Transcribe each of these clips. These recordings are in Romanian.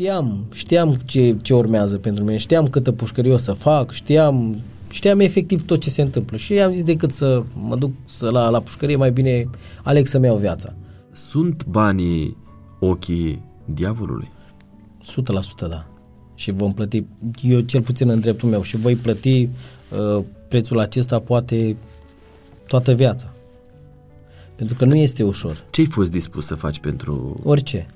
Știam, știam ce, ce urmează pentru mine, știam câtă pușcărie o să fac, știam, știam efectiv tot ce se întâmplă și am zis decât să mă duc să la, la pușcărie, mai bine aleg să-mi iau viața. Sunt banii ochii diavolului? 100% da. Și vom plăti, eu cel puțin în dreptul meu, și voi plăti uh, prețul acesta poate toată viața. Pentru că nu este ușor. Ce ai fost dispus să faci pentru... Orice.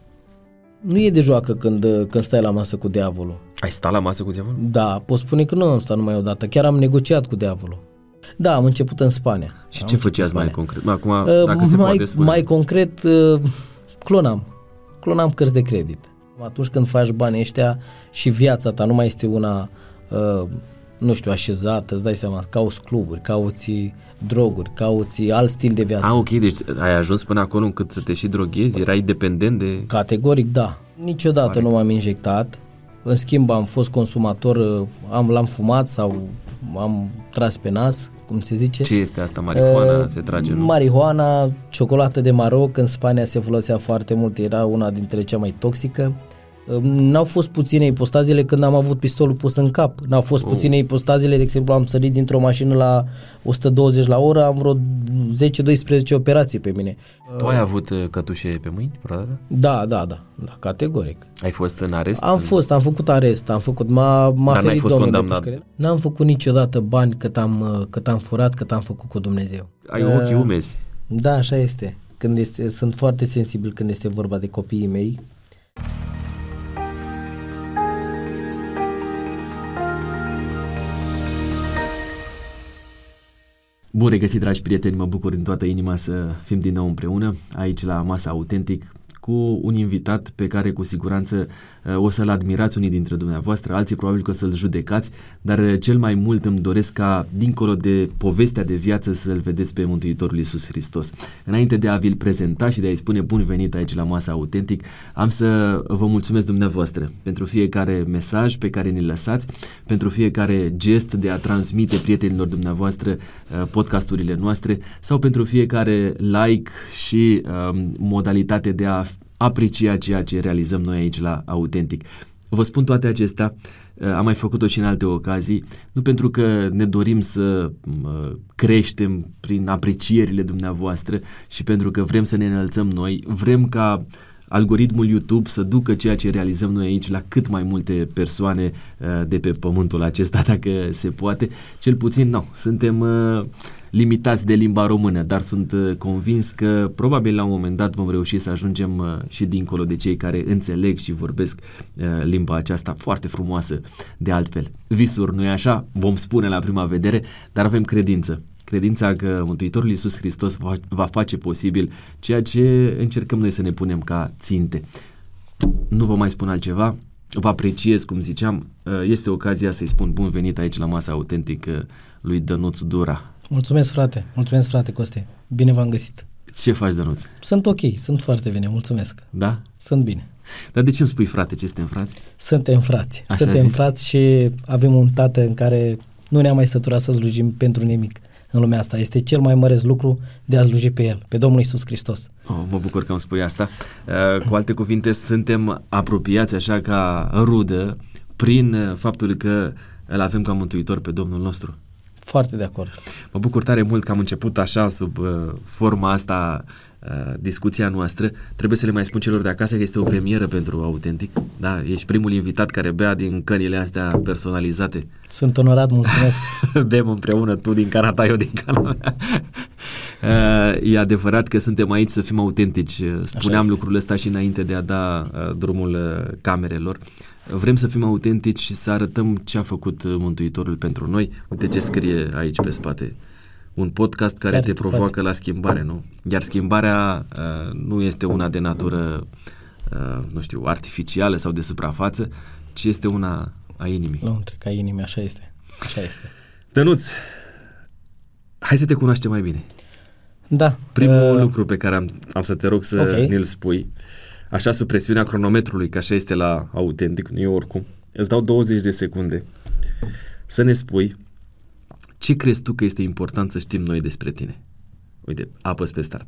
Nu e de joacă când, când stai la masă cu diavolul. Ai stat la masă cu diavolul? Da, pot spune că nu am stat numai odată. Chiar am negociat cu diavolul. Da, am început în Spania. Și am ce făceați mai concret? Acum, uh, dacă se mai, poate spune. Mai concret, uh, clonam. Clonam cărți de credit. Atunci când faci banii ăștia și viața ta nu mai este una, uh, nu știu, așezată, îți dai seama, cauți cluburi, cauți droguri, cauți alt stil de viață. Ah, ok, deci ai ajuns până acolo încât să te și droghezi? Erai dependent de... Categoric, da. Niciodată Pare. nu m-am injectat. În schimb, am fost consumator, uh, am, l-am fumat sau am tras pe nas, cum se zice. Ce este asta? Marihuana uh, se trage, nu? Marihuana, ciocolată de Maroc, în Spania se folosea foarte mult, era una dintre cea mai toxică. N-au fost puține ipostazele când am avut pistolul pus în cap. N-au fost oh. puține ipostazele, de exemplu, am sărit dintr-o mașină la 120 la oră, am vreo 10-12 operații pe mine. Tu ai avut uh, cătușe pe mâini vreodată? Da, da, da, da, categoric. Ai fost în arest? Am fost, am făcut arest, am făcut, m-a, m-a Dar ferit fost condamnat? N-am făcut niciodată bani cât am, uh, cât am furat, cât am făcut cu Dumnezeu. Ai uh, ochii umezi. Da, așa este. Când este, sunt foarte sensibil când este vorba de copiii mei Bun regăsit, dragi prieteni, mă bucur din toată inima să fim din nou împreună aici la Masa Autentic cu un invitat pe care cu siguranță uh, o să-l admirați unii dintre dumneavoastră, alții probabil că o să-l judecați, dar uh, cel mai mult îmi doresc ca, dincolo de povestea de viață, să-l vedeți pe Mântuitorul Iisus Hristos. Înainte de a vi-l prezenta și de a-i spune bun venit aici la Masa Autentic, am să vă mulțumesc dumneavoastră pentru fiecare mesaj pe care ni-l lăsați, pentru fiecare gest de a transmite prietenilor dumneavoastră uh, podcasturile noastre sau pentru fiecare like și um, modalitate de a aprecia ceea ce realizăm noi aici la Autentic. Vă spun toate acestea, uh, am mai făcut-o și în alte ocazii, nu pentru că ne dorim să uh, creștem prin aprecierile dumneavoastră și pentru că vrem să ne înălțăm noi, vrem ca algoritmul YouTube să ducă ceea ce realizăm noi aici la cât mai multe persoane uh, de pe pământul acesta, dacă se poate. Cel puțin, nu, suntem limitați de limba română, dar sunt uh, convins că probabil la un moment dat vom reuși să ajungem uh, și dincolo de cei care înțeleg și vorbesc uh, limba aceasta foarte frumoasă de altfel. Visuri, nu-i așa? Vom spune la prima vedere, dar avem credință. Credința că Mântuitorul Iisus Hristos va, va face posibil ceea ce încercăm noi să ne punem ca ținte. Nu vă mai spun altceva, vă apreciez, cum ziceam, este ocazia să-i spun bun venit aici la masa autentică lui Dănuț Dura. Mulțumesc, frate. Mulțumesc, frate Coste. Bine v-am găsit. Ce faci, Dănuț? Sunt ok, sunt foarte bine, mulțumesc. Da? Sunt bine. Dar de ce îmi spui frate, ce suntem frați? Suntem frați. Așa suntem zici? frați și avem un tată în care nu ne-am mai săturat să slujim pentru nimic în lumea asta. Este cel mai mare lucru de a sluji pe El, pe Domnul Isus Hristos. Oh, mă bucur că îmi spui asta. Uh, cu alte cuvinte, suntem apropiați așa ca rudă prin uh, faptul că îl avem ca mântuitor pe Domnul nostru. Foarte de acord. Mă bucur tare mult că am început așa, sub uh, forma asta, uh, discuția noastră. Trebuie să le mai spun celor de acasă că este o premieră pentru Autentic. Da, ești primul invitat care bea din cănile astea personalizate. Sunt onorat, mulțumesc. Bem împreună, tu din cana ta, eu din cana mea. Uh, e adevărat că suntem aici să fim autentici. Spuneam lucrul ăsta și înainte de a da uh, drumul uh, camerelor. Vrem să fim autentici și să arătăm ce a făcut Mântuitorul pentru noi. Uite ce scrie aici pe spate. Un podcast care te provoacă la schimbare, nu? Iar schimbarea uh, nu este una de natură, uh, nu știu, artificială sau de suprafață, ci este una a inimii. Nu, între a inimii, așa este. Așa este. Dănuț, hai să te cunoaștem mai bine. Da. Primul uh... lucru pe care am, am să te rog să okay. ne-l spui așa sub presiunea cronometrului, că așa este la autentic, nu e oricum. Îți dau 20 de secunde să ne spui ce crezi tu că este important să știm noi despre tine. Uite, apăs pe start.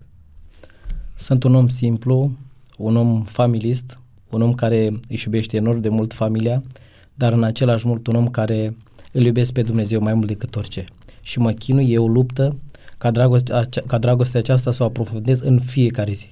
Sunt un om simplu, un om familist, un om care își iubește enorm de mult familia, dar în același mult un om care îl iubesc pe Dumnezeu mai mult decât orice. Și mă chinui, eu luptă ca, dragoste, ca dragostea aceasta să o aprofundez în fiecare zi.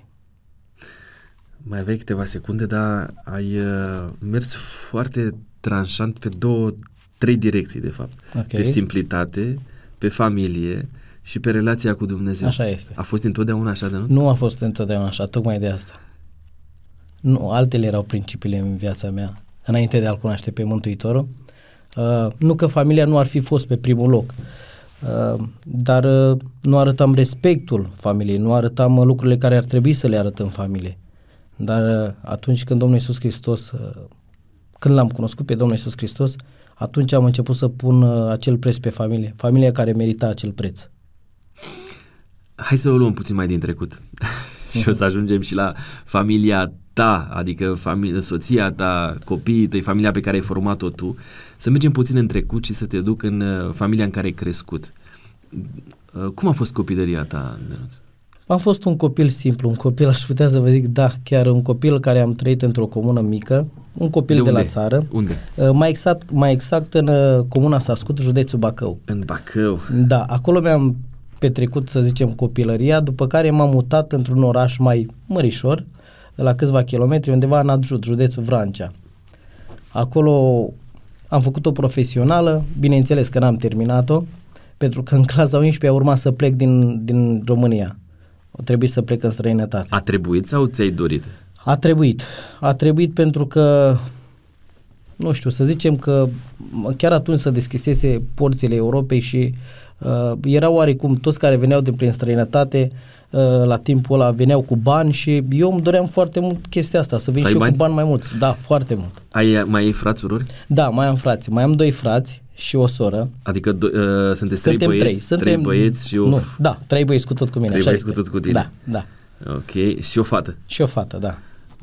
Mai aveai câteva secunde, dar ai uh, mers foarte tranșant pe două, trei direcții, de fapt. Okay. Pe simplitate, pe familie și pe relația cu Dumnezeu. Așa este. A fost întotdeauna așa de nu? Nu a fost întotdeauna așa, tocmai de asta. Nu, altele erau principiile în viața mea, înainte de a-L cunoaște pe Mântuitorul. Uh, nu că familia nu ar fi fost pe primul loc, uh, dar uh, nu arătam respectul familiei, nu arătam uh, lucrurile care ar trebui să le arătăm familiei. Dar uh, atunci când Domnul Iisus Hristos, uh, când l-am cunoscut pe Domnul Iisus Hristos, atunci am început să pun uh, acel preț pe familie, familia care merita acel preț. Hai să o luăm puțin mai din trecut și o să ajungem și la familia ta, adică familia, soția ta, copiii tăi, familia pe care ai format-o tu, să mergem puțin în trecut și să te duc în familia în care ai crescut. Cum a fost copilăria ta, Denuț? Am fost un copil simplu, un copil, aș putea să vă zic, da, chiar un copil care am trăit într-o comună mică, un copil de, de la țară. Unde? Uh, mai exact, mai exact în uh, comuna Sascut, județul Bacău. În Bacău. Da, acolo mi-am petrecut, să zicem, copilăria, după care m-am mutat într-un oraș mai mărișor, la câțiva kilometri, undeva în Adjut, județul Vrancea. Acolo am făcut-o profesională, bineînțeles că n-am terminat-o, pentru că în clasa 11 a urmat să plec din, din România o trebuie să plec în străinătate. A trebuit sau ți-ai dorit? A trebuit. A trebuit pentru că, nu știu, să zicem că chiar atunci să deschisese porțile Europei și uh, erau oarecum toți care veneau din prin străinătate uh, la timpul ăla veneau cu bani și eu îmi doream foarte mult chestia asta, să vin să și eu bani? cu bani mai mulți. Da, foarte mult. Ai, mai ai frați, surori? Da, mai am frați. Mai am doi frați și o soră. Adică do, uh, sunteți trei băieți, trei. Suntem, trei băieți și o... Nu, da, trei băieți cu tot cu mine. Trei băieți cu tot cu tine. Da, da. Ok, și o fată. Și o fată, da.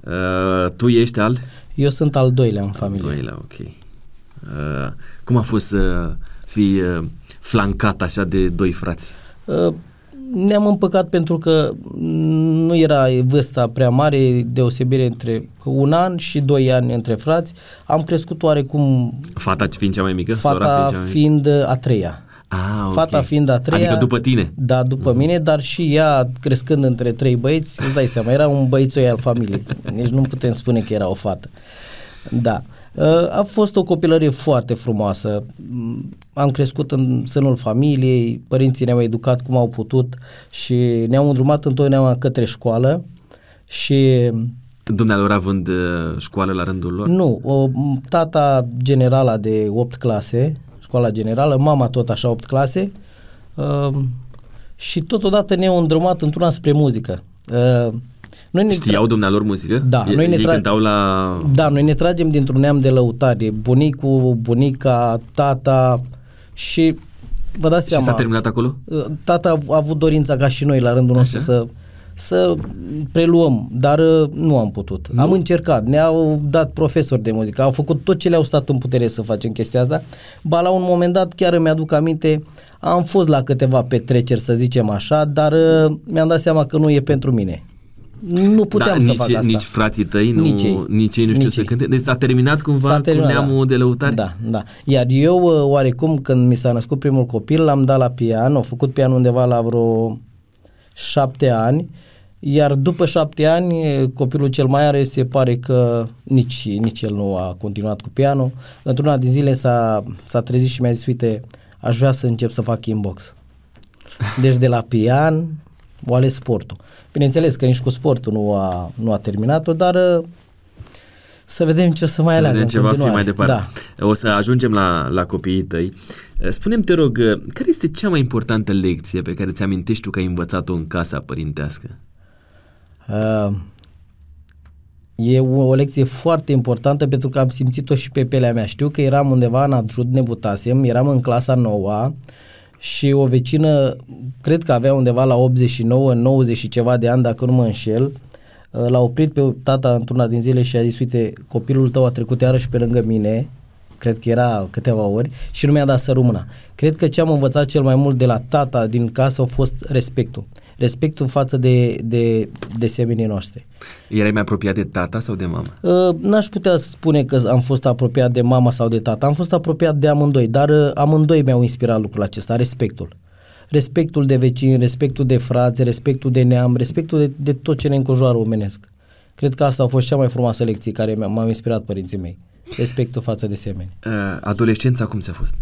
Uh, tu ești al? Eu sunt al doilea în familie. Al doilea, ok. Uh, cum a fost să fii uh, flancat așa de doi frați? Uh, ne-am împăcat pentru că nu era vârsta prea mare, deosebire între un an și doi ani între frați. Am crescut oarecum... Fata fiind cea mai mică? Fata fiind, fiind a treia. Ah, okay. Fata fiind a treia. Adică după tine. Da, după uh-huh. mine, dar și ea crescând între trei băieți, îți dai seama, era un băițoi al familiei. Nici nu putem spune că era o fată. Da. Uh, a fost o copilărie foarte frumoasă. Mm, am crescut în sânul familiei, părinții ne-au educat cum au putut și ne-au îndrumat întotdeauna către școală și Dumnealor având uh, școală la rândul lor? Nu, o, tata generala de 8 clase, școala generală, mama tot așa 8 clase uh, și totodată ne-au îndrumat într-una spre muzică. Uh, noi ne Știau tra- dumnealor muzică? Da. Ei, noi ne tra- cântau la... Da, noi ne tragem dintr-un neam de lăutare. Bunicul, bunica, tata și vă dați seama. Și s-a terminat acolo? Uh, tata a avut dorința ca și noi la rândul nostru să să preluăm, dar uh, nu am putut. Nu? Am încercat, ne-au dat profesori de muzică, au făcut tot ce le-au stat în putere să facem chestia asta. Ba la un moment dat, chiar îmi aduc aminte, am fost la câteva petreceri, să zicem așa, dar uh, mi-am dat seama că nu e pentru mine nu puteam da, să nici, fac asta. Nici frații tăi, nu, nici ei, nici ei nu știu nici să cânte. Deci s-a terminat cumva s-a terminat, cu neamul da. de lăutare? Da, da. Iar eu, uh, oarecum, când mi s-a născut primul copil, l-am dat la pian, am făcut pian undeva la vreo șapte ani, iar după șapte ani, copilul cel mai are se pare că nici, nici el nu a continuat cu pianul. Într-una din zile s-a, s-a trezit și mi-a zis, uite, aș vrea să încep să fac inbox. Deci de la pian o ales sportul. Bineînțeles că nici cu sportul nu a, nu a terminat-o, dar uh, să vedem ce o să mai să aleagă vedem ce va fi mai departe. Da. O să ajungem la, la copiii tăi. Uh, spune-mi, te rog, uh, care este cea mai importantă lecție pe care ți-amintești tu că ai învățat-o în casa părintească? Uh, e o, o lecție foarte importantă pentru că am simțit-o și pe pelea mea. Știu că eram undeva în adjut, nebutasem, eram în clasa noua și o vecină, cred că avea undeva la 89, 90 și ceva de ani, dacă nu mă înșel, uh, l-a oprit pe tata într-una din zile și a zis, uite, copilul tău a trecut iarăși pe lângă mine, cred că era câteva ori, și nu mi-a dat să rămână. Cred că ce am învățat cel mai mult de la tata din casă a fost respectul. Respectul față de, de, de semenii noștri. Erai mai apropiat de tata sau de mama? Uh, n-aș putea spune că am fost apropiat de mama sau de tata, am fost apropiat de amândoi, dar uh, amândoi mi-au inspirat lucrul acesta, respectul. Respectul de vecini, respectul de frați, respectul de neam, respectul de, de tot ce ne înconjoară omenesc. Cred că asta a fost cea mai frumoasă lecție care m-au inspirat părinții mei. Respectul față de semeni. Uh, adolescența cum ți-a fost?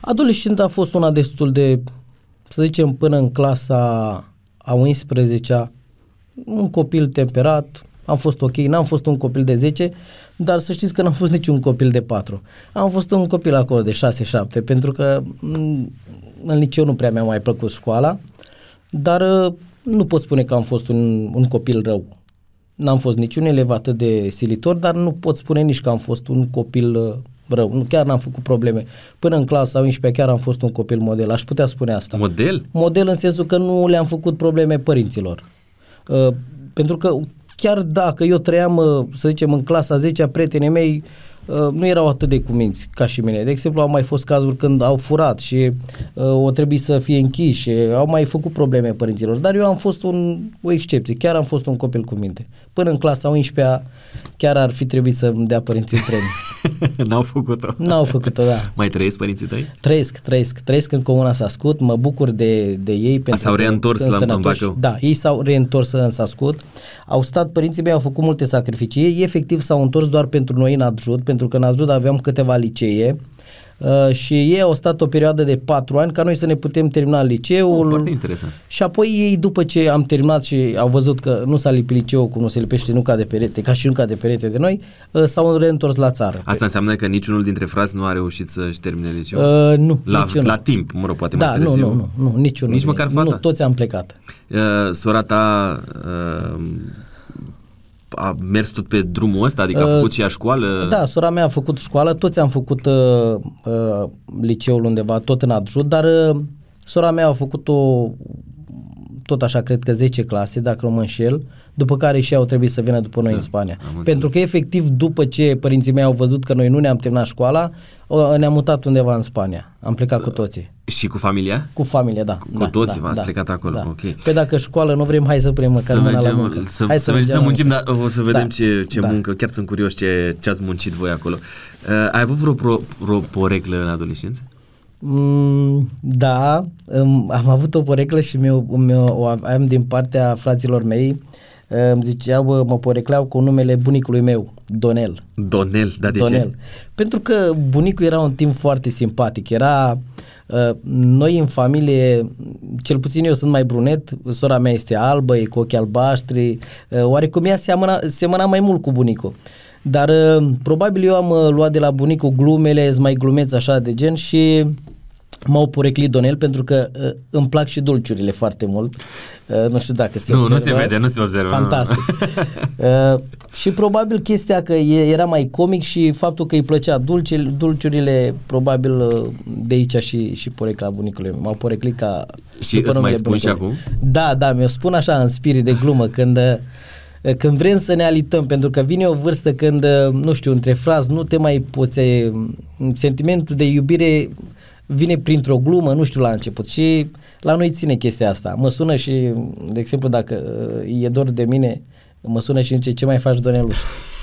Adolescența a fost una destul de, să zicem, până în clasa a 11-a, un copil temperat, am fost ok, n-am fost un copil de 10, dar să știți că n-am fost niciun copil de 4. Am fost un copil acolo de 6-7, pentru că mm, în liceu nu prea mi-a mai plăcut școala, dar uh, nu pot spune că am fost un, un copil rău. N-am fost niciun elev atât de silitor, dar nu pot spune nici că am fost un copil uh, rău. Nu, chiar n-am făcut probleme. Până în clasa 11 chiar am fost un copil model. Aș putea spune asta. Model? Model în sensul că nu le-am făcut probleme părinților. Uh, pentru că chiar dacă eu trăiam, uh, să zicem, în clasa 10 a prietenii mei, uh, nu erau atât de cuminți ca și mine. De exemplu, au mai fost cazuri când au furat și uh, o trebuie să fie închiși, au mai făcut probleme părinților, dar eu am fost un, o excepție, chiar am fost un copil cu minte. Până în clasa 11-a chiar ar fi trebuit să-mi dea părinții un premiu. N-au făcut-o. N-au făcut-o, da. Mai trăiesc părinții tăi? Trăiesc, trăiesc. Trăiesc în comuna Sascut, mă bucur de, de ei. Pentru s-au reîntors la în Bacău. Da, ei s-au reîntors în Sascut. Au stat, părinții mei au făcut multe sacrificii. Ei efectiv s-au întors doar pentru noi în Adjut, pentru că în Adjut aveam câteva licee Uh, și ei au stat o perioadă de patru ani ca noi să ne putem termina liceul. Oh, foarte interesant. Și apoi ei, după ce am terminat și au văzut că nu s-a lipit liceul cum nu se lipește nuca de perete, ca și nuca de perete de noi, uh, s-au reîntors la țară. Asta înseamnă că niciunul dintre frați nu a reușit să-și termine liceul? Uh, nu, la, la timp, mă rog, poate da, mai târziu. Nu, nu, nu, nu niciunul. Nici măcar fata? Nu, toți am plecat. Uh, sora ta uh, a mers tot pe drumul ăsta? Adică a uh, făcut și a școală? Da, sora mea a făcut școală, toți am făcut uh, uh, liceul undeva, tot în adjut, dar uh, sora mea a făcut o, tot așa, cred că 10 clase, dacă nu mă înșel, după care și au trebuit să vină după noi în Spania. Pentru că efectiv după ce părinții mei au văzut că noi nu ne-am terminat școala, ne-am mutat undeva în Spania. Am plecat cu toții. Și cu familia? Cu familia, da. Cu da, toții da, v-ați da, plecat acolo, da. ok. Pe dacă școală nu vrem, hai să vrem măcar să mergem, la muncă. Să, hai să, să, să muncim, dar o să vedem da. ce, ce da. muncă. Chiar sunt curios ce, ce ați muncit voi acolo. Uh, ai avut vreo, pro, vreo poreclă în adolescență? Mm, da, um, am avut o poreclă și mi-o, mi-o, o am din partea fraților mei. Îmi ziceau, mă porecleau cu numele bunicului meu, Donel. Donel, da de Donel. ce? Pentru că bunicul era un timp foarte simpatic. Era uh, noi în familie, cel puțin eu sunt mai brunet, sora mea este albă, e cu ochi albaștri, uh, oarecum ea seamăna, semăna mai mult cu bunicul. Dar uh, probabil eu am uh, luat de la bunicul glumele, mai glumeți așa de gen și m-au poreclit Donel pentru că uh, îmi plac și dulciurile foarte mult. Uh, nu știu dacă se Nu, observă. nu se vede, nu se observă. Fantastic. uh, și probabil chestia că e, era mai comic și faptul că îi plăcea dulce, dulciurile, probabil uh, de aici și, și porecla bunicului. M-au poreclit ca... Și îți mai spun și acum? Da, da, mi-o spun așa în spirit de glumă când... Uh, când vrem să ne alităm, pentru că vine o vârstă când, uh, nu știu, între frazi nu te mai poți, uh, sentimentul de iubire vine printr-o glumă, nu știu la început și la noi ține chestia asta. Mă sună și, de exemplu, dacă uh, e dor de mine, mă sună și zice ce mai faci, Doneluș?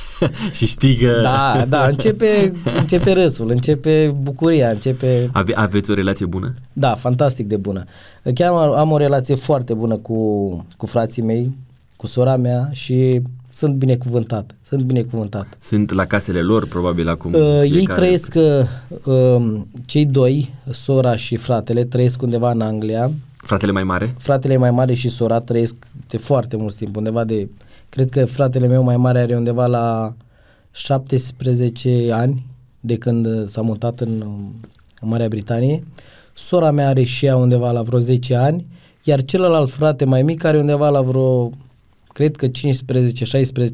și știi că... Da, da, începe, începe râsul, începe bucuria, începe... Ave, aveți o relație bună? Da, fantastic de bună. Chiar am o relație foarte bună cu, cu frații mei, cu sora mea și sunt binecuvântat. Sunt binecuvântat. Sunt la casele lor, probabil, acum. Uh, ei trăiesc, uh, cei doi, sora și fratele, trăiesc undeva în Anglia. Fratele mai mare? Fratele mai mare și sora trăiesc de foarte mult timp, undeva de, cred că fratele meu mai mare are undeva la 17 ani de când s-a mutat în, în Marea Britanie. Sora mea are și ea undeva la vreo 10 ani, iar celălalt frate mai mic are undeva la vreo cred că 15-16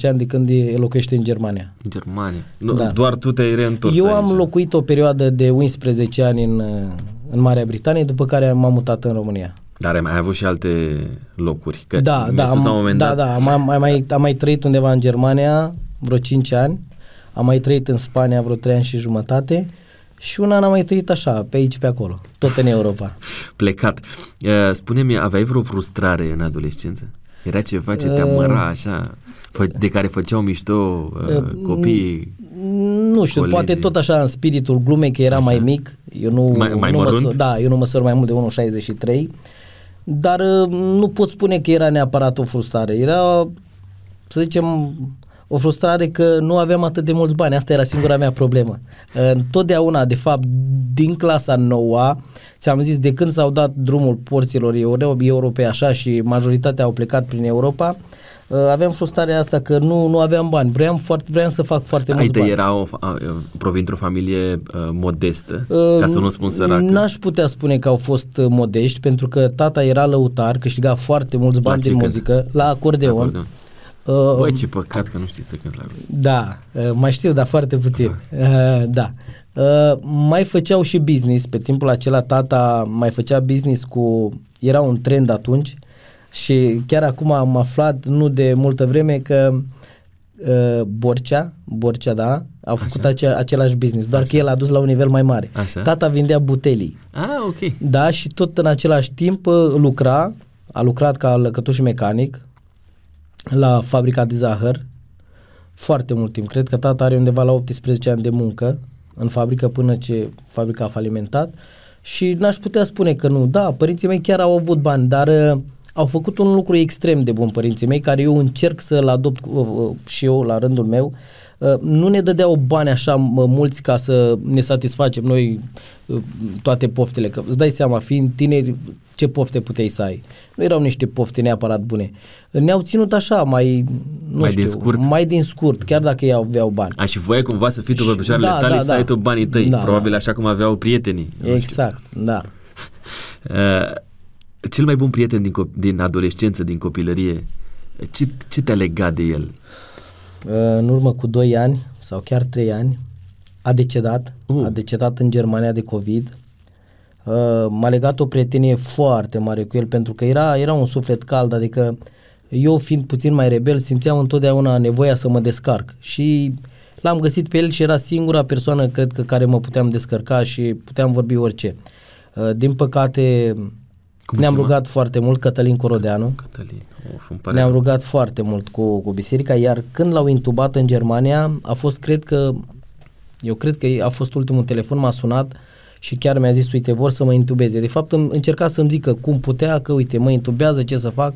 ani de când e locuiește în Germania. În Germania. Nu, da. Doar tu te-ai reîntors Eu aici. am locuit o perioadă de 11 ani în, în Marea Britanie, după care m-am mutat în România. Dar ai mai avut și alte locuri? Că da, da, spus am, la un moment da, dat... da, am, am, mai, am mai trăit undeva în Germania vreo 5 ani, am mai trăit în Spania vreo 3 ani și jumătate și un an am mai trăit așa, pe aici, pe acolo, tot în Europa. Plecat. Uh, spune-mi, aveai vreo frustrare în adolescență? Era ceva ce te amăra așa, de care făceau mișto uh, copiii? Nu știu, colegii. poate tot așa în spiritul glumei că era așa. mai mic. Eu nu, mai, mai nu mărunt? măsor, da, eu nu măsor mai mult de 1,63 dar uh, nu pot spune că era neapărat o frustrare. Era, să zicem, o frustrare că nu aveam atât de mulți bani. Asta era singura mea problemă. Întotdeauna, de fapt, din clasa noua, ți-am zis, de când s-au dat drumul porților europei așa și majoritatea au plecat prin Europa, uh, aveam frustrarea asta că nu, nu aveam bani. Vreau, foarte, vreau să fac foarte mulți bani. era o, provin într-o familie uh, modestă, uh, ca să nu spun săracă. N-aș putea spune că au fost uh, modești, pentru că tata era lăutar, câștiga foarte mulți bani din muzică, la acordeon. La acordeon. Uh, Băi, ce păcat că nu știi să cânti la Da, uh, mai știu, dar foarte puțin. Uh, da. Uh, mai făceau și business, pe timpul acela tata mai făcea business cu, era un trend atunci și chiar acum am aflat, nu de multă vreme, că uh, Borcea, Borcea, da, a făcut acea, același business, doar Așa. că el a dus la un nivel mai mare. Așa. Tata vindea butelii. Ah, ok. Da, și tot în același timp uh, lucra, a lucrat ca lăcătuș mecanic, la fabrica de zahăr foarte mult timp. Cred că tata are undeva la 18 ani de muncă în fabrică până ce fabrica a falimentat și n-aș putea spune că nu. Da, părinții mei chiar au avut bani, dar uh, au făcut un lucru extrem de bun părinții mei, care eu încerc să-l adopt uh, uh, și eu la rândul meu. Uh, nu ne dădeau bani așa mulți ca să ne satisfacem noi uh, toate poftele, că îți dai seama, fiind tineri, ce pofte puteai să ai. Nu erau niște pofte neapărat bune. Ne-au ținut așa, mai, nu mai știu, din scurt. mai din scurt, chiar dacă ei aveau bani. A, și voiai cumva să fii tu pe picioarele da, tale da, și să da. ai tu banii tăi, da, probabil da. așa cum aveau prietenii. Exact, da. Uh, cel mai bun prieten din, din adolescență, din copilărie, ce, ce te-a legat de el? Uh, în urmă cu 2 ani sau chiar 3 ani a decedat, uh. a decedat în Germania de COVID Uh, m-a legat o prietenie foarte mare cu el pentru că era, era un suflet cald, adică eu fiind puțin mai rebel simțeam întotdeauna nevoia să mă descarc și l-am găsit pe el și era singura persoană, cred că, care mă puteam descărca și puteam vorbi orice. Uh, din păcate, Cum ne-am rugat foarte mult, Cătălin Corodeanu. Cătălin. Of, ne-am rugat foarte mult cu, cu biserica, iar când l-au intubat în Germania, a fost, cred că, eu cred că a fost ultimul telefon, m-a sunat uh, și chiar mi-a zis, uite, vor să mă intubeze. De fapt, încerca să-mi zică cum putea, că uite, mă intubează, ce să fac.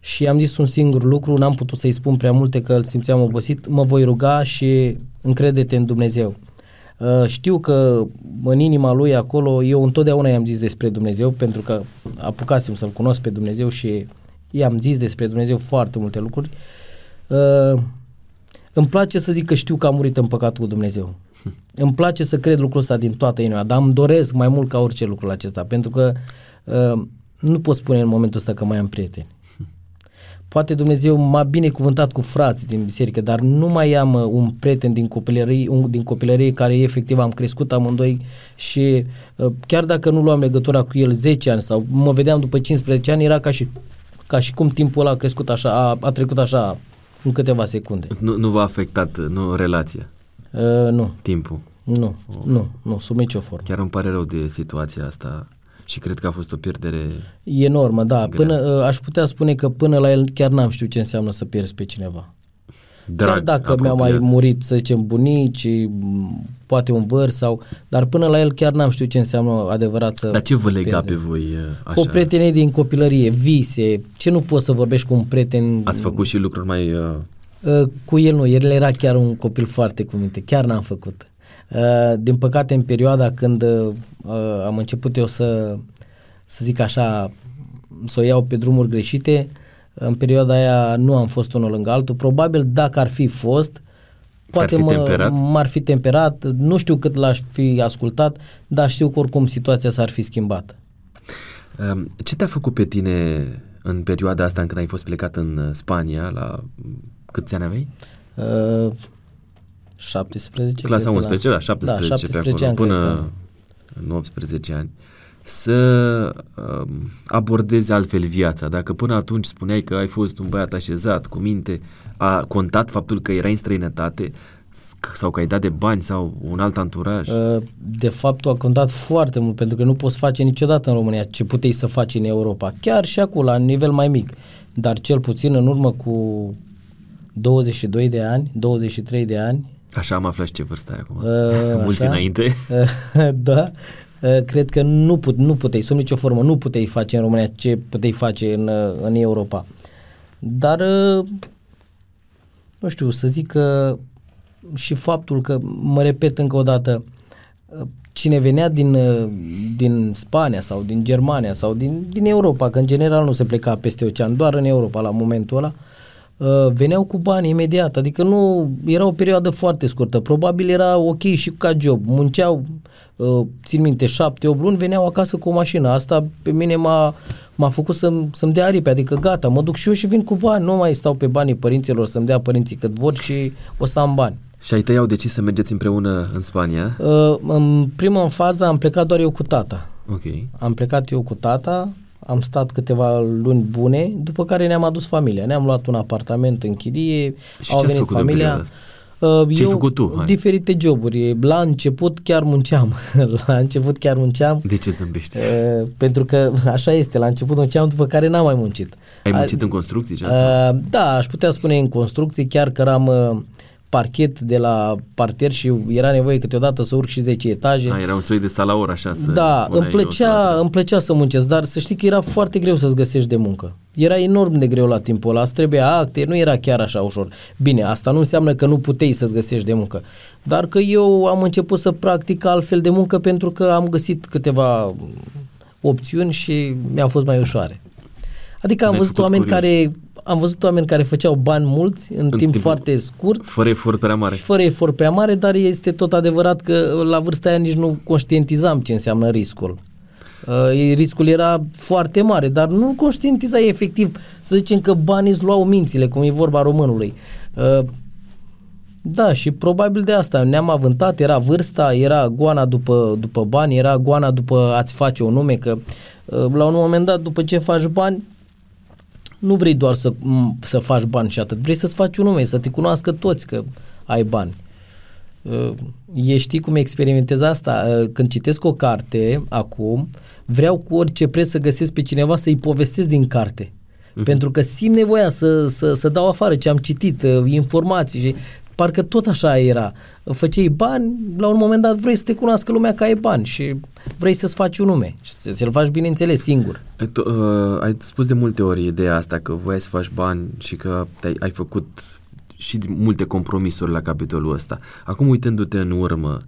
Și am zis un singur lucru, n-am putut să-i spun prea multe că îl simțeam obosit, mă voi ruga și încredete în Dumnezeu. Uh, știu că în inima lui acolo, eu întotdeauna i-am zis despre Dumnezeu, pentru că apucasem să-L cunosc pe Dumnezeu și i-am zis despre Dumnezeu foarte multe lucruri. Uh, îmi place să zic că știu că am murit în păcat cu Dumnezeu. Îmi place să cred lucrul ăsta din toată inima, dar îmi doresc mai mult ca orice lucru acesta, pentru că uh, nu pot spune în momentul ăsta că mai am prieteni. Poate Dumnezeu m-a binecuvântat cu frați din biserică, dar nu mai am uh, un prieten din copilărie, un, din copilărie care efectiv am crescut amândoi și uh, chiar dacă nu luam legătura cu el 10 ani sau mă vedeam după 15 ani, era ca și, ca și cum timpul ăla a crescut așa, a, a trecut așa în câteva secunde. Nu, nu v-a afectat nu, relația? Uh, nu. Timpul? Nu, oh. nu, nu, sub nicio formă. Chiar îmi pare rău de situația asta și cred că a fost o pierdere enormă, da. Grea. Până, uh, aș putea spune că până la el chiar n-am știut ce înseamnă să pierzi pe cineva. Drag, chiar dacă mi-au mai murit, să zicem, bunici, poate un văr sau... Dar până la el chiar n-am știut ce înseamnă adevărat să... Dar ce vă lega pierde. pe voi uh, așa? O prietenie din copilărie, vise, ce nu poți să vorbești cu un prieten... Ați făcut și lucruri mai... Uh Uh, cu el nu, el era chiar un copil foarte cu minte, chiar n-am făcut. Uh, din păcate, în perioada când uh, am început eu să, să zic așa, să o iau pe drumuri greșite, în perioada aia nu am fost unul lângă altul. Probabil dacă ar fi fost, poate mă, temperat. m-ar fi temperat, nu știu cât l-aș fi ascultat, dar știu că oricum situația s-ar fi schimbat. Um, ce te-a făcut pe tine în perioada asta în când ai fost plecat în Spania la Câți ani aveai? Uh, 17. Clasa 11, da, 17, da, 17 pe acolo, ani, până în 18 ani. Să uh, abordezi altfel viața. Dacă până atunci spuneai că ai fost un băiat așezat, cu minte, a contat faptul că erai în străinătate, sau că ai dat de bani sau un alt anturaj? Uh, de fapt, a contat foarte mult, pentru că nu poți face niciodată în România ce puteai să faci în Europa, chiar și acolo, la nivel mai mic. Dar cel puțin în urmă cu 22 de ani, 23 de ani. Așa am aflat și ce vârstă ai acum. Uh, Mulți așa? înainte. Uh, da. Uh, cred că nu, put, nu puteai, sub nicio formă, nu puteai face în România ce puteai face în, uh, în Europa. Dar, uh, nu știu, să zic că și faptul că, mă repet încă o dată, cine venea din, din Spania sau din Germania sau din, din Europa, că în general nu se pleca peste ocean, doar în Europa la momentul ăla, uh, veneau cu bani imediat, adică nu, era o perioadă foarte scurtă, probabil era ok și ca job, munceau, uh, țin minte, șapte, opt luni, veneau acasă cu o mașină, asta pe mine m-a, m-a făcut să-mi, să-mi dea aripi, adică gata, mă duc și eu și vin cu bani, nu mai stau pe banii părinților să-mi dea părinții cât vor și o să am bani. Și ai tăi au decis să mergeți împreună în Spania? Uh, în prima fază am plecat doar eu cu tata. Ok. Am plecat eu cu tata, am stat câteva luni bune, după care ne-am adus familia. Ne-am luat un apartament în chirie, și au venit familia. Uh, Ce ai făcut tu? Hai. Diferite joburi. La început chiar munceam. la început chiar munceam. De ce zâmbești? Uh, pentru că așa este. La început munceam, după care n-am mai muncit. Ai muncit uh, în construcții? Uh, da, aș putea spune în construcții, chiar că am uh, parchet de la parter și era nevoie câteodată să urc și 10 etaje. A, era un soi de salaur așa să Da, îmi plăcea, îmi plăcea să muncesc, dar să știi că era foarte greu să-ți găsești de muncă. Era enorm de greu la timpul ăla, îți trebuia acte, nu era chiar așa ușor. Bine, asta nu înseamnă că nu puteai să-ți găsești de muncă, dar că eu am început să practic altfel de muncă pentru că am găsit câteva opțiuni și mi-au fost mai ușoare. Adică am văzut oameni curios. care am văzut oameni care făceau bani mulți în, în timp, timp foarte scurt. Fără efort prea mare. Fără efort prea mare, dar este tot adevărat că la vârsta aia nici nu conștientizam ce înseamnă riscul. Uh, riscul era foarte mare, dar nu conștientizai efectiv, să zicem că banii îți luau mințile, cum e vorba românului. Uh, da, și probabil de asta ne-am avântat, era vârsta, era goana după, după bani, era goana după a-ți face un nume, că uh, la un moment dat, după ce faci bani, nu vrei doar să, să faci bani și atât, vrei să-ți faci un nume, să te cunoască toți că ai bani. Uh, e, știi cum experimentez asta? Uh, când citesc o carte acum, vreau cu orice preț să găsesc pe cineva să-i povestesc din carte. Uh-huh. Pentru că simt nevoia să, să, să dau afară ce am citit, uh, informații și parcă tot așa era. Făceai bani, la un moment dat vrei să te cunoască lumea că ai bani și vrei să-ți faci un nume și să-l faci bineînțeles singur. Ai, tu, uh, ai spus de multe ori ideea asta că voiai să faci bani și că ai, ai făcut și multe compromisuri la capitolul ăsta. Acum uitându-te în urmă,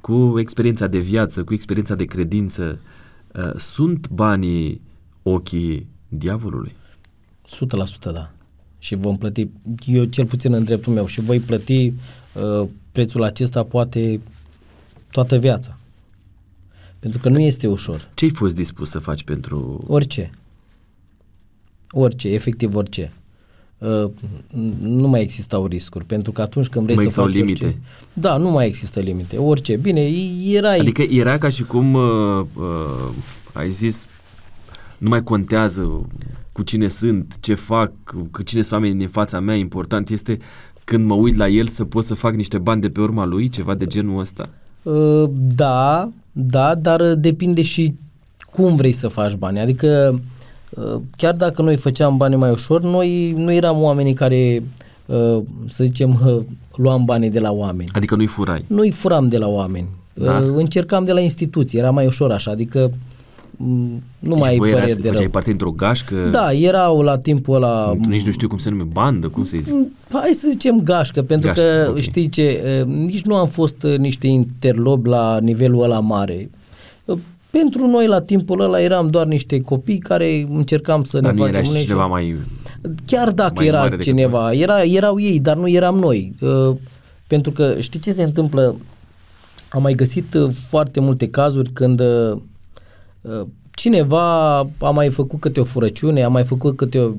cu experiența de viață, cu experiența de credință, uh, sunt banii ochii diavolului? 100% da și vom plăti, eu cel puțin în dreptul meu, și voi plăti uh, prețul acesta poate toată viața. Pentru că nu este ușor. Ce ai fost dispus să faci pentru... Orice. Orice, efectiv orice. Uh, nu mai existau riscuri, pentru că atunci când vrei mai să faci limite. Orice, da, nu mai există limite. Orice. Bine, erai... Adică era ca și cum uh, uh, ai zis nu mai contează cu cine sunt, ce fac, cu cine sunt oamenii din fața mea, important este când mă uit la el să pot să fac niște bani de pe urma lui, ceva de genul ăsta? Uh, da, da, dar depinde și cum vrei să faci bani. Adică uh, chiar dacă noi făceam bani mai ușor, noi nu eram oamenii care uh, să zicem luam banii de la oameni. Adică nu-i furai? Nu-i furam de la oameni. Da? Încercam de la instituții, era mai ușor așa, adică Mm, nu deci mai ai păreri erați, de rău. parte într-o gașcă? Da, erau la timpul ăla... Nici nu știu cum se numește, bandă, cum se zice? Mm, hai să zicem gașcă, pentru gașcă, că okay. știi ce, nici nu am fost niște interlobi la nivelul ăla mare. Pentru noi la timpul ăla eram doar niște copii care încercam să dar ne facem era cineva mai Chiar dacă mai era cineva, era, erau ei, dar nu eram noi. Pentru că știi ce se întâmplă? Am mai găsit foarte multe cazuri când cineva a mai făcut câte o furăciune, a mai făcut câte o,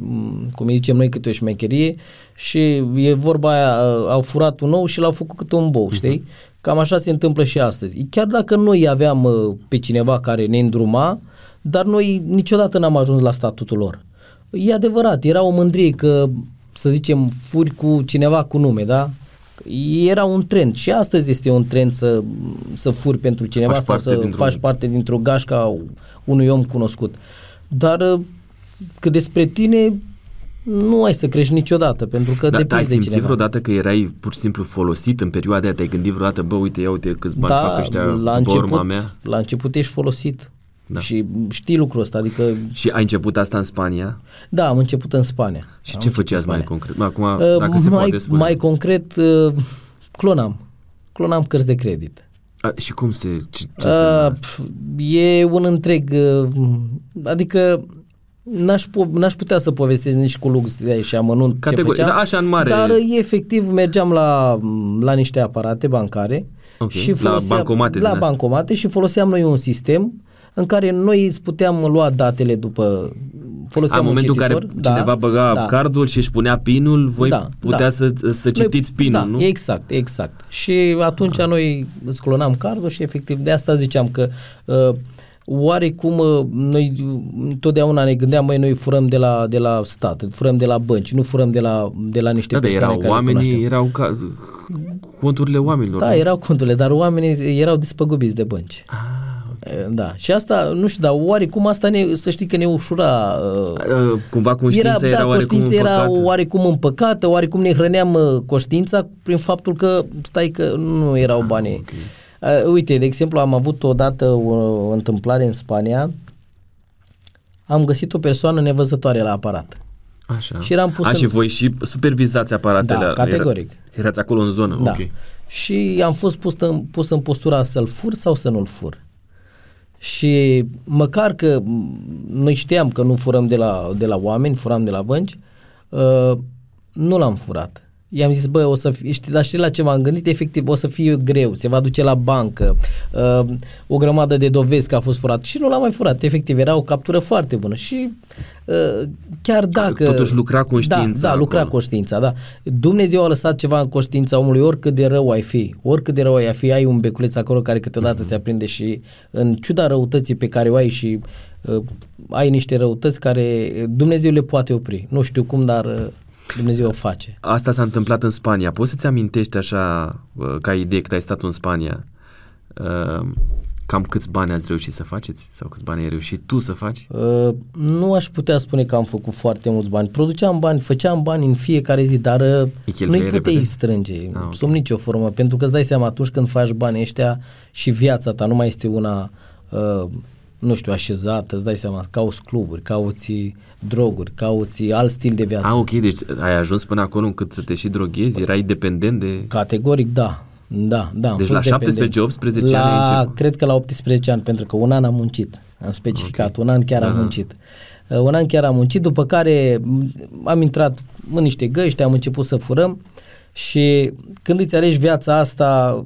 cum zicem noi, câte o șmecherie și e vorba aia, au furat un ou și l-au făcut câte un bou, știi? Uh-huh. Cam așa se întâmplă și astăzi. Chiar dacă noi aveam uh, pe cineva care ne îndruma, dar noi niciodată n-am ajuns la statutul lor. E adevărat, era o mândrie că, să zicem, furi cu cineva cu nume, da? Era un trend și astăzi este un trend să, să furi pentru cineva Faci sau parte să dintr-un- faci parte dintr-o gașca unui om cunoscut. Dar uh, că despre tine nu ai să crești niciodată, pentru că Dar ai depinzi de simțit cineva. vreodată că erai pur și simplu folosit în perioada aia? Te-ai gândit vreodată, bă, uite, ia uite câți bani fac ăștia la după început, urma mea? la început ești folosit. Da. Și știi lucrul ăsta, adică Și ai început asta în Spania? da, am început în Spania. Și Am ce început făceați în mai Spania. concret? Acum, Uh, dacă se mai, poate spune. mai concret, uh, clonam. Clonam cărți de credit. A, și cum se... Ce, ce Uh, înseamnă asta? pf, e un întreg, uh, adică n-aș, po- n-aș putea să povestesc nici cu lux de și amănunt Categorie, ce făceam, da, așa în mare. dar uh, efectiv mergeam la, la niște aparate bancare Ok, și la foloseam, bancomate din la astea. bancomate și foloseam noi un sistem în care noi îți puteam lua datele după foloseam A, în un momentul în care cititor, da, cineva băga da. cardul și își punea pinul, voi Da, putea da. să, să citiți pinul, da, nu? exact, exact. Și atunci noi îți clonam cardul și efectiv de asta ziceam că uh, oarecum uh, noi totdeauna ne gândeam, mai noi furăm de la, de la stat, furăm de la bănci, nu furăm de la, de la niște Da, dar persoane erau care le oamenii, cunoaștem. erau ca, conturile oamenilor. Da, nu? erau conturile, dar oamenii erau despăgubiți de bănci. Ah, Uh, Da, și asta, nu știu, dar oarecum asta ne, să știi că ne ușura uh, Uh, Cumva conștiința era, da, oarecum conștiința era împăcată. oarecum împăcată, oarecum ne hrăneam uh, conștiința prin faptul că, stai că nu erau bani. ok. Uh, uite, de exemplu, am avut odată o întâmplare în Spania, am găsit o persoană nevăzătoare la aparat. Așa. Și eram pus A, în- și voi și supervizați aparatele. Da, categoric. Era, erați acolo în zonă, Da. ok. Și am fost pus în, pus în postura să-l fur sau să nu-l fur. Și măcar că m, noi știam că nu furăm de la, de la oameni, furam de la bănci, uh, nu l-am furat. I-am zis, bă, o să fie, știi, dar știi la ce m-am gândit? Efectiv, o să fie greu, se va duce la bancă, uh, o grămadă de dovezi că a fost furat și nu l-am mai furat. Efectiv, era o captură foarte bună și uh, chiar dacă... Totuși lucra conștiința Da, da lucra acolo. conștiința, da. Dumnezeu a lăsat ceva în conștiința omului, oricât de rău ai fi, oricât de rău ai fi, ai un beculeț acolo care câteodată Mhm. se aprinde și în ciuda răutății pe care o ai și uh, ai niște răutăți care Dumnezeu le poate opri. Nu știu cum, dar uh, Dumnezeu o face. Asta s-a întâmplat în Spania. Poți să-ți amintești așa, uh, ca idee, că ai stat în Spania, uh, cam câți bani ați reușit să faceți? Sau câți bani ai reușit tu să faci? Uh, nu aș putea spune că am făcut foarte mulți bani. Produceam bani, făceam bani în fiecare zi, dar uh, Îi cheltuiai nu-i puteai repede? strânge Ah, ok. sub nicio formă, pentru că îți dai seama atunci când faci banii ăștia și viața ta nu mai este una, uh, nu știu, așezată, îți dai seama, cauți cluburi, cauți droguri, cauți alt stil de viață. Ah, ok, deci ai ajuns până acolo încât să te și droghezi? Erai dependent de... Categoric, da. Da, da. am Deci fost la dependent. 17-18 la, ani ai început. Cred că la 18 ani, pentru că un an am muncit. Am specificat, un an chiar Da, am da. muncit. Uh, Un an chiar am muncit, după care m, am intrat în niște găști, am început să furăm și când îți alegi viața asta,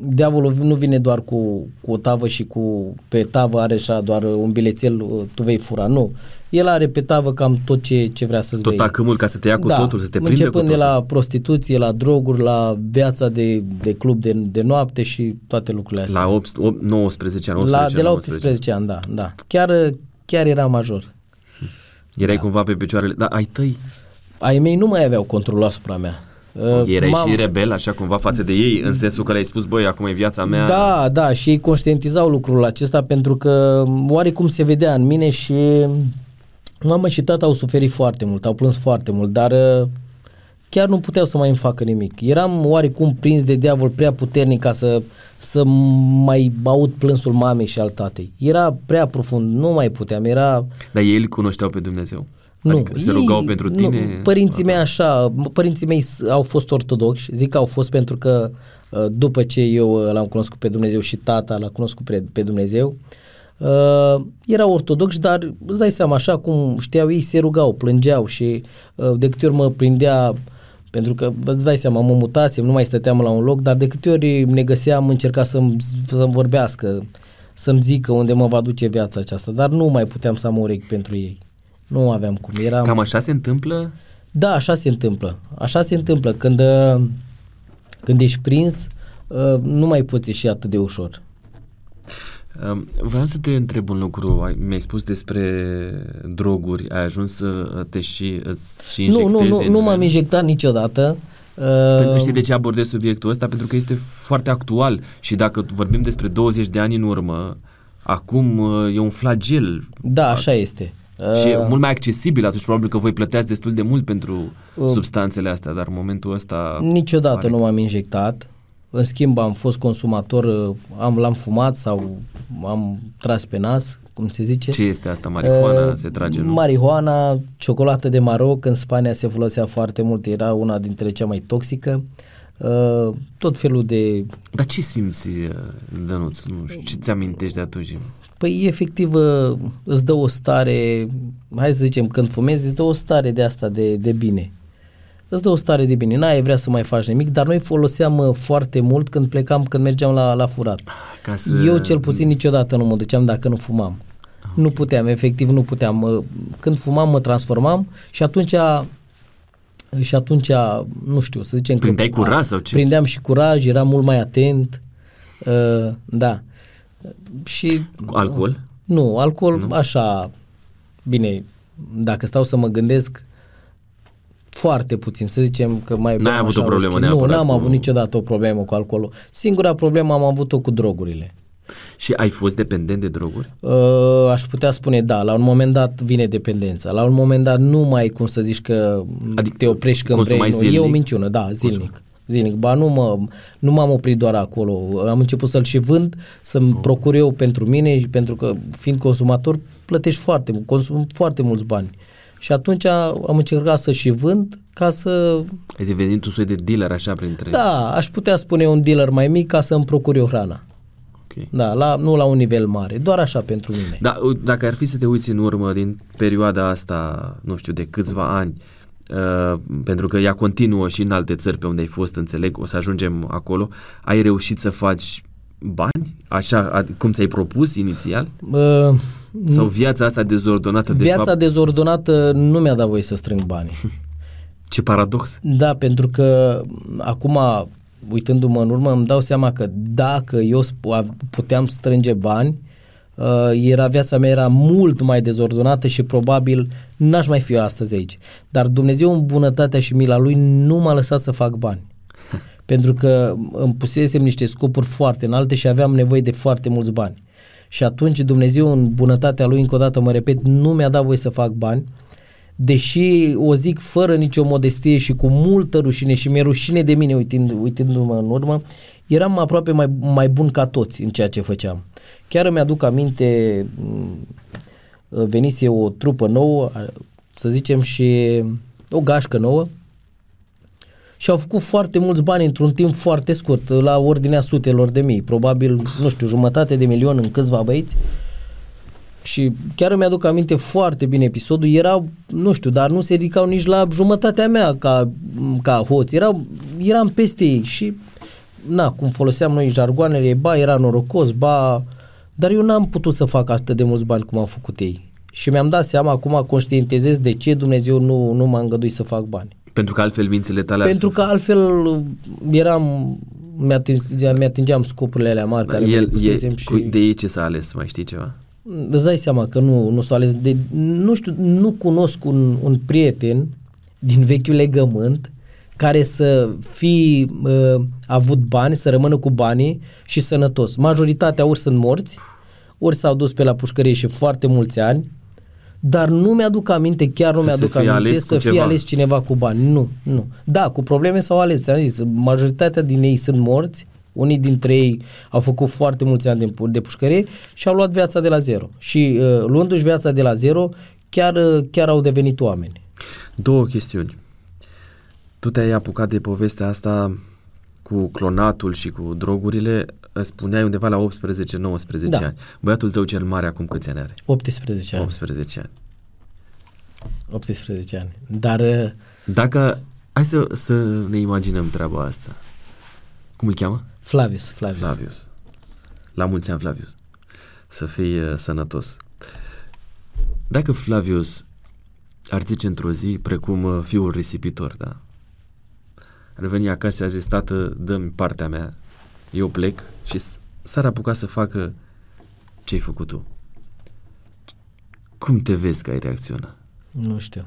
diavolul nu vine doar cu, cu o tavă și cu pe tavă are așa doar un bilețel, uh, tu vei fura, nu. El are pe tavă cam tot ce, ce vrea să-ți Tot dea. acâmul ca să te ia cu da, totul, să te prinde cu începând totul. de la prostituție, la droguri, la viața de, de club de, de noapte și toate lucrurile astea. La 8, 8, 19 ani, 18 la, ani, de la 19. 18 ani, da, da. Chiar, chiar era major. Erai cumva pe picioarele... Da, ai tăi. Ai mei nu mai aveau control asupra mea. Uh, Erai m-am- și rebel, așa cumva, față de ei, în sensul că le-ai spus, băi, acum e viața mea. Da, da, și ei conștientizau lucrul acesta pentru că oarecum se vedea în mine și mama și tata au suferit foarte mult, au plâns foarte mult, dar uh, chiar nu puteau să mai îmi facă nimic. Eram oarecum prins de diavol prea puternic ca să, să mai aud plânsul mamei și al tatei. Era prea profund, nu mai puteam, era... Dar ei îl cunoșteau pe Dumnezeu? Nu, Adică se ei- rugau pentru tine? Nu, părinții mei așa, părinții mei s- au fost ortodoxi, zic că au fost pentru că uh, după ce eu uh, l-am cunoscut pe Dumnezeu și tata l-a cunoscut pe, pe Dumnezeu, uh, erau ortodoxi, dar îți dai seama, așa cum știau ei, se rugau, plângeau și uh, de câte ori mă prindea pentru că îți dai seama, mă mutasem, nu mai stăteam la un loc, dar de câte ori ne găseam, încerca să-mi, să-mi vorbească, să-mi zică unde mă va duce viața aceasta, dar nu mai puteam să am urechi pentru ei. Nu aveam cum. Eram... Cam așa se întâmplă? Da, așa se întâmplă. Așa se întâmplă. Când, uh, când ești prins, uh, nu mai poți ieși atât de ușor. Um, Vreau să te întreb un lucru. Ai- Mi-ai spus despre droguri. Ai ajuns să te și, îți și Nu, nu, injectezi nu, în- nu m-am injectat niciodată. Pentru că știi de ce abordez subiectul ăsta? Pentru că este foarte actual și dacă vorbim despre 20 de ani în urmă, acum uh, e un flagel. Da, așa este. Și e mult mai accesibil atunci, probabil că voi plăteați destul de mult pentru uh, substanțele astea, dar în momentul ăsta... Niciodată nu m-am injectat. În schimb, am fost consumator, uh, am, l-am fumat sau am tras pe nas, cum se zice. Ce este asta? Marihuana uh, se trage, nu? Marihuana, ciocolată de Maroc, în Spania se folosea foarte mult, era una dintre cea mai toxică. Uh, tot felul de... Dar ce simți, uh, Dănuț? Nu știu, ce ți amintești de atunci? Păi efectiv uh, îți dă o stare, hai să zicem, când fumezi, îți dă o stare de asta de, de bine. Îți dă o stare de bine, n-ai vrea să mai faci nimic, dar noi foloseam uh, foarte mult când plecam, când mergeam la, la furat. Ca să... Eu cel puțin niciodată nu mă duceam dacă nu fumam. Okay. Nu puteam, efectiv nu puteam. Când fumam mă transformam și atunci și atunci, nu știu, să zicem Prindeai că... curaj sau ce? Prindeam și curaj, eram mult mai atent, uh, da. Și... Cu alcool? Nu, alcool nu? așa, bine, dacă stau să mă gândesc, foarte puțin, să zicem că mai... N-ai avut o problemă Nu, n-am cu... avut niciodată o problemă cu alcoolul. Singura problemă am avut-o cu drogurile. Și ai fost dependent de droguri? Uh, aș putea spune da, la un moment dat vine dependența. La un moment dat nu mai, cum să zici că adică te oprești când vrei. Nu. E o minciună, da, zilnic. Consum. Zilnic. Ba nu, mă, nu m-am oprit doar acolo. Am început să-l și vând, să-mi oh. procur eu pentru mine, pentru că fiind consumator plătești foarte mult, consum foarte mulți bani. Și atunci am încercat să și vând ca să... Ai devenit un soi de dealer așa printre... Da, aș putea spune un dealer mai mic ca să îmi procur eu hrana. Okay. Da, la, nu la un nivel mare, doar așa pentru mine. Da, dacă ar fi să te uiți în urmă din perioada asta, nu știu, de câțiva ani, uh, pentru că ea continuă și în alte țări pe unde ai fost, înțeleg, o să ajungem acolo, ai reușit să faci bani, așa cum ți-ai propus inițial? Uh, Sau viața asta dezordonată de Viața fapt... dezordonată nu mi-a dat voie să strâng bani. Ce paradox! Da, pentru că acum uitându-mă în urmă, îmi dau seama că dacă eu puteam strânge bani, uh, era viața mea era mult mai dezordonată și probabil n-aș mai fi eu astăzi aici. Dar Dumnezeu în bunătatea și mila Lui nu m-a lăsat să fac bani. Pentru că îmi pusesem niște scopuri foarte înalte și aveam nevoie de foarte mulți bani. Și atunci Dumnezeu în bunătatea Lui, încă o dată mă repet, nu mi-a dat voie să fac bani deși o zic fără nicio modestie și cu multă rușine și mi-e rușine de mine uitând, uitându-mă în urmă, eram aproape mai, mai bun ca toți în ceea ce făceam. Chiar îmi aduc aminte, mm, venise o trupă nouă, să zicem, și o gașcă nouă. Și au făcut foarte mulți bani într-un timp foarte scurt, la ordinea sutelor de mii, probabil, nu știu, jumătate de milion în câțiva băieți. Și chiar îmi aduc aminte foarte bine episodul, era, nu știu, dar nu se ridicau nici la jumătatea mea ca, ca hoți, erau, eram peste ei și, na, cum foloseam noi jargoanele, ba era norocos, ba, dar eu n-am putut să fac atât de mulți bani cum am făcut ei. Și mi-am dat seama, acum conștientizez de ce Dumnezeu nu, nu m-a îngăduit să fac bani. Pentru că altfel mințile tale... Pentru că altfel eram, mi-atingeam, mi-atingeam scopurile alea mari care El, e, și... De ei ce s-a ales, mai știi ceva? îți dai seama că nu, nu s-a ales de, nu știu, nu cunosc un, un prieten din vechiul legământ care să fi uh, avut bani, să rămână cu banii și sănătos. Majoritatea ori sunt morți, ori s-au dus pe la pușcărie și foarte mulți ani, dar nu mi-aduc aminte, chiar nu să mi-aduc aminte ales să fie ales cineva cu bani. Nu, nu. Da, cu probleme s-au ales, am zis, majoritatea din ei sunt morți, unii dintre ei au făcut foarte mulți ani de, de pușcărie și au luat viața de la zero. Și uh, luându-și viața de la zero, chiar, uh, chiar au devenit oameni. Două chestiuni. Tu te-ai apucat de povestea asta cu clonatul și cu drogurile, spuneai undeva la 18-19 da. ani. Băiatul tău cel mare acum câți ani are? 18 ani. 18 ani. 18 ani. Dar... Uh, Dacă... Hai să, să ne imaginăm treaba asta. Cum îl cheamă? Flavius, Flavius. Flavius. La mulți ani, Flavius. Să fii uh, sănătos. Dacă Flavius ar zice într-o zi, precum uh, fiul risipitor, da? Ar veni acasă și a zis, tată, dă-mi partea mea, eu plec și s-ar apuca să facă ce ai făcut tu. Cum te vezi că ai reacționa? Nu știu.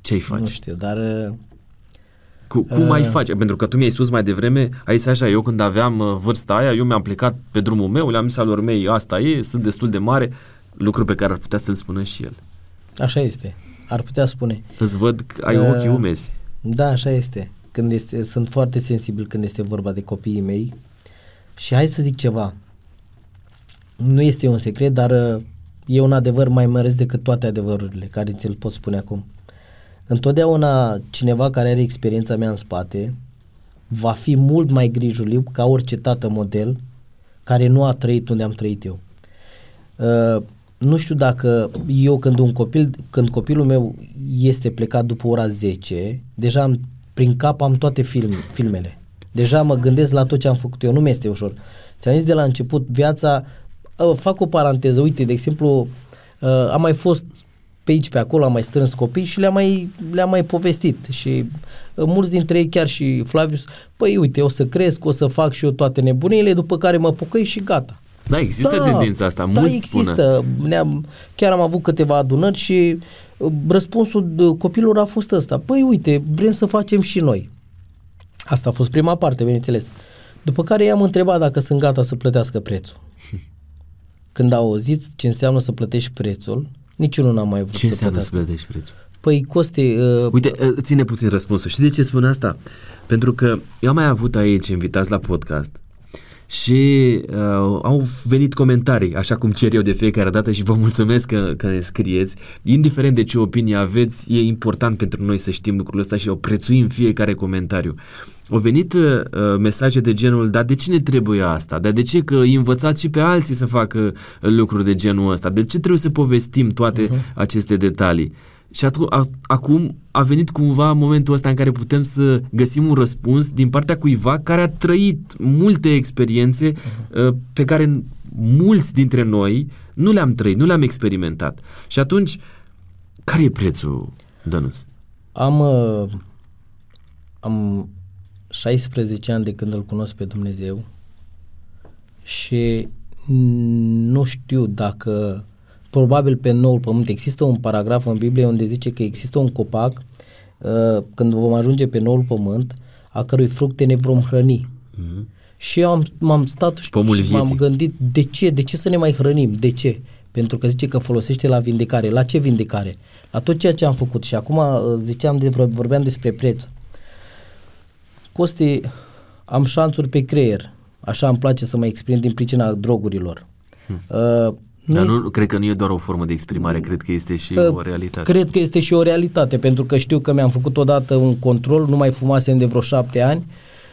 Ce ai face? Nu știu, dar uh, Cu, cum uh, ai face? Pentru că tu mi-ai spus mai devreme, ai zis așa, eu când aveam uh, vârsta aia, eu mi-am plecat pe drumul meu, le-am zis alor mei, asta e, sunt destul de mare, lucru pe care ar putea să-l spună și el. Așa este, ar putea spune. Îți văd că ai uh, ochii umezi. Da, așa este. Când este, sunt foarte sensibil când este vorba de copiii mei și hai să zic ceva, nu este un secret, dar uh, e un adevăr mai măreț decât toate adevărurile care ți-l pot spune acum. Întotdeauna cineva care are experiența mea în spate va fi mult mai grijuliu ca orice tată model care nu a trăit unde am trăit eu. Uh, nu știu dacă eu când un copil, când copilul meu este plecat după ora 10, deja am, prin cap am toate film, filmele. Deja mă gândesc la tot ce am făcut eu, nu mi este ușor. Ți-am zis de la început, viața, uh, fac o paranteză, uite, de exemplu, uh, am mai fost pe aici, pe acolo, am mai strâns copii și le-am mai, le-am mai povestit și uh, mulți dintre ei, chiar și Flavius, păi uite, o să cresc, o să fac și eu toate nebunile, după care mă pucăi și gata. Da, există da, tendința asta, da, mulți există. Ne-am, chiar am avut câteva adunări și uh, răspunsul copilor a fost ăsta. Păi uite, vrem să facem și noi. Asta a fost prima parte, bineînțeles. După care i-am întrebat dacă sunt gata să plătească prețul. Când au auzit ce înseamnă să plătești prețul, niciunul n-a mai vrut ce să înseamnă să plătești prețul? Păi, Coste... Uh, Uite, uh, ține puțin răspunsul. Și de ce spun asta? Pentru că eu am mai avut aici invitați la podcast și uh, au venit comentarii, așa cum cer eu de fiecare dată și vă mulțumesc că, că ne scrieți. Indiferent de ce opinie aveți, e important pentru noi să știm lucrul ăsta și o prețuim fiecare comentariu. Au venit uh, mesaje de genul, dar de ce ne trebuie asta? Dar de ce că îi învățați și pe alții să facă uh, lucruri de genul ăsta? De ce trebuie să povestim toate uh-huh. aceste detalii? Și atu- a, acum a venit cumva momentul ăsta în care putem să găsim un răspuns din partea cuiva care a trăit multe experiențe uh-huh. pe care mulți dintre noi nu le-am trăit, nu le-am experimentat. Și atunci, care e prețul, Dănuț? Am, uh, am 16 ani de când îl cunosc pe Dumnezeu și nu știu dacă probabil pe noul pământ există un paragraf în Biblie unde zice că există un copac uh, când vom ajunge pe noul pământ a cărui fructe ne vom hrăni. Mm-hmm. Și eu am, m-am stat și, și m-am gândit de ce, de ce să ne mai hrănim, de ce? Pentru că zice că folosește la vindecare. La ce vindecare? La tot ceea ce am făcut. Și acum uh, ziceam de, vorbeam despre preț. Costi, am șanțuri pe creier. Așa îmi place să mă exprim din pricina drogurilor. Hmm. Uh, nu Dar nu, cred că nu e doar o formă de exprimare, cred că este și uh, o realitate. Cred că este și o realitate, pentru că știu că mi-am făcut odată un control, nu mai fumasem de vreo șapte ani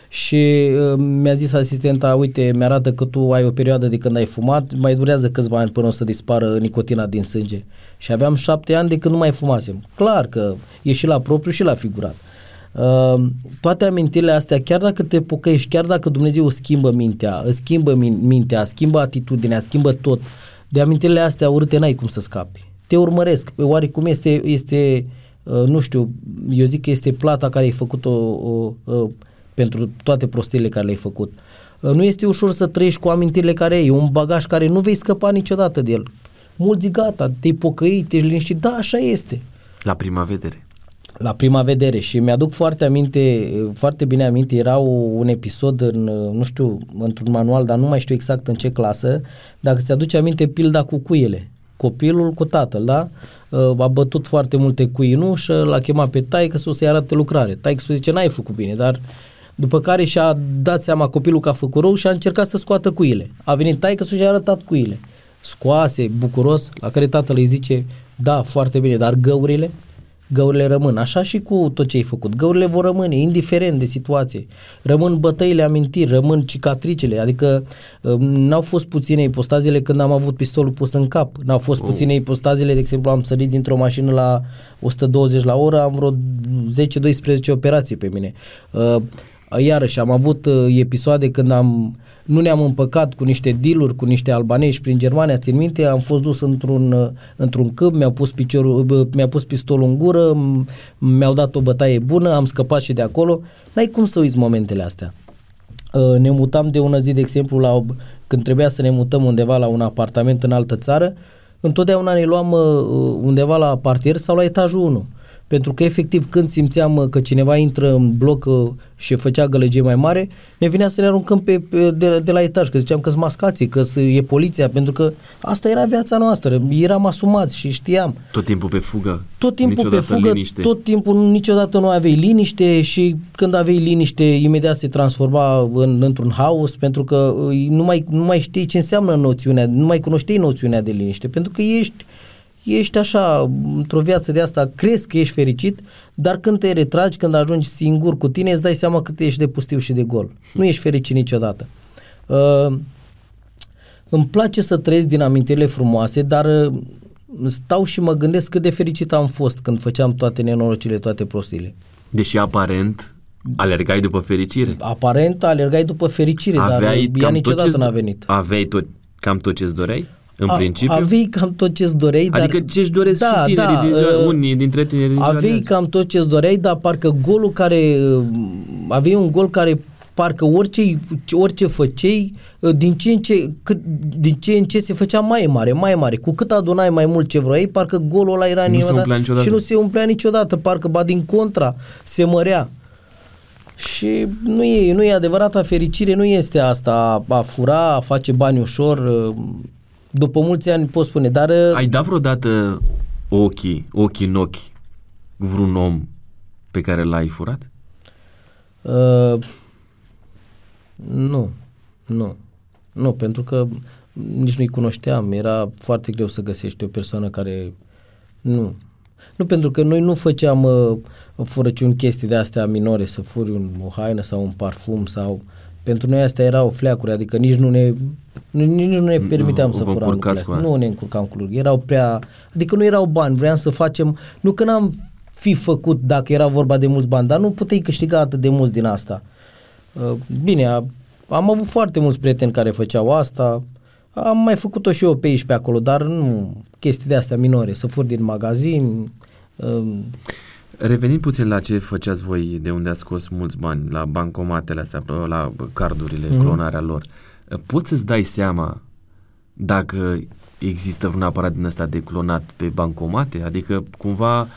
și uh, mi-a zis asistenta, uite, mi-arată că tu ai o perioadă de când ai fumat, mai durează câțiva ani până o să dispară nicotina din sânge. Și aveam șapte ani de când nu mai fumasem. Clar că e și la propriu și la figurat. Uh, toate amintirile astea, chiar dacă te pocăiești, chiar dacă Dumnezeu schimbă mintea, îți schimbă mintea, schimbă atitudinea, schimbă tot, de amintirile astea urâte n-ai cum să scapi. Te urmăresc. Oarecum este, este uh, nu știu, eu zic că este plata care ai făcut-o uh, uh, pentru toate prostiile care le-ai făcut. Uh, nu este ușor să trăiești cu amintirile care ai, e un bagaj care nu vei scăpa niciodată de el. Mulți gata, te-ai pocăit, te-ai liniștit, da, așa este. La prima vedere la prima vedere și mi-aduc foarte aminte, foarte bine aminte, era un episod în, nu știu, într-un manual, dar nu mai știu exact în ce clasă, dacă ți aduce aminte pilda cu cuiele. Copilul cu tatăl, da? Uh, a bătut foarte multe cui în ușă, l-a chemat pe taică să-i arate lucrare. Taică să zice, n-ai făcut bine, dar după care și-a dat seama copilul că a făcut rău și a încercat să scoată cuile. A venit taică să și-a arătat cuile. Scoase, bucuros, la care tatăl îi zice, da, foarte bine, dar găurile? Găurile rămân. Așa și cu tot ce ai făcut. Găurile vor rămâne, indiferent de situație. Rămân bătăile amintiri, rămân cicatricele. Adică um, n-au fost puține ipostazele când am avut pistolul pus în cap. N-au fost oh. puține ipostazele, de exemplu, am sărit dintr-o mașină la 120 la oră, am vreo 10-12 operații pe mine. Uh, iarăși, am avut uh, episoade când am nu ne-am împăcat cu niște dealuri, cu niște albanești prin Germania, țin minte, am fost dus într-un, într-un câmp, mi-au pus, piciorul, mi-a pus pistolul în gură, mi-au dat o bătaie bună, am scăpat și de acolo. N-ai cum să uiți momentele astea. Uh, ne mutam de una zi, de exemplu, la, când trebuia să ne mutăm undeva la un apartament în altă țară, întotdeauna ne luam uh, undeva la parter sau la etajul 1 pentru că efectiv când simțeam uh, că cineva intră în bloc uh, și făcea gălăgie mai mare, ne vinea să ne aruncăm pe, pe, de, de la etaj, că ziceam că sunt mascații, că e poliția, pentru că asta era viața noastră, eram asumați și știam. Tot timpul pe fugă? Tot timpul niciodată pe fugă, liniște. tot timpul niciodată nu aveai liniște și când aveai liniște imediat se transforma în, într-un haos pentru că uh, nu mai, nu mai știi ce înseamnă noțiunea, nu mai cunoșteai noțiunea de liniște, pentru că ești ești așa, într-o viață de asta, crezi că ești fericit, dar când te retragi, când ajungi singur cu tine, îți dai seama cât ești de pustiu și de gol. Nu ești fericit niciodată. Uh, îmi place să trăiesc din amintirile frumoase, dar uh, stau și mă gândesc cât de fericit am fost când făceam toate nenorocile, toate prostile. Deși aparent alergai după fericire. Aparent alergai după fericire, Aveai dar ea niciodată n-a venit. Aveai tot, cam tot ce-ți doreai? În a, principiu? Avei cam tot ce-ți doreai, dar... Adică ce-și doresc da, și tinerii da, din ziua, uh, unii dintre tinerii din ziua Avei cam tot ce-ți doreai, dar parcă golul care... Uh, aveai un gol care parcă orice, orice făcei, uh, din ce, în ce, cât, din ce în ce se făcea mai mare, mai mare. Cu cât adunai mai mult ce vrei, parcă golul ăla era nu se umplea niciodată. și nu se umplea niciodată, parcă ba din contra, se mărea. Și nu e, nu e adevărata fericire, nu este asta a fura, a face bani ușor, uh, după mulți ani pot spune, dar... Uh, Ai dat vreodată ochii, ochii în ochi vreun om pe care l-ai furat? Uh, nu, nu, nu, pentru că nici nu-i cunoșteam, era foarte greu să găsești o persoană care... Nu, nu, pentru că noi nu făceam uh, furăciuni chestii de astea minore, să furi un, o haină sau un parfum sau... Pentru noi astea erau fleacuri, adică nici nu ne, nici nu ne permiteam nu, să furam lucrurile astea. Nu ne încurcam cu lucruri. Erau prea... Adică nu erau bani, vreau să facem... Nu că n-am fi făcut dacă era vorba de mulți bani, dar nu puteai câștiga atât de mulți din asta. Uh, bine, am avut foarte mulți prieteni care făceau asta, am mai făcut-o și eu pe aici pe acolo, dar nu chestii de astea minore, să fur din magazin. Um. Revenind puțin la ce făceați voi, de unde ați scos mulți bani, la bancomatele astea, la cardurile, mm-hmm. clonarea lor, poți să-ți dai seama dacă există vreun aparat din ăsta de clonat pe bancomate? Adică cumva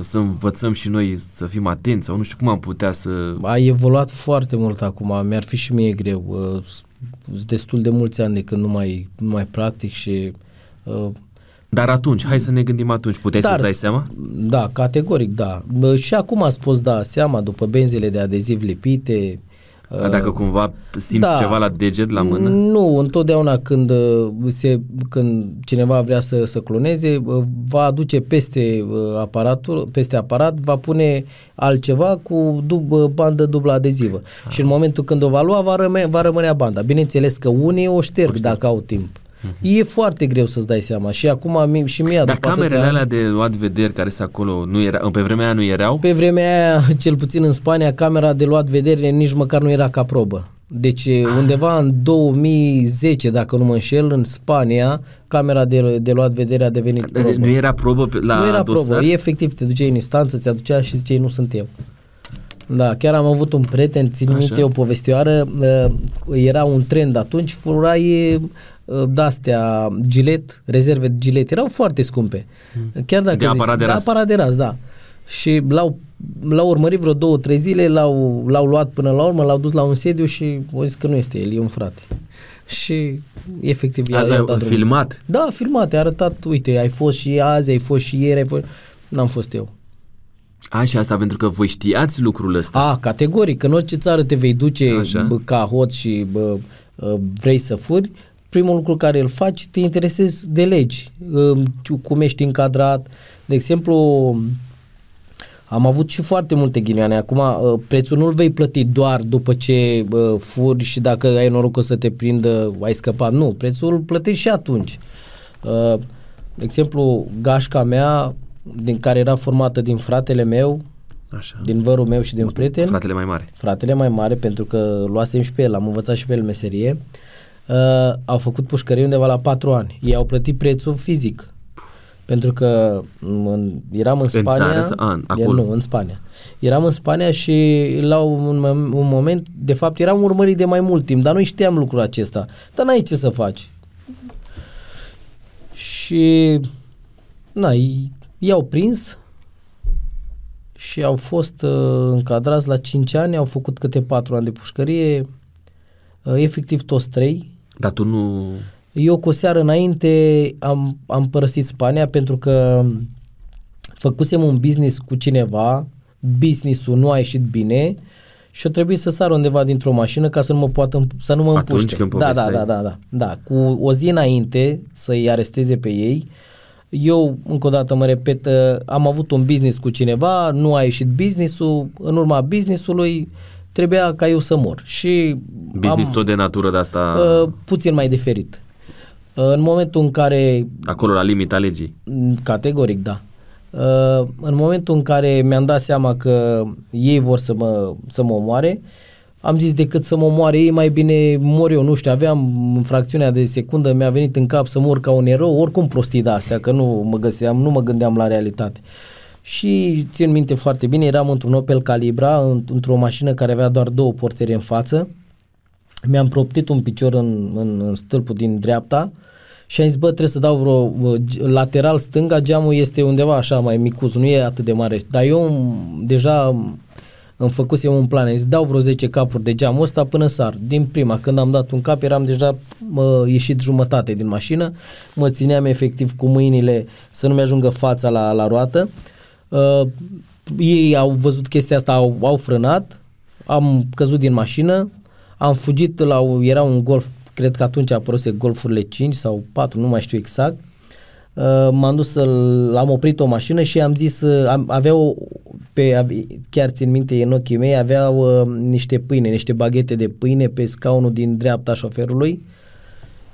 să învățăm și noi să fim atenți sau nu știu cum am putea să... A evoluat foarte mult acum, mi-ar fi și mie greu. Uh, sunt destul de mulți ani de când nu mai, nu mai practic și... Uh, dar atunci, hai să ne gândim atunci, puteai dar, să-ți dai seama? Da, categoric, da. Și acum ați spus da seama după benzile de adeziv lipite, dacă cumva simți da, ceva la deget, la mână? Nu, întotdeauna când, uh, se, când cineva vrea să, să cloneze, uh, va aduce peste uh, aparatul, peste aparat, va pune altceva cu dub, bandă dublă adezivă. Ah. Și în momentul când o va lua, va, rămâne, va rămâne banda. Bineînțeles că unii o șterg o dacă au timp. Mm-hmm. E foarte greu să-ți dai seama și acum și mie Dar camerele alea de luat vederi care sunt acolo, nu era, pe vremea aia nu erau? Pe vremea aia, cel puțin în Spania, camera de luat vedere nici măcar nu era ca probă. Deci ah. undeva în 2010, dacă nu mă înșel, în Spania, camera de, de luat vedere a devenit probă. Nu era probă la Nu era dosar? probă, e efectiv, te duceai în instanță, ți aducea și ziceai nu sunt eu. Da, chiar am avut un prieten, țin minte o povestioară, uh, era un trend atunci, furai uh, de-astea gilet, rezerve de gilet, erau foarte scumpe. Hmm. Chiar dacă de zici, aparat de ras. De aparat de ras, da. Și l-au, l-au urmărit vreo două, trei zile, l-au, l-au luat până la urmă, l-au dus la un sediu și au zis că nu este el, e un frate. Și efectiv i-a, i-a dat filmat? Drumul. Da, filmat, a arătat, uite, ai fost și azi, ai fost și ieri, ai fost... N-am fost eu. A, și asta pentru că voi știați lucrul ăsta. A, categoric, în orice țară te vei duce bă, ca hot și bă, vrei să furi, primul lucru care îl faci, te interesezi de legi, cum ești încadrat. De exemplu, am avut și foarte multe ghinioane. Acum, prețul nu-l vei plăti doar după ce furi și dacă ai norocul să te prindă, ai scăpat. Nu, prețul îl plătești și atunci. De exemplu, gașca mea din care era formată din fratele meu, Așa. din vărul meu și din prieten. Fratele mai mare. Fratele mai mare, pentru că luasem și pe el, am învățat și pe el meserie. Uh, au făcut pușcărie undeva la patru ani. Ei au plătit prețul fizic. Pentru că în, eram în Spania. În țară, an, acolo. Nu, în Spania. Eram în Spania și la un, un moment, de fapt, eram urmărit de mai mult timp, dar nu știam lucrul acesta. Dar n-ai ce să faci. Și, na, i-au prins, și au fost uh, încadrați la 5 ani, au făcut câte 4 ani de pușcărie, uh, efectiv toți trei. Dar tu nu... Eu cu o seară înainte am, am părăsit Spania pentru că făcusem un business cu cineva, businessul nu a ieșit bine și a trebuit să sar undeva dintr-o mașină ca să nu mă poată să nu mă Atunci împuște. când da, da, povesteai. da, da, da, da. Cu o zi înainte să-i aresteze pe ei, eu, încă o dată mă repet, uh, am avut un business cu cineva, nu a ieșit businessul, în urma businessului trebuia ca eu să mor. Și Business am, tot de natură de asta, uh, puțin mai diferit. Uh, în momentul în care acolo la limita legii. Mm, Categoric, da. Uh, în momentul în care mi-am dat seama că ei vor să mă, să mă omoare, am zis decât să mă omoare ei, mai bine mor eu, nu știu, aveam în fracțiunea de secundă, mi-a venit în cap să mor ca un erou, oricum prostii de astea, că nu mă găseam, nu mă gândeam la realitate. Și țin minte foarte bine, eram într-un Opel Calibra, în, într-o mașină care avea doar două portere în față, mi-am proptit un picior în, în, în stâlpul din dreapta și am zis, bă, trebuie să dau vreo uh, g- lateral stânga, geamul este undeva așa mai micuț, nu e atât de mare. Dar eu m- deja m- îmi făcusem un plan, am zis, dau vreo 10 capuri de geamul ăsta până sar. Din prima, când am dat un cap, eram deja mă, ieșit jumătate din mașină, mă țineam efectiv cu mâinile să nu mi-ajungă fața la, la roată. Uh, ei au văzut chestia asta, au, au frânat, am căzut din mașină, am fugit la, o- era un golf, cred că atunci apăruse golfurile 5 sau 4, nu mai știu exact. Uh, m-am dus să-l, am oprit o mașină și am zis, uh, am, avea o, pe, ave, chiar țin minte în ochii mei, aveau uh, niște pâine, niște baghete de pâine pe scaunul din dreapta șoferului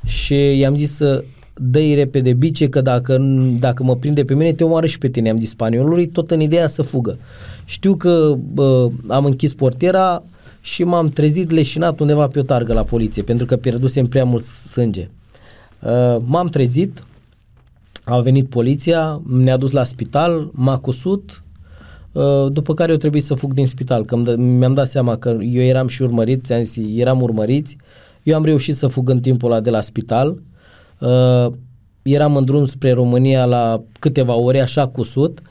și i-am zis să dă repede bice că dacă, dacă mă prinde pe mine te omoară și pe tine, am zis spaniolului, tot în ideea să fugă. Știu că bă, am închis portiera și m-am trezit leșinat undeva pe o targă la poliție pentru că pierdusem prea mult sânge. Uh, m-am trezit, a venit poliția, ne-a dus la spital, m-a cusut, uh, după care eu trebuie să fug din spital, că îmi dă- mi-am dat seama că eu eram și urmărit, ți-am zis, eram urmăriți, eu am reușit să fug în timpul ăla de la spital, uh, eram în drum spre România la câteva ore, așa cusut,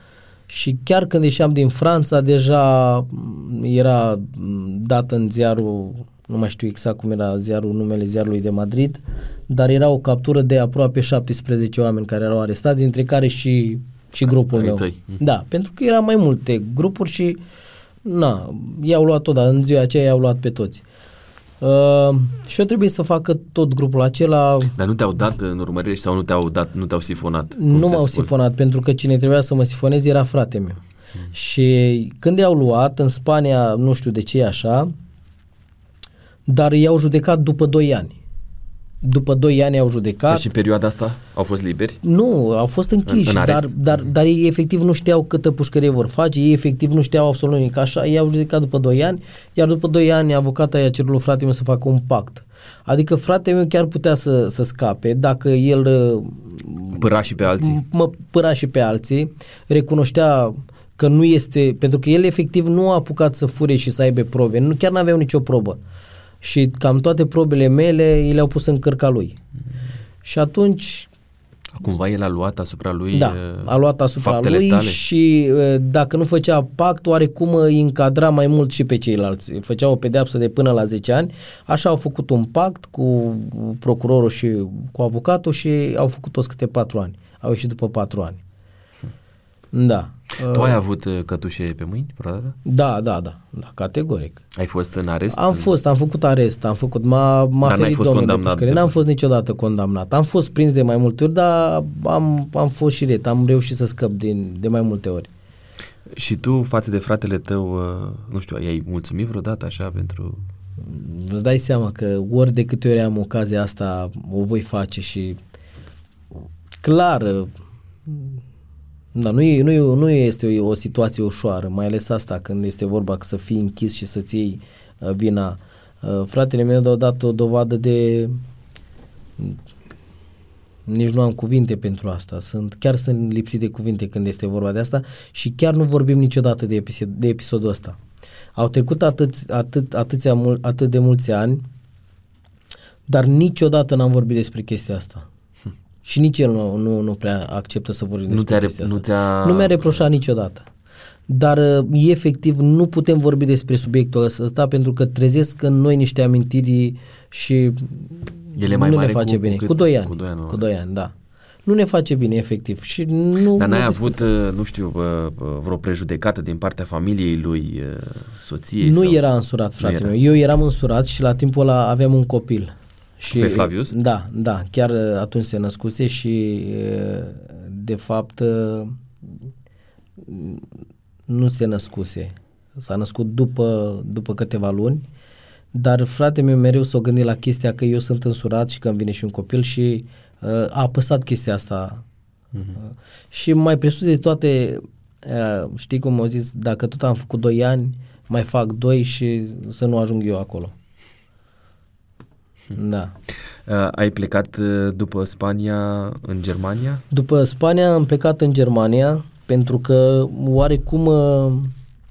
și chiar când ieșeam din Franța, deja m, era m, dat în ziarul, nu mai știu exact cum era ziarul, numele ziarului de Madrid, dar era o captură de aproape 17 oameni care erau arestați, dintre care și, și grupul Ai meu. tăi. Da, pentru că erau mai multe grupuri și na, i-au luat tot, dar în ziua aceea i-au luat pe toți. Uh, și eu trebuie să facă tot grupul acela Dar nu te-au dat în urmărire sau nu te-au dat, nu te-au sifonat? cum nu se m-au spune? sifonat pentru că cine trebuia să mă sifoneze era frate meu. Și când i-au luat, în Spania, nu știu de ce e așa, dar i-au judecat după 2 ani. După 2 ani i-au judecat. Deci în perioada asta au fost liberi? Nu, au fost închiși, În- în arest? dar, dar, dar ei efectiv nu știau câtă pușcărie vor face, ei efectiv nu știau absolut nimic. Așa, i-au judecat după 2 ani, iar după 2 ani avocata i-a cerut lui frate meu să facă un pact. Adică frate meu chiar putea să, să scape dacă el uh, Păra și pe alții? mă păra și pe alții, recunoștea că nu este, pentru că el efectiv nu a apucat să fure și să aibă probe, nu, chiar n-aveau nicio probă. Și cam toate probele mele i le-au pus în cărca lui. Și atunci, Cumva el a luat asupra lui da, uh, a luat asupra faptele lui tale? și uh, dacă nu făcea pact, oarecum îi încadra mai mult și pe ceilalți. Făcea o pedeapsă de până la 10 ani. Așa au făcut un pact cu procurorul și cu avocatul și au făcut toți câte 4 ani. Au ieșit după 4 ani. Da. Tu Uh, ai avut uh, cătușe pe mâini vreodată? Da, da, da, da, categoric. Ai fost în arest? Am fost, am făcut arest, am făcut, m-a, m-a Dar n-ai ferit fost domnul de condamnat pușcărie. de- N-am fost niciodată condamnat. Am fost prins de mai multe ori, dar am, am fost și ret, am reușit să scăp din, de mai multe ori. Și tu, față de fratele tău, uh, nu știu, ai mulțumit vreodată așa pentru... Îți dai seama că ori de câte ori am ocazia asta o voi face și clar, da, nu, e, nu, e, nu este o, o situație ușoară, mai ales asta când este vorba să fii închis și să-ți iei uh, vina. Uh, fratele meu a dat o dovadă de nici nu am cuvinte pentru asta. Sunt, chiar sunt lipsit de cuvinte când este vorba de asta și chiar nu vorbim niciodată de, episod, de episodul ăsta. Au trecut atât, atât, atâția, mul, atât de mulți ani, dar niciodată n-am vorbit despre chestia asta. Și nici el nu, nu, nu prea acceptă să vorbim Nu despre ți-a, chestia rep- asta. nu ți-a... Nu mi-a reproșat niciodată. dar uh, efectiv nu putem vorbi despre subiectul ăsta pentru că trezesc în noi niște amintiri și Ele mai nu mare ne face cu- bine. cu Cu cât? 2 ani. Cu doi ani, Cu nu? 2 ani, da. Nu ne face bine, efectiv. Și nu, Dar n-ai nu avut, uh, nu știu, uh, uh, vreo prejudecată din partea familiei lui, uh, soției? Nu sau... era însurat, frate era. meu. Eu eram însurat și la timpul ăla aveam un copil. Și, Pe Flavius? Da, da. Chiar uh, atunci se născuse și uh, de fapt uh, nu se născuse. S-a născut după, după câteva luni. Dar frate meu mereu s-a gândit la chestia că eu sunt însurat și că îmi vine și un copil și uh, a apăsat chestia asta. Uh, și mai presus de toate, uh, știi cum au zis, dacă tot am făcut 2 ani, mai fac 2 și să nu ajung eu acolo. Da. Uh, ai plecat uh, după Spania în Germania? După Spania am plecat în Germania pentru că oarecum uh,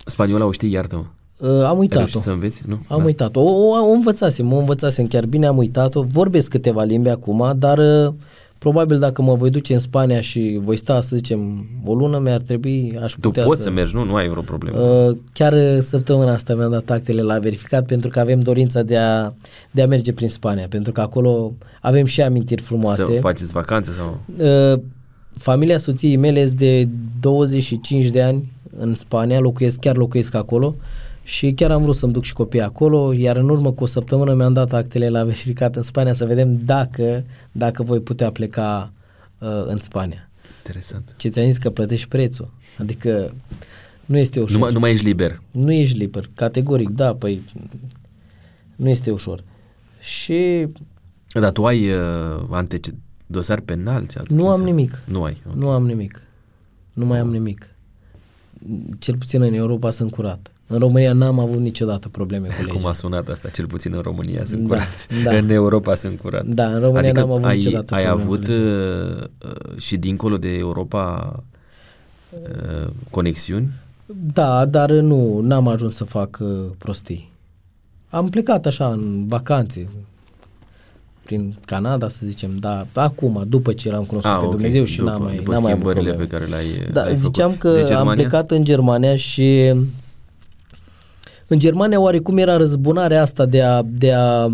Spaniola o știi, iartă-mă. uh, am Ai uitat-o. reușit să înveți? Nu? Am Da. uitat-o. O, o, o învățasem, o învățasem chiar bine, am uitat-o. Vorbesc câteva limbi acum, dar uh, probabil dacă mă voi duce în Spania și voi sta, să zicem, o lună, mi-ar trebui, aș Tu putea poți să... să mergi, nu? Nu ai vreo problemă. Uh, chiar uh, săptămâna asta mi-am dat actele la verificat pentru că avem dorința de a, de a merge prin Spania, pentru că acolo avem și amintiri frumoase. Să faceți vacanțe sau... Uh, familia soției mele este de 25 de ani în Spania, locuiesc, chiar locuiesc acolo și chiar am vrut să-mi duc și copiii acolo, iar în urmă cu o săptămână mi-am dat actele la verificat în Spania să vedem dacă, dacă voi putea pleca uh, în Spania. Interesant. Ce ți-am zis că plătești prețul, adică nu este ușor. Nu mai, nu mai ești liber. Nu ești liber, categoric, da, păi nu este ușor. Și Dar tu ai uh, antece- dosar penal? Ce nu am nimic. Nu ai. ok. Nu am nimic. Nu mai am nimic. Cel puțin în Europa sunt curat. În România n-am avut niciodată probleme cu legea. Cum a sunat asta, cel puțin în România sunt Da, curat. da. În Europa sunt curat. Da, în România adică n-am avut ai, niciodată ai probleme cu avut legea. uh, uh, și dincolo de Europa uh, conexiuni? Da, dar nu, n-am ajuns să fac uh, prostii. Am plecat așa în vacanțe prin Canada, să zicem, da, acum, după ce l-am cunoscut Ah, pe ok. Dumnezeu și După- n-am mai, după n-am mai avut schimbările probleme. pe care le-ai- Da, le-ai ziceam făcut. că De am Germania? plecat în Germania și în Germania oarecum era răzbunarea asta de a, de a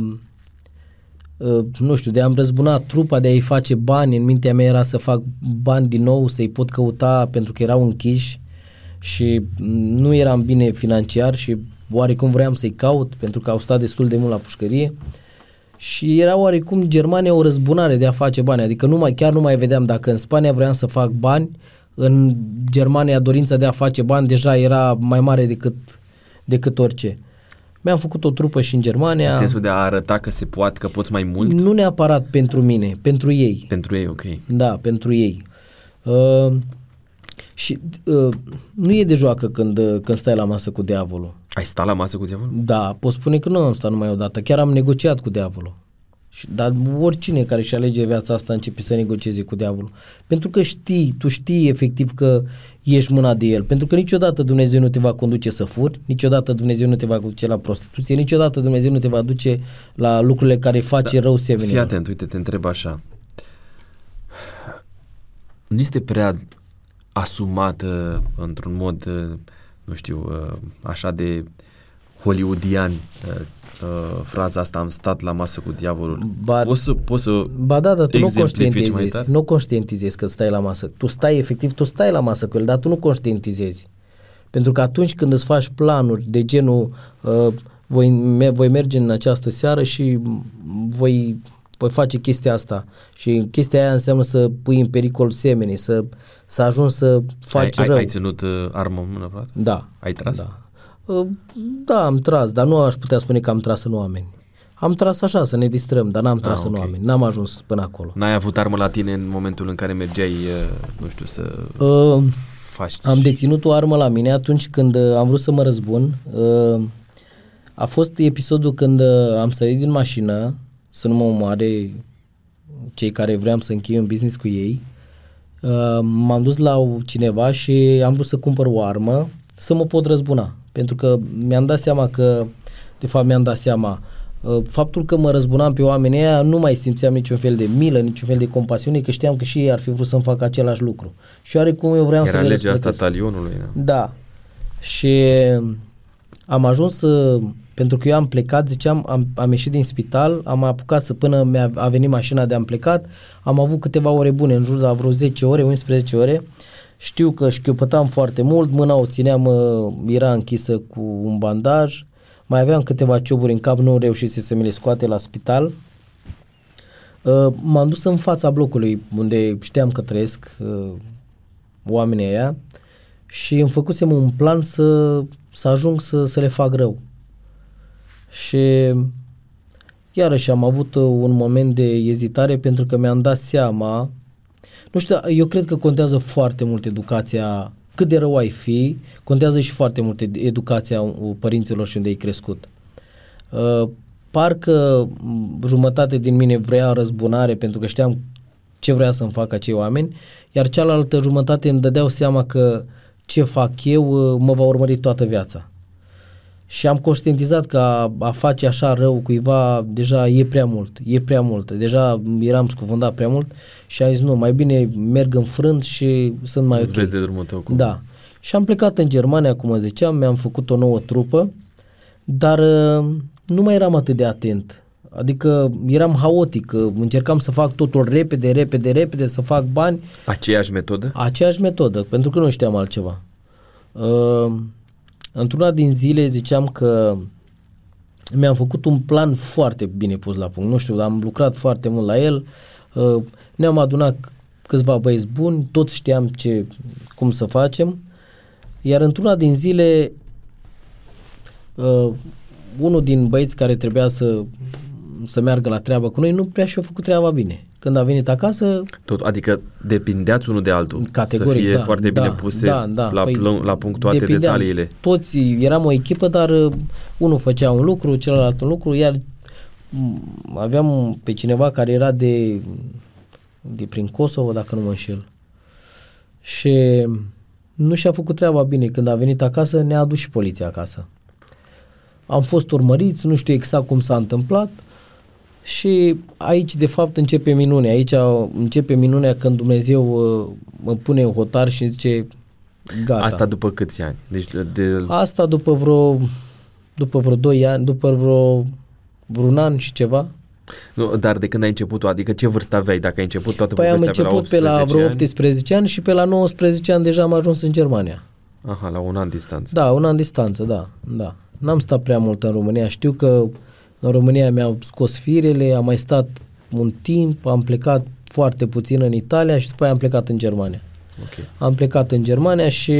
uh, nu știu, de a-mi răzbuna trupa, de a-i face bani. În mintea mea era să fac bani din nou, să-i pot căuta pentru că erau închiși și nu eram bine financiar și oarecum vreau să-i caut pentru că au stat destul de mult la pușcărie. Și era oarecum Germania o răzbunare de a face bani, adică nu mai, chiar nu mai vedeam dacă în Spania vreau să fac bani, în Germania dorința de a face bani deja era mai mare decât, decât orice. Mi-am făcut o trupă și în Germania, În sensul de a arăta că se poate, că poți mai mult? nu neapărat pentru mine, pentru ei. Pentru ei, ok. Da, pentru ei. Uh, și uh, nu e de joacă când, uh, când stai la masă cu diavolul. Ai stat la masă cu diavolul? Da, pot spune că nu am stat numai odată, chiar am negociat cu diavolul. Și, dar oricine care și alege viața asta începe să negocieze cu diavolul. Pentru că știi, tu știi efectiv că ești mâna de el. Pentru că niciodată Dumnezeu nu te va conduce să furi, niciodată Dumnezeu nu te va duce la prostituție, niciodată Dumnezeu nu te va duce la lucrurile care face da, rău Fii semenilor. atent, uite, te întreb așa. Nu este prea asumată într-un mod, uh, nu știu, uh, așa de hollywoodian uh, uh, fraza asta, am stat la masă cu diavolul. Ba- poți să, poți să Ba da, dar tu nu exemplifici mai conștientizezi, tare? nu conștientizezi că stai la masă. Tu stai efectiv, tu stai la masă cu el, dar tu nu conștientizezi. Pentru că atunci când îți faci planuri de genul uh, voi, me, voi merge în această seară și voi, voi face chestia asta și chestia aia înseamnă să pui în pericol semenii, să, să ajungi să faci ai, ai, rău. ai ținut uh, armă în mână, frate? Da. Ai tras? Da. Uh, Da, am tras, dar nu aș putea spune că am tras în oameni. Am tras așa, să ne distrăm, dar n-am tras în ok. oameni. N-am ajuns până acolo. N-ai avut armă la tine în momentul în care mergeai, uh, nu știu, să Uh, faci... Am deținut o armă la mine atunci când uh, am vrut să mă răzbun. Uh, a fost episodul când uh, am sărit din mașină să nu mă omoare cei care vreau să închei un business cu ei. Uh, m-am dus la o- cineva și am vrut să cumpăr o armă să mă pot răzbuna. Pentru că mi-am dat seama că, de fapt mi-am dat seama, uh, faptul că mă răzbunam pe oamenii ăia nu mai simțeam niciun fel de milă, niciun fel de compasiune, că știam că și ei ar fi vrut să-mi facă același lucru. Și oarecum eu vreau să Era le legea asta răsplătesc. talionului, da. Da. Și am ajuns, uh, pentru că eu am plecat, ziceam, am, am ieșit din spital, am apucat să până mi-a a venit mașina de am plecat, am avut câteva ore bune, în jur de vreo 10 ore, 11 ore. Știu că șchiopătam foarte mult, mâna o țineam, uh, era închisă cu un bandaj, mai aveam câteva cioburi în cap, nu reușise să mi le scoate la spital. Uh, m-am dus în fața blocului unde știam că trăiesc oamenii aia și îmi făcusem un plan să, să ajung să, să le fac rău. Și iarăși am avut un moment de ezitare pentru că mi-am dat seama, nu știu, eu cred că contează foarte mult educația, cât de rău ai fi, contează și foarte mult educația părinților și unde ai crescut. Uh, parcă jumătate din mine vrea răzbunare pentru că știam ce vrea să-mi facă acei oameni, iar cealaltă jumătate îmi dădeau seama că ce fac eu uh, mă va urmări toată viața. Și am conștientizat că a, a face așa rău cuiva deja e prea mult, e prea mult. Deja eram scufândat prea mult și am zis nu, mai bine merg în frânt și sunt mai Îți ok. vezi de drumul tău cum. Da. Și am plecat în Germania, cum ziceam, mi-am făcut o nouă trupă, dar uh, nu mai eram atât de atent. Adică eram haotic, încercam să fac totul repede, repede, repede, să fac bani. Aceeași metodă? Aceeași metodă, pentru că nu știam altceva. Uh, într-una din zile ziceam că mi-am făcut un plan foarte bine pus la punct. Nu știu, am lucrat foarte mult la el. Uh, ne-am adunat câțiva băieți buni, toți știam ce, cum să facem. Iar într-una din zile, uh, unul din băieți care trebuia să să meargă la treabă cu noi, nu prea și-a făcut treaba bine. Când a venit acasă... Tot, adică depindeați unul de altul. Categoric, să fie da, foarte da, bine puse da, da, la, păi la punct toate detaliile. Toți eram o echipă, dar uh, unul făcea un lucru, celălalt un lucru, iar mm, aveam pe cineva care era de, de prin Kosovo, dacă nu mă înșel. Și nu și-a făcut treaba bine. Când a venit acasă, ne-a adus și poliția acasă. Am fost urmăriți, nu știu exact cum s-a întâmplat, și aici, de fapt, începe minunea. Aici începe minunea când Dumnezeu uh, mă pune în hotar și zice gata. Asta după câți ani? Deci de... Asta după vreo după vreo 2 ani, după vreo vreun an și ceva. Nu, dar de când ai început adică ce vârstă aveai dacă ai început toată păi am început pe la, pe la vreo 18 ani? ani și pe la 19 ani deja am ajuns în Germania. Aha, la un an distanță. Da, un an distanță, da, da. N-am stat prea mult în România. Știu că în România mi-au scos firele, am mai stat un timp, am plecat foarte puțin în Italia și după aia am plecat în Germania. Okay. Am plecat în Germania și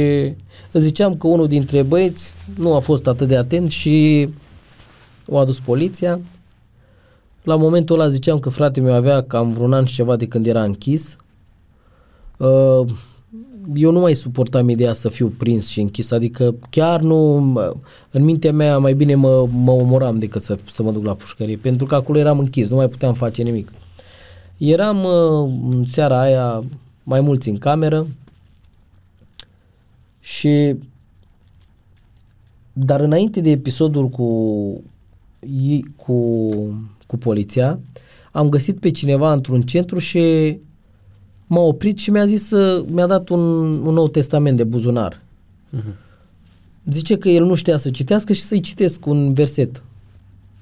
îți ziceam că unul dintre băieți nu a fost atât de atent și o adus poliția. La momentul ăla ziceam că fratele meu avea cam vreun an și ceva de când era închis. Uh, eu nu mai suportam ideea să fiu prins și închis, adică chiar nu, în mintea mea mai bine mă, mă omoram decât să, să mă duc la pușcărie, pentru că acolo eram închis, nu mai puteam face nimic. Eram uh, în seara aia mai mulți în cameră și dar înainte de episodul cu, cu, cu poliția, am găsit pe cineva într-un centru și m-a oprit și mi-a zis, mi-a dat un, un nou testament de buzunar. Uh-huh. Zice că el nu știa să citească și să-i citesc un verset.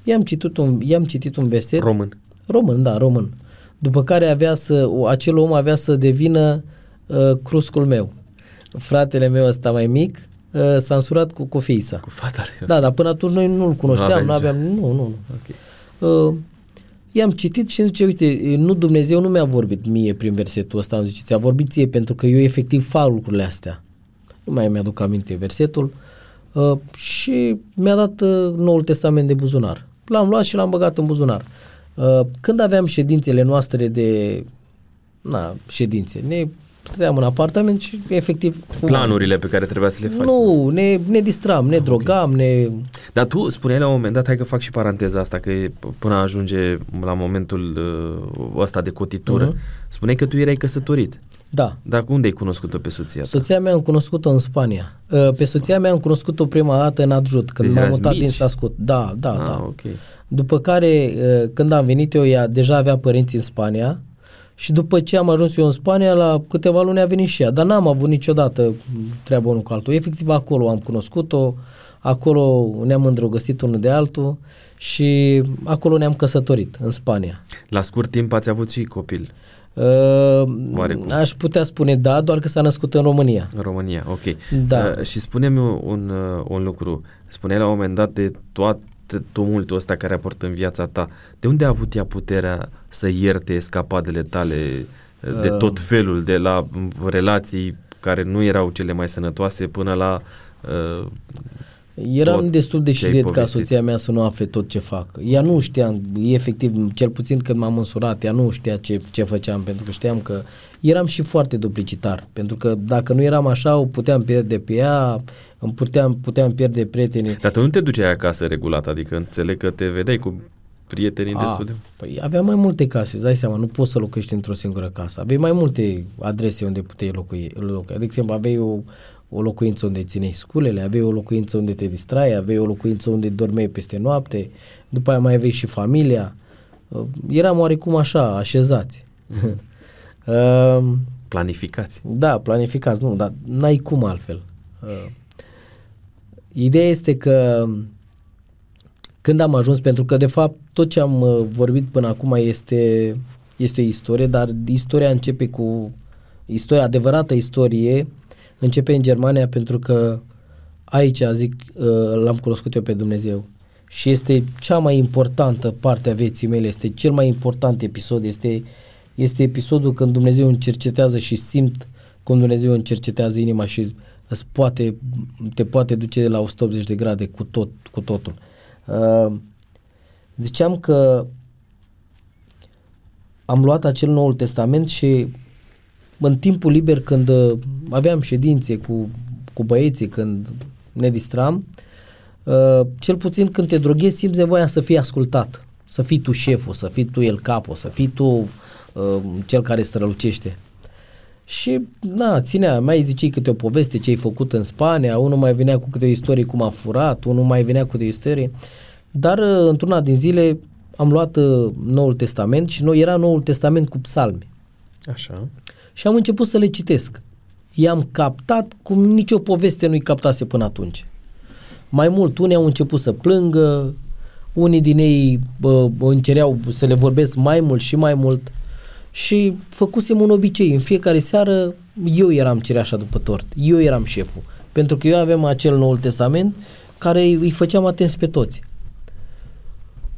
I-am citit un, i-am citit un verset. Român. Român, da, român. După care avea să, acel om avea să devină uh, cruscul meu. Fratele meu ăsta mai mic uh, s-a însurat cu, cu fiisa. Cu fata Da, dar până atunci noi nu-l cunoșteam, nu aveam, nu, nu, nu. Okay. Uh, I-am citit și zice, uite, nu Dumnezeu nu mi-a vorbit mie prin versetul ăsta, am zice, ți-a vorbit ție pentru că eu efectiv fac lucrurile astea. Nu mai mi-aduc aminte versetul. Uh, și mi-a dat uh, Noul Testament de buzunar. L-am luat și l-am băgat în buzunar. Uh, când aveam ședințele noastre de na, ședințe, ne stăteam în apartament și efectiv... Fumam. Planurile pe care trebuia să le faci. Nu, ne, ne distram, ne drogam, okay. ne... Dar tu spuneai la un moment dat, hai că fac și paranteza asta, că e, până ajunge la momentul uh, ăsta de cotitură, uh-huh. spuneai că tu erai căsătorit. Da. Dar unde ai cunoscut-o pe soția ta? Soția mea am cunoscut-o în Spania. Uh, pe soția mea am cunoscut-o prima dată în Adjut, când deci m-am mutat mici. din Sascut. Da, da, ah, da. Okay. După care, uh, când am venit eu, ea deja avea părinți în Spania Și după ce am ajuns eu în Spania, la câteva luni a venit și ea. Dar n-am avut niciodată treabă unul cu altul. Efectiv acolo am cunoscut-o, acolo ne-am îndrăgostit unul de altul și acolo ne-am căsătorit, în Spania. La scurt timp ați avut și copil. Uh, aș putea spune da, doar că s-a născut în România. În România, ok. Da. Uh, și spune-mi un, uh, un lucru. Spuneai la un moment dat de toate tumultul ăsta care a apărut în viața ta. De unde a avut ea puterea să ierte escapadele tale uh, de tot uh. felul, de la relații care nu erau cele mai sănătoase până la uh, Eram tot destul de șiret ca soția mea să nu afle tot ce fac. Ea nu știa, efectiv, cel puțin când m-am însurat, ea nu știa ce, ce făceam, pentru că știam că eram și foarte duplicitar. Pentru că dacă nu eram așa, o puteam pierde pe ea, îmi puteam, puteam pierde prietenii. Dar tu nu te duceai acasă regulat, adică înțeleg că te vedeai cu prietenii A, destul de... Păi aveam mai multe case, îți dai seama, nu poți să locuiești într-o singură casă. Aveai mai multe adrese unde puteai locui. locui. De exemplu, aveai o, o locuință unde țineai sculele, aveai o locuință unde te distrai, aveai o locuință unde dormeai peste noapte, după aia mai aveai și familia. Uh, eram oarecum așa, așezați. uh, planificați. Da, planificați, nu, dar n-ai cum altfel. Uh, ideea este că când am ajuns, pentru că de fapt tot ce am uh, vorbit până acum este, este o istorie, dar istoria începe cu istoria, adevărată istorie începe în Germania pentru că aici, zic, uh, l-am cunoscut eu pe Dumnezeu. Și este cea mai importantă parte a vieții mele, este cel mai important episod, este, este episodul când Dumnezeu încercetează și simt cum Dumnezeu încercetează inima și îți poate, te poate duce de la 180 de grade cu, tot, cu totul. Uh, ziceam că am luat acel Noul Testament și în timpul liber când uh, aveam ședințe cu, cu băieții, când ne distram, uh, cel puțin când te droghezi simți nevoia să fii ascultat, să fii tu șeful, să fii tu el capul, să fii tu uh, cel care strălucește. Și, na, ținea, mai zicei câte o poveste ce ai făcut în Spania, unul mai venea cu câte o istorie cum a furat, unul mai venea cu câte o istorie, dar uh, într-una din zile am luat uh, Noul Testament și noi era Noul Testament cu psalmi. Așa și am început să le citesc. I-am captat cum nicio poveste nu-i captase până atunci. Mai mult, unii au început să plângă, unii din ei bă, încereau să le vorbesc mai mult și mai mult și făcusem un obicei. În fiecare seară eu eram cireașa după tort, eu eram șeful. Pentru că eu aveam acel Noul Testament care îi făceam atenți pe toți.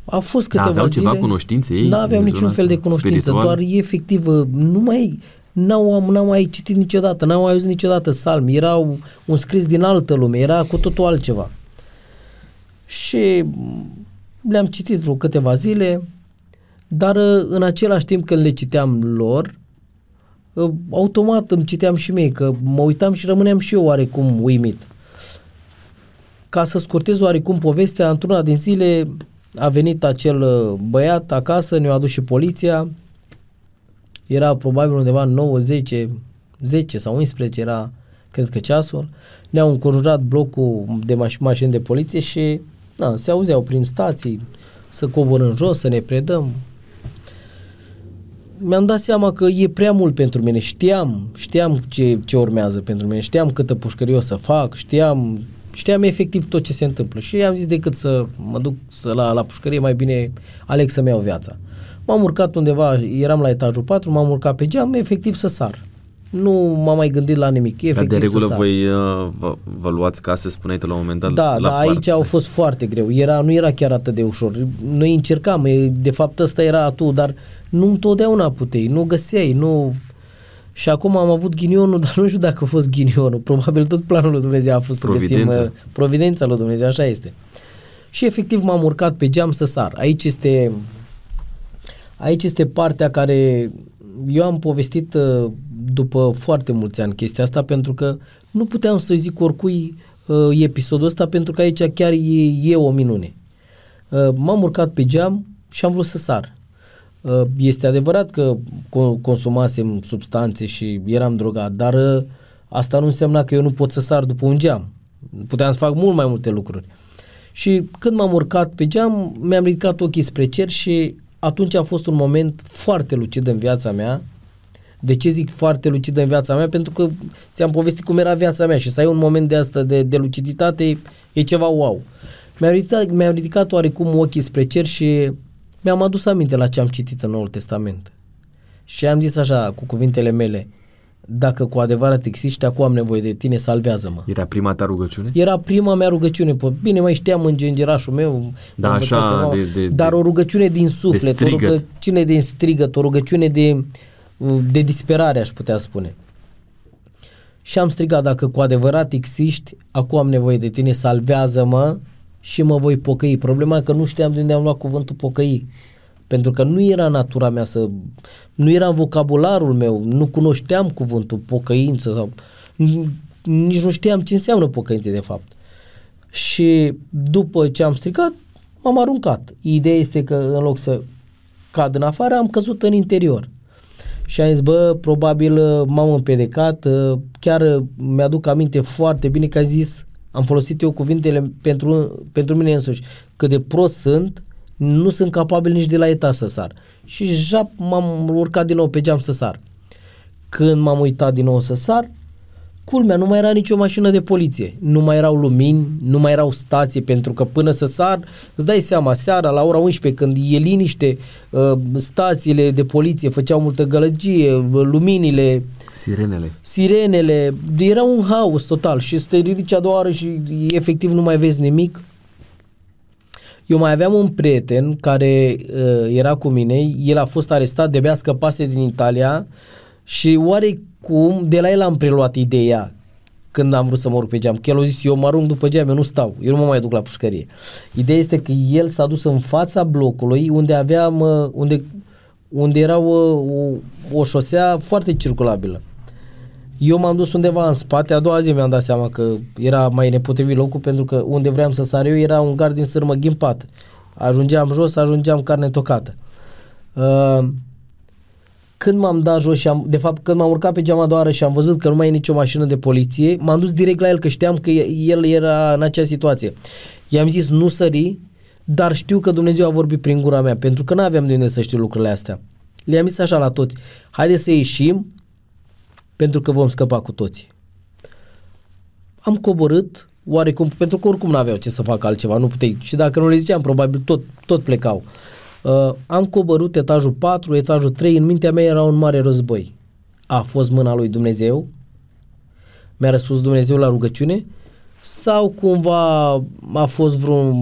A fost câteva da, aveau zile, ceva cunoștințe ei? Nu aveam niciun fel de cunoștință, spiritual? doar efectiv, nu mai n-au, n-au mai citit niciodată, n-au mai auzit niciodată salmi, erau un scris din altă lume, era cu totul altceva. Și le-am citit vreo câteva zile, dar în același timp când le citeam lor, automat îmi citeam și mie, că mă uitam și rămâneam și eu oarecum uimit. Ca să scurtez oarecum povestea, într-una din zile a venit acel băiat acasă, ne-a adus și poliția, era probabil undeva 9, 10, 10 sau 11 era, cred că ceasul, ne-au înconjurat blocul de maș- mașini de poliție și na, se auzeau prin stații să coborâm jos, să ne predăm. Mi-am dat seama că e prea mult pentru mine. Știam, știam ce, ce urmează pentru mine, știam câtă pușcărie o să fac, știam, știam efectiv tot ce se întâmplă. Și am zis decât să mă duc să la, la pușcărie, mai bine aleg să-mi iau viața. M-am urcat undeva, eram la etajul 4, m-am urcat pe geam, efectiv să sar. Nu m-am mai gândit la nimic. Efectiv Dar de regulă voi uh, vă, vă luați case, spuneai tu la un moment dat, Da, la da, aici au fost foarte greu. Era, nu era chiar atât de ușor. Noi încercam, de fapt ăsta era tu, dar nu întotdeauna puteai, nu găseai, nu... Și acum am avut ghinionul, dar nu știu dacă a fost ghinionul. Probabil tot planul lui Dumnezeu a fost Providența. să găsim... Uh, providența lui Dumnezeu, așa este. Și efectiv m-am urcat pe geam să sar. Aici este Aici este partea care eu am povestit uh, după foarte mulți ani chestia asta pentru că nu puteam să zic oricui uh, episodul ăsta pentru că aici chiar e, e o minune. Uh, m-am urcat pe geam și am vrut să sar. Este adevărat că consumasem substanțe și eram drogat, dar asta nu însemna că eu nu pot să sar după un geam. Puteam să fac mult mai multe lucruri. Și când m-am urcat pe geam, mi-am ridicat ochii spre cer și atunci a fost un moment foarte lucid în viața mea. De ce zic foarte lucid în viața mea? Pentru că ți-am povestit cum era viața mea și să ai un moment de asta de, de luciditate e ceva wow. Mi-a ridicat, mi-a ridicat oarecum ochii spre cer și mi-am adus aminte la ce am citit în Noul Testament. Și am zis așa, cu cuvintele mele, dacă cu adevărat existi, acum am nevoie de tine, salvează-mă. Era prima ta rugăciune? Era prima mea rugăciune. Pă, bine, mai știam în gengerașul meu. Da, așa, de, de, dar o rugăciune din suflet, de o rugăciune din strigăt, o rugăciune de, de disperare, aș putea spune. Și am strigat, dacă cu adevărat existi, acum am nevoie de tine, salvează-mă și mă voi pocăi. Problema e că nu știam de unde am luat cuvântul pocăi. Pentru că nu era natura mea să... Nu era în vocabularul meu, nu cunoșteam cuvântul pocăință sau... Nici nu știam ce înseamnă pocăință de fapt. Și după ce am stricat, m-am aruncat. Ideea este că în loc să cad în afară, am căzut în interior. Și am zis, bă, probabil uh, m-am împedecat, uh, chiar uh, mi-aduc aminte foarte bine că a zis, am folosit eu cuvintele pentru, pentru mine însuși, cât de prost sunt, nu sunt capabil nici de la etaj să sar. Și jap, m-am urcat din nou pe geam să sar. Când m-am uitat din nou să sar, culmea, nu mai era nicio mașină de poliție, nu mai erau lumini, nu mai erau stații, pentru că până să sar, îți dai seama, seara la ora 11, când e liniște, uh, stațiile de poliție făceau multă gălăgie, luminile, Sirenele. Sirenele, era un haos total și să te ridici a doua oră și efectiv nu mai vezi nimic. Eu mai aveam un prieten care uh, era cu mine, el a fost arestat, de-abia scăpase din Italia și oarecum de la el am preluat ideea când am vrut să mă urc pe geam. Că el a zis, eu mă arunc după geam, eu nu stau, eu nu mă mai duc la pușcărie. Ideea este că el s-a dus în fața blocului unde aveam, uh, unde, unde era o, o, o șosea foarte circulabilă. Eu m-am dus undeva în spate, a doua zi mi-am dat seama că era mai nepotrivit locul pentru că unde vreau să sar eu era un gard din sârmă ghimpat. Ajungeam jos, ajungeam carne tocată. Uh, când m-am dat jos și am, de fapt când m-am urcat pe geama doară și am văzut că nu mai e nicio mașină de poliție, m-am dus direct la el că știam că el era în acea situație. I-am zis nu sări, dar știu că Dumnezeu a vorbit prin gura mea, pentru că nu aveam de unde să știu lucrurile astea. Le-am zis așa la toți, haideți să ieșim, pentru că vom scăpa cu toții. Am coborât, oarecum, pentru că oricum nu aveau ce să facă altceva, nu puteai. Și dacă nu le ziceam, probabil tot, tot plecau. Uh, am coborât etajul 4, etajul 3, în mintea mea era un mare război. A fost mâna lui Dumnezeu, mi-a răspuns Dumnezeu la rugăciune sau cumva a fost vreun,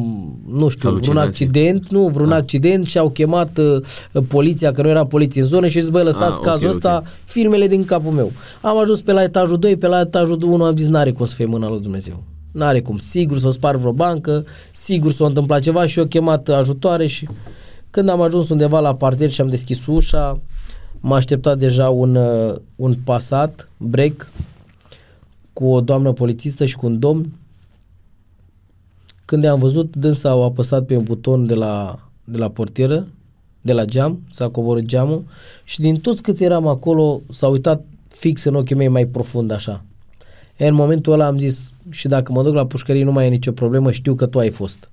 nu știu, vreun accident, nu, vreun da. accident și au chemat uh, poliția, că nu era poliție în zonă și zis, băi, lăsați ah, cazul okay, ăsta, okay. filmele din capul meu. Am ajuns pe la etajul 2, pe la etajul 1 am zis, n-are cum să fie mâna lui Dumnezeu. N-are cum. Sigur s-o spar vreo bancă, sigur s-a întâmplat ceva și au chemat ajutoare și când am ajuns undeva la parter și am deschis ușa, m-a așteptat deja un, uh, un pasat, break, cu o doamnă polițistă și cu un domn. Când am văzut, dânsa au apăsat pe un buton de la, de la portieră, de la geam, s-a coborât geamul și din toți cât eram acolo s-a uitat fix în ochii mei mai profund așa. E, în momentul ăla am zis și dacă mă duc la pușcărie nu mai e nicio problemă, știu că tu ai fost.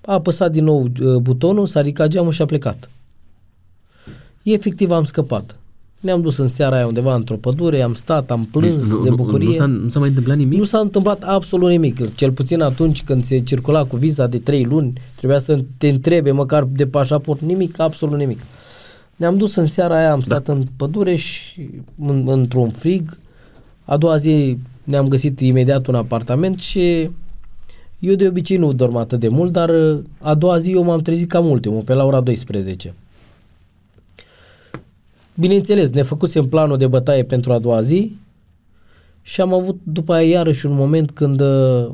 A apăsat din nou uh, butonul, s-a ridicat geamul și a plecat. Efectiv am scăpat. Ne-am dus în seara aia undeva într-o pădure, am stat, am plâns deci, nu, de bucurie. Nu, nu, s-a, nu s-a mai întâmplat nimic? Nu s-a întâmplat absolut nimic. Cel puțin atunci când se circula cu viza de trei luni, trebuia să te întrebe măcar de pașaport, nimic, absolut nimic. Ne-am dus în seara aia, am da. stat da. în pădure și în, într-un frig. A doua zi ne-am găsit imediat un apartament și eu de obicei nu dorm atât de mult, dar a doua zi eu m-am trezit cam mult, pe la ora 12. Bineînțeles, ne făcusem planul de bătaie pentru a doua zi și am avut după aia iarăși un moment când uh,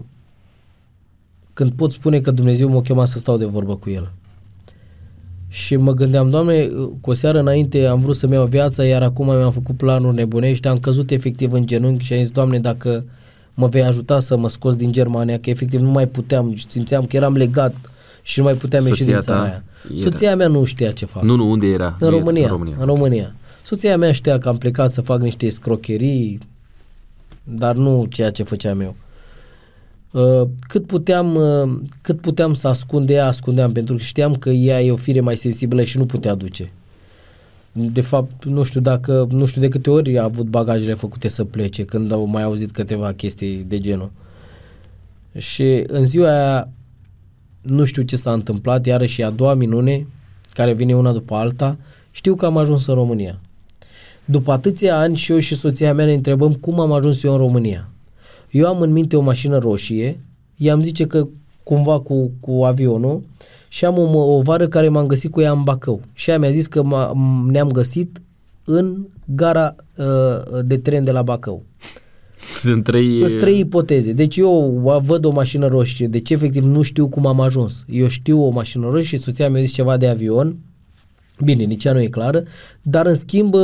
când pot spune că Dumnezeu m-a chemat să stau de vorbă cu El. Și mă gândeam, Doamne, cu o seară înainte am vrut să-mi iau viața, iar acum mi-am făcut planuri nebunești, am căzut efectiv în genunchi și am zis, Doamne, dacă mă vei ajuta să mă scos din Germania, că efectiv nu mai puteam, simțeam că eram legat și nu mai puteam ieși din țara aia. Era. Soția mea nu știa ce fac. Nu, nu, unde era? În România. În România. În România. Soția mea știa că am plecat să fac niște scrocherii, dar nu ceea ce făceam eu. Uh, cât puteam, uh, cât puteam să ascunde ea, ascundeam, pentru că știam că ea e o fire mai sensibilă și nu putea duce. De fapt, nu știu dacă, nu știu de câte ori a avut bagajele făcute să plece, când au mai auzit câteva chestii de genul. Și în ziua aia, nu știu ce s-a întâmplat, iarăși a doua minune, care vine una după alta, știu că am ajuns în România. După atâția ani și eu și soția mea ne întrebăm cum am ajuns eu în România. Eu am în minte o mașină roșie, i-am zice că cumva cu, cu avionul și am o, o vară care m-am găsit cu ea în Bacău. Și ea mi-a zis că ne-am găsit în gara uh, de tren de la Bacău. Sunt trei... Sunt trei ipoteze. Deci eu văd o mașină roșie, deci efectiv nu știu cum am ajuns. Eu știu o mașină roșie și soția mi-a zis ceva de avion, bine, nici ea nu e clară, dar în schimb 100%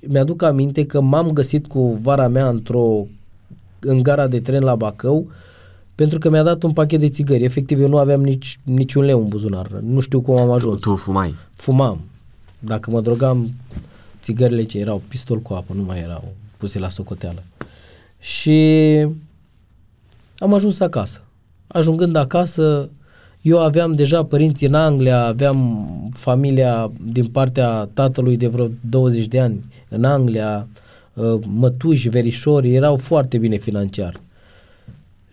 mi-aduc aminte că m-am găsit cu vara mea într-o în gara de tren la Bacău pentru că mi-a dat un pachet de țigări. Efectiv, eu nu aveam nici, niciun leu în buzunar. Nu știu cum am ajuns. Tu, tu fumai? Fumam. Dacă mă drogam, țigările ce erau pistol cu apă, nu mai erau puse la socoteală. Și am ajuns acasă. Ajungând acasă, eu aveam deja părinți în Anglia, aveam familia din partea tatălui de vreo 20 de ani în Anglia, uh, mătuși, verișori, erau foarte bine financiar.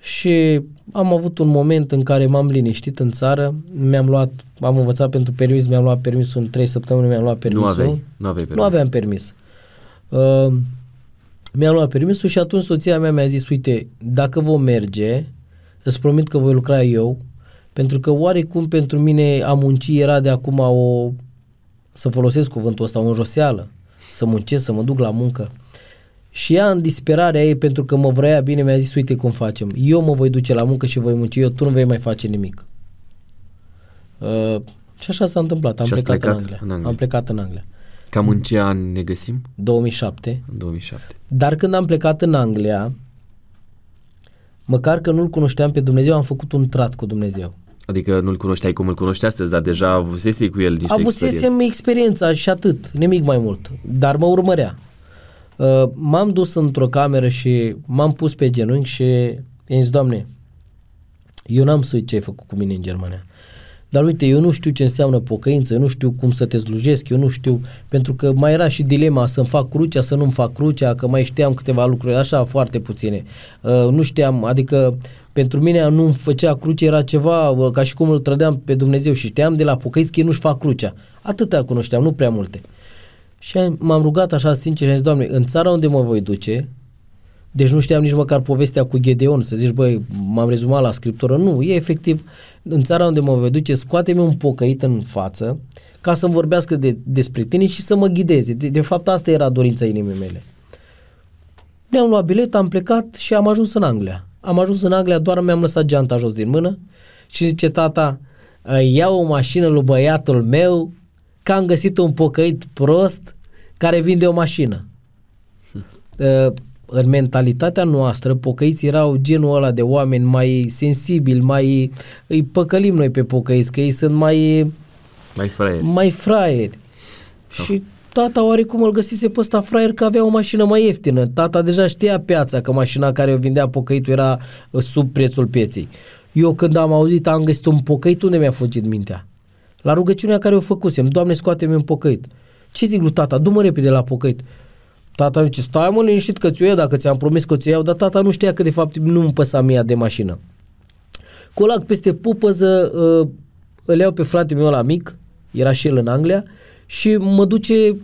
Și am avut un moment în care m-am liniștit în țară, mi-am luat, am învățat pentru permis, mi-am luat permisul în 3 săptămâni, mi-am luat permisul. Nu aveai, nu aveai permis. Nu aveam permis. Uh, mi-am luat permisul și atunci soția mea mi-a zis, uite, dacă vom merge, îți promit că voi lucra eu, pentru că oarecum pentru mine a munci era de acum o, să folosesc cuvântul ăsta, o înjoseală să muncesc, să mă duc la muncă. Și ea în disperarea ei, pentru că mă vrea bine, mi-a zis, uite cum facem. Eu mă voi duce la muncă și voi munci, eu tu nu vei mai face nimic. Uh, și așa s-a întâmplat. Am și plecat plecat în Anglia. în Anglia. Am plecat în Anglia. Cam în ce an ne găsim? 2007. În 2007. Dar când am plecat în Anglia, măcar că nu-L cunoșteam pe Dumnezeu, am făcut un trat cu Dumnezeu. Adică nu-l cunoșteai cum îl cunoști astăzi, dar deja avusese cu el niște Avusesem experiențe. experiența și atât, nimic mai mult, dar mă urmărea. Uh, m-am dus într-o cameră și m-am pus pe genunchi și i-am zis, Doamne, eu n-am să uit ce ai făcut cu mine în Germania. Dar uite, eu nu știu ce înseamnă pocăință, eu nu știu cum să te slujesc, eu nu știu, pentru că mai era și dilema să-mi fac crucea, să nu-mi fac crucea, că mai știam câteva lucruri, așa foarte puține. Uh, nu știam, adică pentru mine nu-mi făcea cruce, era ceva uh, ca și cum îl trădeam pe Dumnezeu și știam de la pocăiți că ei nu-și fac crucea. Atâta cunoșteam, nu prea multe. Și m-am rugat așa sincer și am zis, Doamne, în țara unde mă voi duce, deci nu știam nici măcar povestea cu Gedeon, să zici, băi, m-am rezumat la scriptură. Nu, e efectiv, în țara unde mă voi duce, scoate-mi un pocăit în față ca să-mi vorbească de, despre tine și să mă ghideze. De, de fapt, asta era dorința inimii mele. Mi-am luat bilet, am plecat și am ajuns în Anglia. Am ajuns în Anglia, doar mi-am lăsat geanta jos din mână și zice tata, ia o mașină lui băiatul meu că am găsit un pocăit prost care vinde o mașină. Hm. Uh, în mentalitatea noastră, pocăiți erau genul ăla de oameni mai sensibili, mai îi păcălim noi pe pocăiți, că ei sunt mai mai fraieri. Mai fraieri. Oh. Și tata oarecum îl găsise pe ăsta fraier că avea o mașină mai ieftină. Tata deja știa piața că mașina care o vindea pocăitul era uh, sub prețul pieței. Eu când am auzit am găsit un pocăit, unde mi-a fugit mintea? La rugăciunea care o făcusem, Doamne scoate-mi un pocăit. Ce zic lui tata? Du-mă repede la pocăit. Tata zice, stai mă liniștit că ți-o ia dacă ți-am promis că ți-o iau, dar tata nu știa că de fapt nu îmi păsa mie de mașină. Colac peste pupăză, uh, îl iau pe frate meu la mic, era și el în Anglia, și mă duce,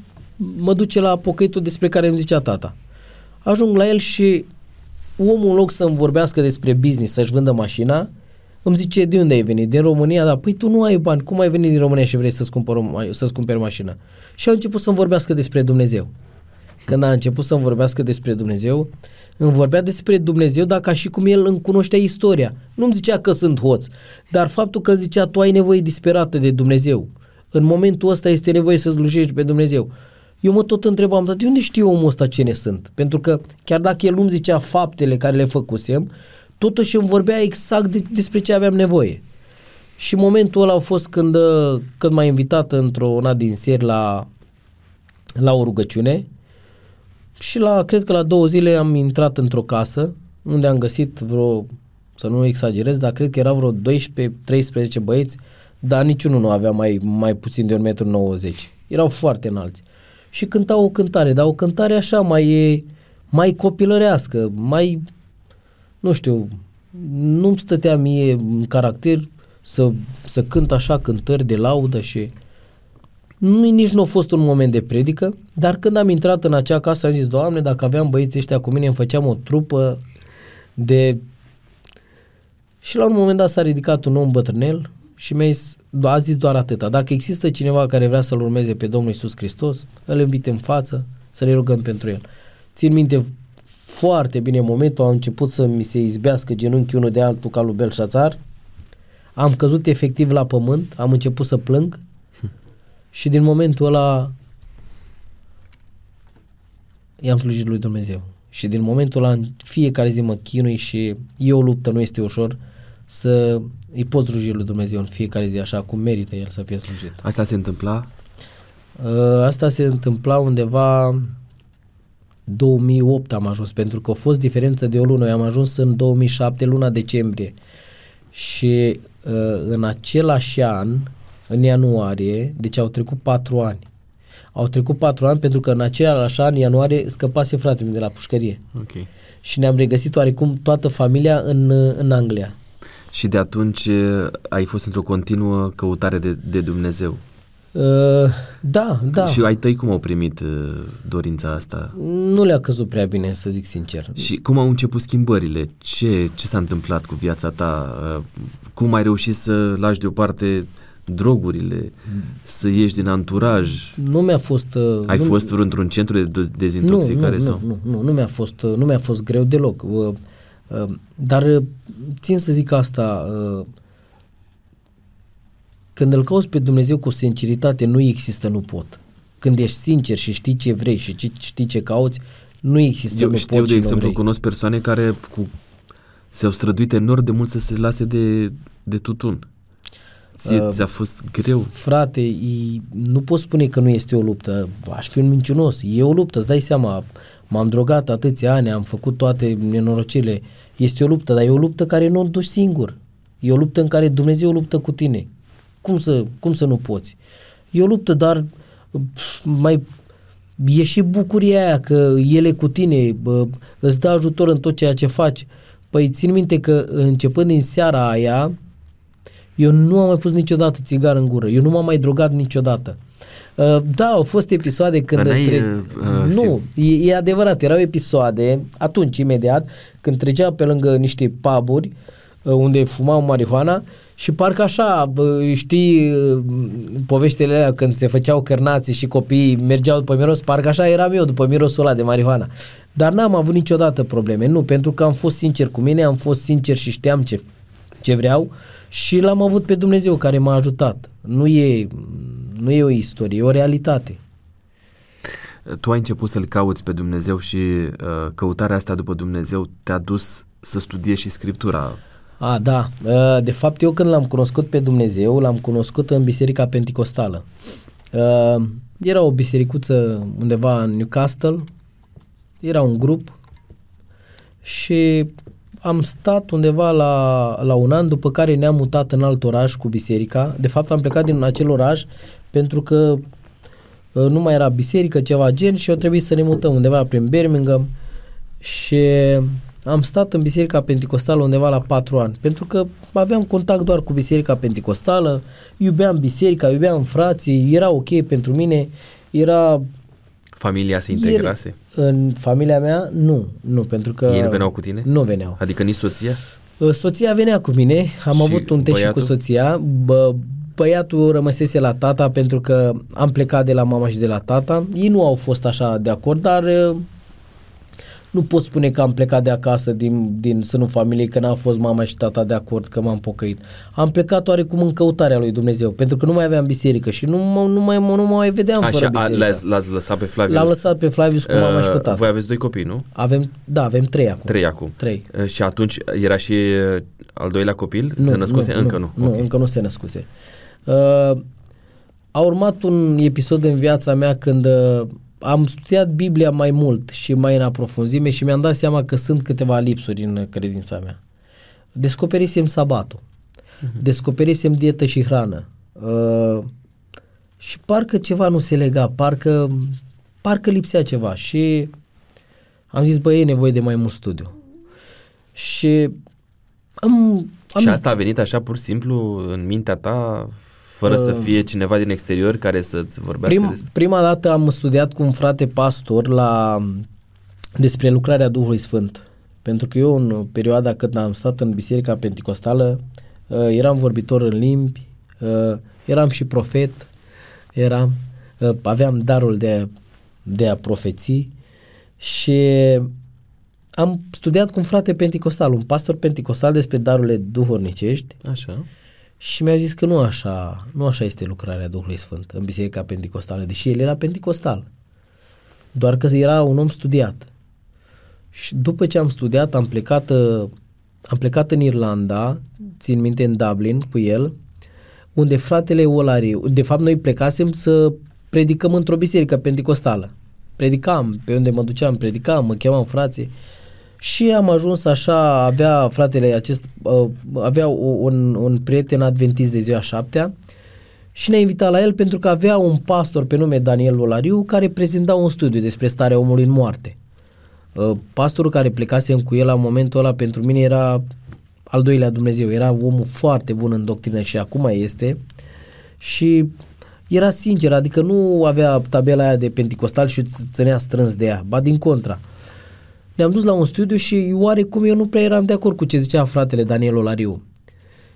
mă duce la pocăitul despre care îmi zicea tata. Ajung la el și omul în loc să-mi vorbească despre business, să-și vândă mașina, îmi zice, de unde ai venit? Din România? Da, păi tu nu ai bani, cum ai venit din România și vrei să-ți, cumpăr, să-ți cumperi mașină? Și a început să-mi vorbească despre Dumnezeu. Când a început să-mi vorbească despre Dumnezeu, îmi vorbea despre Dumnezeu, dar ca și cum el îmi cunoștea istoria. Nu-mi zicea că sunt hoț, dar faptul că zicea, tu ai nevoie disperată de Dumnezeu. În momentul ăsta este nevoie să slujești pe Dumnezeu. Eu mă tot întrebam, dar de unde știu omul ăsta cine sunt? Pentru că chiar dacă el nu-mi zicea faptele care le făcusem, totuși îmi vorbea exact de, despre ce aveam nevoie. Și momentul ăla a fost când, când m-a invitat într-o una din seri la, la o rugăciune și la, cred că la două zile am intrat într-o casă unde am găsit vreo, să nu exagerez, dar cred că erau vreo 12-13 băieți, dar niciunul nu avea mai, mai puțin de 1,90 m. Erau foarte înalți. Și cântau o cântare, dar o cântare așa mai, mai copilărească, mai, nu știu, nu-mi stătea mie în caracter să, să cânt așa cântări de laudă și nu, nici nu a fost un moment de predică, dar când am intrat în acea casă am zis, Doamne, dacă aveam băieții ăștia cu mine, îmi făceam o trupă de... Și la un moment dat s-a ridicat un om bătrânel și mi-a zis, a zis doar atâta. Dacă există cineva care vrea să-L urmeze pe Domnul Isus Hristos, îl invite în față să ne rugăm pentru el. Țin minte foarte bine momentul, a început să mi se izbească genunchiul unul de altul ca lui Belșațar, am căzut efectiv la pământ, am început să plâng și din momentul ăla i-am slujit lui Dumnezeu. Și din momentul ăla, în fiecare zi mă chinui și e o luptă, nu este ușor, să îi pot sluji lui Dumnezeu în fiecare zi, așa cum merită el să fie slujit. Asta se întâmpla? Uh, asta se întâmpla undeva 2008 am ajuns, pentru că a fost diferență de o lună. Eu am ajuns în 2007, luna decembrie. Și uh, în același an, în ianuarie, deci au trecut patru ani. Au trecut patru ani pentru că în același an, ianuarie, scăpase fratele de la pușcărie. Okay. Și ne-am regăsit oarecum toată familia în, în Anglia. Și de atunci uh, ai fost într-o continuă căutare de, de Dumnezeu. Uh, da, da. Și ai tăi cum au primit uh, dorința asta? Nu le-a căzut prea bine, să zic sincer. Și cum au început schimbările? Ce, ce s-a întâmplat cu viața ta? Uh, cum ai reușit să lași deoparte drogurile, să ieși din anturaj? Nu mi-a fost... Uh, ai nu, fost într-un centru de dezintoxicare? Nu, sau? nu, nu, nu, nu mi-a fost, uh, nu mi-a fost greu deloc. Uh, uh, dar uh, țin să zic asta, uh, când îl cauți pe Dumnezeu cu sinceritate, nu există nu pot. Când ești sincer și știi ce vrei și știi ce cauți, nu există Eu nu știu, pot de și exemplu, nu vrei. cunosc persoane care cu, se-au străduit enorm de mult să se lase de, de tutun. Ție uh, ți-a fost greu? Frate, e, nu pot spune că nu este o luptă. Aș fi un minciunos. E o luptă, îți dai seama. M-am drogat atâția ani, am făcut toate nenorocile. Este o luptă, dar e o luptă care nu o duci singur. E o luptă în care Dumnezeu luptă cu tine. Cum să, cum să nu poți? E o luptă, dar pf, mai e și bucuria aia că El e cu tine, bă, îți dă ajutor în tot ceea ce faci. Păi țin minte că începând din seara aia, eu nu am mai pus niciodată țigară în gură, eu nu m-am mai drogat niciodată. Uh, da, au fost episoade când... Dar tre- uh, uh, nu, e, e adevărat, erau episoade, atunci, imediat, când trecea pe lângă niște puburi uh, unde fumau marihuana și parcă așa, bă, știi, uh, poveștile alea când se făceau cărnații și copiii mergeau după miros, parcă așa eram eu după mirosul ăla de marihuana. Dar n-am avut niciodată probleme, nu, pentru că am fost sincer cu mine, am fost sincer și știam ce, ce vreau și l-am avut pe Dumnezeu care m-a ajutat. Nu e, nu e o istorie, e o realitate. Tu ai început să-L cauți pe Dumnezeu și uh, căutarea asta după Dumnezeu te-a dus să studiezi și Scriptura. A, da. Uh, de fapt, eu când l-am cunoscut pe Dumnezeu, l-am cunoscut în Biserica Pentecostală. Uh, era o bisericuță undeva în Newcastle, era un grup și am stat undeva la, la un an, după care ne-am mutat în alt oraș cu biserica. De fapt, am plecat din acel oraș pentru că uh, nu mai era biserică, ceva gen și eu trebuie să ne mutăm undeva prin Birmingham și am stat în biserica pentecostală undeva la patru ani, pentru că aveam contact doar cu biserica pentecostală, iubeam biserica, iubeam frații, era ok pentru mine, era... Familia se integrase? În familia mea, nu, nu, pentru că... Ei nu veneau cu tine? Nu veneau. Adică nici soția? Soția venea cu mine, am Și avut un test și cu băiatul? soția, bă, băiatul rămăsese la tata pentru că am plecat de la mama și de la tata. Ei nu au fost așa de acord, dar uh, nu pot spune că am plecat de acasă din, din sânul familiei, că n-a fost mama și tata de acord că m-am pocăit. Am plecat oarecum în căutarea lui Dumnezeu, pentru că nu mai aveam biserică și nu, mă, nu, mai, nu mai vedeam fără Așa, a, biserică. l-ați, l-ați lăsat pe Flavius? L-am lăsat pe Flavius cu mama și cu tata. Voi aveți doi copii, nu? Avem, da, avem trei acum. Trei acum. Trei. Uh, Și atunci era și uh, al doilea copil? se născuse? Încă nu. Nu, Ok. încă nu se născuse. Uh, a urmat un episod în viața mea când uh, am studiat Biblia mai mult și mai în aprofunzime și mi-am dat seama că sunt câteva lipsuri în credința mea. Descoperisem sabatul, uh-huh. descoperisem dietă și hrană uh, și parcă ceva nu se lega, parcă, parcă lipsea ceva și am zis, băi, e nevoie de mai mult studiu. Și am, am... Și asta a venit așa pur și simplu în mintea ta, fără uh, să fie cineva din exterior care să-ți vorbească prim, despre... Prima dată am studiat cu un frate pastor la despre lucrarea Duhului Sfânt. Pentru că eu în perioada când am stat în Biserica Pentecostală uh, eram vorbitor în limbi, uh, eram și profet, eram, uh, aveam darul de, de a profeții și am studiat cu un frate pentecostal, un pastor pentecostal despre darurile duhornicești. Așa. Și mi-a zis că nu așa, nu așa este lucrarea Duhului Sfânt în Biserica Pentecostală, deși el era pentecostal. Doar că era un om studiat. Și după ce am studiat, am plecat, am plecat în Irlanda, țin minte în Dublin cu el, unde fratele Olariu, de fapt noi plecasem să predicăm într-o biserică pentecostală. Predicam, pe unde mă duceam, predicam, mă chemam frații. Și am ajuns așa, avea fratele acest, uh, avea un, un prieten adventist de ziua șaptea și ne-a invitat la el pentru că avea un pastor pe nume Daniel Olariu care prezenta un studiu despre starea omului în moarte. Uh, pastorul care plecase cu el la momentul ăla pentru mine era al doilea Dumnezeu, era omul foarte bun în doctrină și acum este și era sincer, adică nu avea tabela aia de penticostal și ținea strâns de ea, ba din contra. Ne-am dus la un studiu și oarecum eu nu prea eram de acord cu ce zicea fratele Daniel Olariu.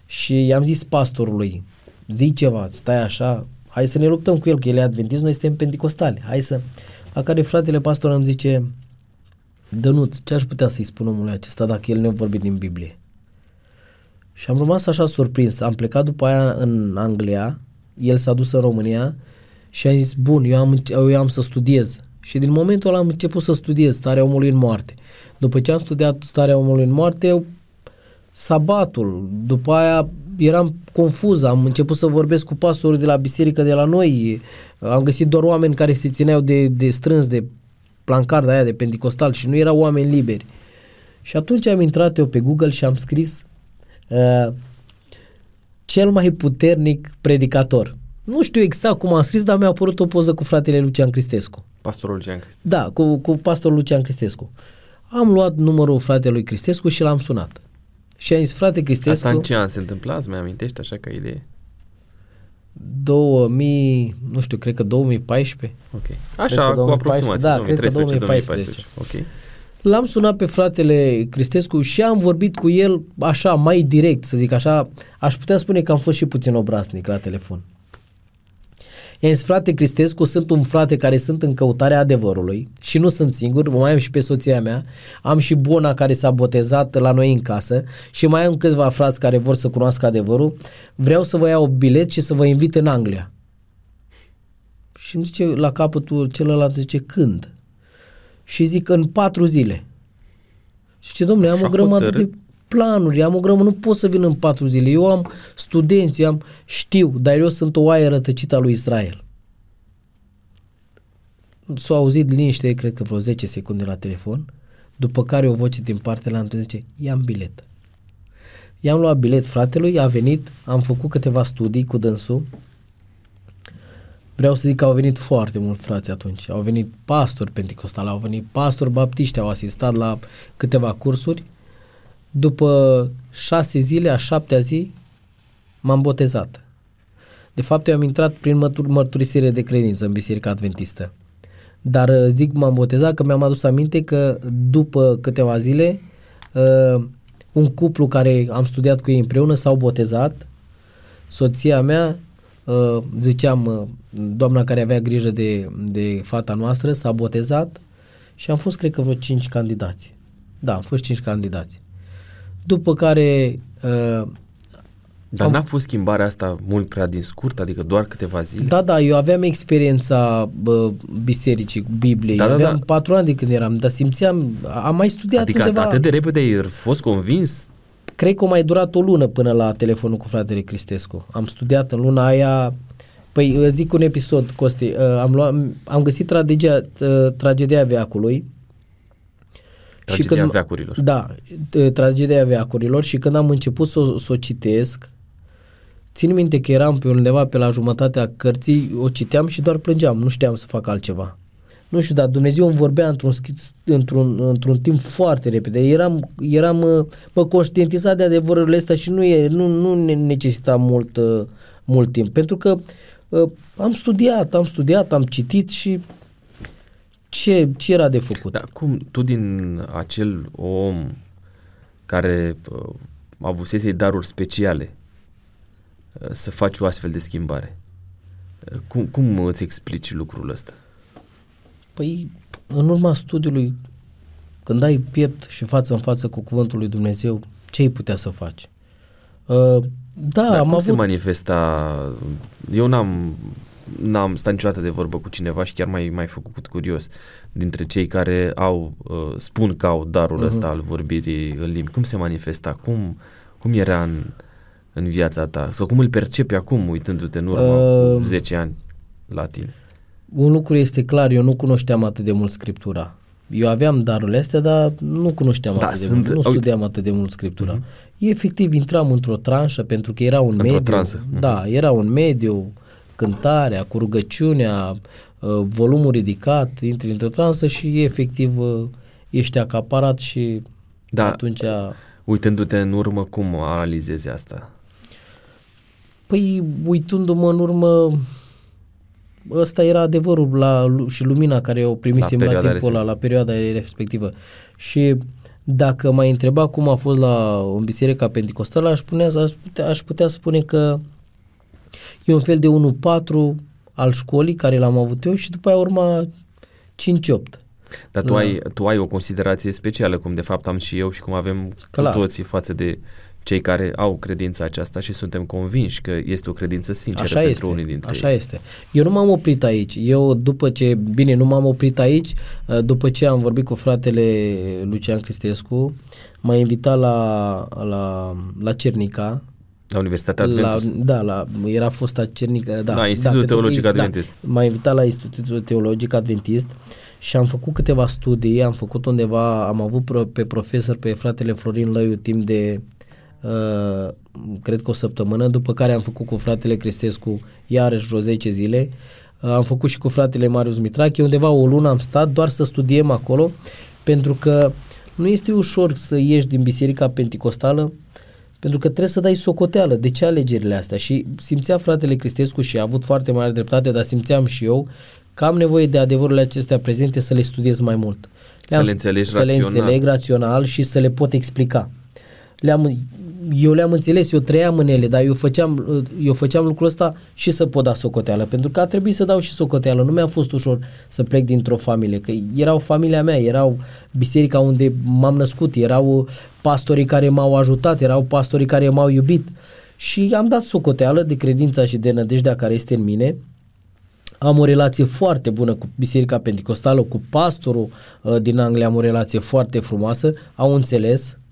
Și i-am zis pastorului, zi ceva, stai așa, hai să ne luptăm cu el, că el e adventist, noi suntem penticostali, hai să... La care fratele pastor îmi zice, Dănuț, ce aș putea să-i spun omului acesta dacă el ne-a vorbit din Biblie? Și am rămas așa surprins. Am plecat după aia în Anglia, el s-a dus în România și am zis, bun, eu am, eu am să studiez. Și din momentul ăla am început să studiez starea omului în moarte. După ce am studiat starea omului în moarte, eu, sabatul, după aia eram confuz, am început să vorbesc cu pastorul de la biserică de la noi, am găsit doar oameni care se țineau de, de strâns, de plancarda aia de pentecostal și nu erau oameni liberi. Și atunci am intrat eu pe Google și am scris uh, cel mai puternic predicator. Nu știu exact cum am scris, dar mi-a apărut o poză cu fratele Lucian Cristescu. Pastorul Lucian Cristescu. Da, cu, cu pastorul Lucian Cristescu. Am luat numărul fratelui Cristescu și l-am sunat. Și am zis, frate Cristescu... Asta în ce an se întâmpla? Îți mai amintești așa ca idee? 2000, nu știu, cred că 2014. Ok. Așa, cu aproximație, da, 2013 2014. Ok. L-am sunat pe fratele Cristescu și am vorbit cu el așa, mai direct, să zic așa. Aș putea spune că am fost și puțin obraznic la telefon. I-am zis, frate Cristescu, sunt un frate care sunt în căutarea adevărului și nu sunt singur, mai am și pe soția mea, am și Bona care s-a botezat la noi în casă și mai am câțiva frați care vor să cunoască adevărul. Vreau să vă iau bilet și să vă invit în Anglia. Și îmi zice la capătul celălalt, zice, când? Și zic, în patru zile. Și zice, domnule, am o grămadă de planuri, am o grămadă, nu pot să vin în patru zile. Eu am studenți, eu am, știu, dar eu sunt o oaie rătăcită a lui Israel. S-a auzit liniște, cred că vreo 10 secunde la telefon, după care o voce din partea la zice, ia bilet. I-am luat bilet fratelui, a venit, am făcut câteva studii cu dânsul, Vreau să zic că au venit foarte mulți frați atunci. Au venit pastori pentecostali, au venit pastori baptiști, au asistat la câteva cursuri după șase zile, a șaptea zi, m-am botezat. De fapt, eu am intrat prin mărturisire de credință în Biserica Adventistă. Dar uh, zic m-am botezat că mi-am adus aminte că după câteva zile uh, un cuplu care am studiat cu ei împreună s-au botezat. Soția mea, uh, ziceam, doamna care avea grijă de, de fata noastră, s-a botezat și am fost, cred că, vreo cinci candidați. Da, am fost cinci candidați. După care... Uh, Dar am... n-a fost schimbarea asta mult prea din scurt, adică doar câteva zile? Da, da, eu aveam experiența bă, bisericii, Bibliei, da, da, aveam da. patru ani de când eram, dar simțeam, am mai studiat adică undeva... atât de repede ai fost convins? Cred că a mai durat o lună până la telefonul cu fratele Cristescu. Am studiat în luna aia Păi uh, zic un episod, Costi. Uh, am, luat, am găsit tragedia, uh, tragedia veacului. Tragedia când, veacurilor. Da, tragedia veacurilor și când am început să, să o citesc, țin minte că eram pe undeva pe la jumătatea cărții, o citeam și doar plângeam, nu știam să fac altceva. Nu știu, dar Dumnezeu îmi vorbea într-un, într-un, într-un timp foarte repede. Eram, eram mă conștientizat de adevărurile astea și nu, e, nu, nu necesita mult, mult timp. Pentru că uh, Uh, am studiat, am studiat, am citit și ce, ce era de făcut? Dar cum tu din acel om care uh, avusese daruri speciale uh, să faci o astfel de schimbare? Uh, cum, cum îți explici lucrul ăsta? Păi, în urma studiului, când ai piept și față în față cu cuvântul lui Dumnezeu, ce ai putea să faci? Uh, da, Dar am cum avut... se manifesta? Eu n-am, n-am stat niciodată de vorbă cu cineva și chiar mai, mai făcut curios dintre cei care au, uh, spun că au darul uh-huh. ăsta al vorbirii în limbi. Cum se manifesta? Cum, cum era în, în viața ta? Sau cum îl percepi acum, uitându-te în urmă uh, cu 10 ani la tine? Un lucru este clar, eu nu cunoșteam atât de mult Scriptura. Eu aveam darurile astea, dar nu cunoșteam da, atât sunt, de mult, nu studiam uite. atât de mult Scriptura. Uh-huh efectiv intram într-o tranșă pentru că era un într-o mediu. Transă. Da, mhm. era un mediu, cântarea, cu rugăciunea, uh, volumul ridicat, intri într-o transă și efectiv uh, ești acaparat și da. atunci... Uitându-te în urmă, cum analizezi asta? Păi, uitându-mă în urmă, ăsta era adevărul la, și lumina care o primisem la, la timpul ăla, la perioada respectivă. Și dacă m-ai întrebat cum a fost la o biserică pentecostală, aș, punea, aș, putea, aș putea spune că e un fel de 1-4 al școlii care l-am avut eu și după aia urma 5-8. Dar tu, la... ai, tu ai o considerație specială, cum de fapt am și eu și cum avem Clar. cu toții față de cei care au credința aceasta și suntem convinși că este o credință sinceră Așa pentru este. unii dintre Așa ei. este. Eu nu m-am oprit aici. Eu după ce, bine, nu m-am oprit aici, uh, după ce am vorbit cu fratele Lucian Cristescu, m-a invitat la, la, la Cernica, la Universitatea Adventist? La, da, la, era fosta Cernica, da. Da, Institutul da, Teologic da, Adventist. Da, m-a invitat la Institutul Teologic Adventist și am făcut câteva studii, am făcut undeva, am avut pro, pe profesor, pe fratele Florin Lăiu timp de Uh, cred că o săptămână, după care am făcut cu fratele Cristescu iarăși vreo 10 zile. Uh, am făcut și cu fratele Marius Mitrache, undeva o lună am stat doar să studiem acolo, pentru că nu este ușor să ieși din biserica penticostală pentru că trebuie să dai socoteală. De ce alegerile astea? Și simțea fratele Cristescu și a avut foarte mare dreptate, dar simțeam și eu că am nevoie de adevărurile acestea prezente să le studiez mai mult. Le-am, să le înțelegi să rațional. le înțeleg rațional și să le pot explica. Le-am, eu le-am înțeles, eu trăiam în ele, dar eu făceam, eu făceam lucrul ăsta și să pot da socoteală, pentru că a trebuit să dau și socoteală. Nu mi-a fost ușor să plec dintr-o familie, că erau familia mea, erau biserica unde m-am născut, erau pastorii care m-au ajutat, erau pastorii care m-au iubit și am dat socoteală de credința și de nădejdea care este în mine. Am o relație foarte bună cu Biserica Pentecostală, cu pastorul uh, din Anglia am o relație foarte frumoasă, au înțeles, Uh,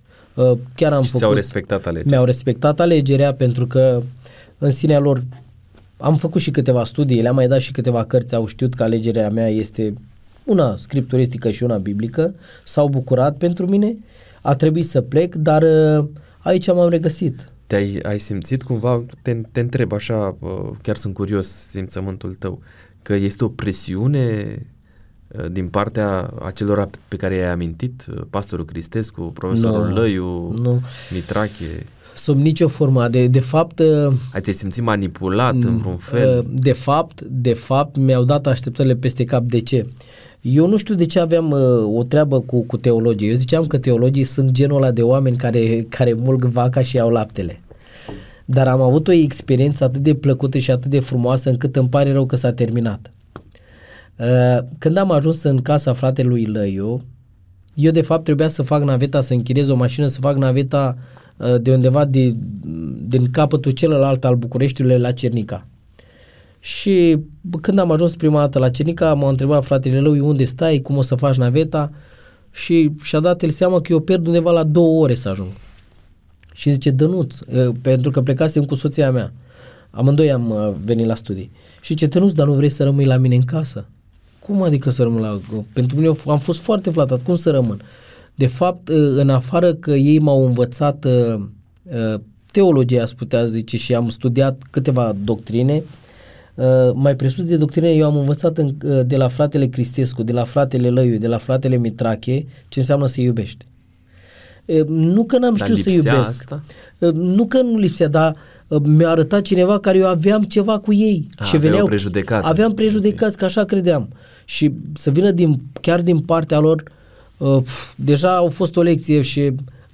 chiar am și făcut, ți-au respectat alegerea. Mi-au respectat alegerea pentru că în sinea lor am făcut și câteva studii, le-am mai dat și câteva cărți, au știut că alegerea mea este una scripturistică și una biblică, s-au bucurat pentru mine, a trebuit să plec, dar uh, aici m-am regăsit. Te-ai ai simțit cumva, te, te întreb așa, uh, chiar sunt curios simțământul tău, că este o presiune Uh, din partea acelora pe care i-ai amintit, uh, pastorul Cristescu, profesorul no, Lăiu, no. Mitrache? Sub nicio formă. De, de fapt... Uh, Ai te simțit manipulat în vreun fel? De fapt, de fapt, mi-au dat așteptările peste cap. De ce? Eu nu știu de ce aveam uh, o treabă cu, cu teologii. Eu ziceam că teologii sunt genul ăla de oameni care, care mulg vaca și iau laptele. Dar am avut o experiență atât de plăcută și atât de frumoasă încât îmi pare rău că s-a terminat. Uh, când am ajuns în casa fratelui Lăiu, eu de fapt trebuia să fac naveta, să închiriez o mașină, să fac naveta uh, de undeva de, din capătul celălalt al Bucureștiului la Cernica. Și când am ajuns prima dată la Cernica, m-a întrebat fratele Lăiu unde stai, cum o să faci naveta și și-a dat el seama că eu pierd undeva la două ore să ajung. Și zice, Dănuț, uh, pentru că plecasem cu soția mea, Amândoi am uh, venit la studii. Și ce Tănuț, dar nu vrei să rămâi la mine în casă? Cum adică să rămân la... Pentru mine am fost foarte flatat. Cum să rămân? De fapt, uh, în afară că ei m-au învățat uh, uh, teologia, aș putea zice, și am studiat câteva doctrine, Uh, mai presus de doctrine, eu am învățat în, uh, de la fratele Cristescu, de la fratele Lăiu, de la fratele Mitrache, ce înseamnă să iubești. Uh, nu că n-am Dar știut să lipsea iubesc. asta? Uh, Nu că nu lipsea, dar uh, mi-a arătat cineva care eu aveam ceva cu ei. A, și aveai o veneau, prejudecată. Aveam prejudecați, că așa credeam. Și să vină din, chiar din partea lor, uh, pf, deja au fost o lecție și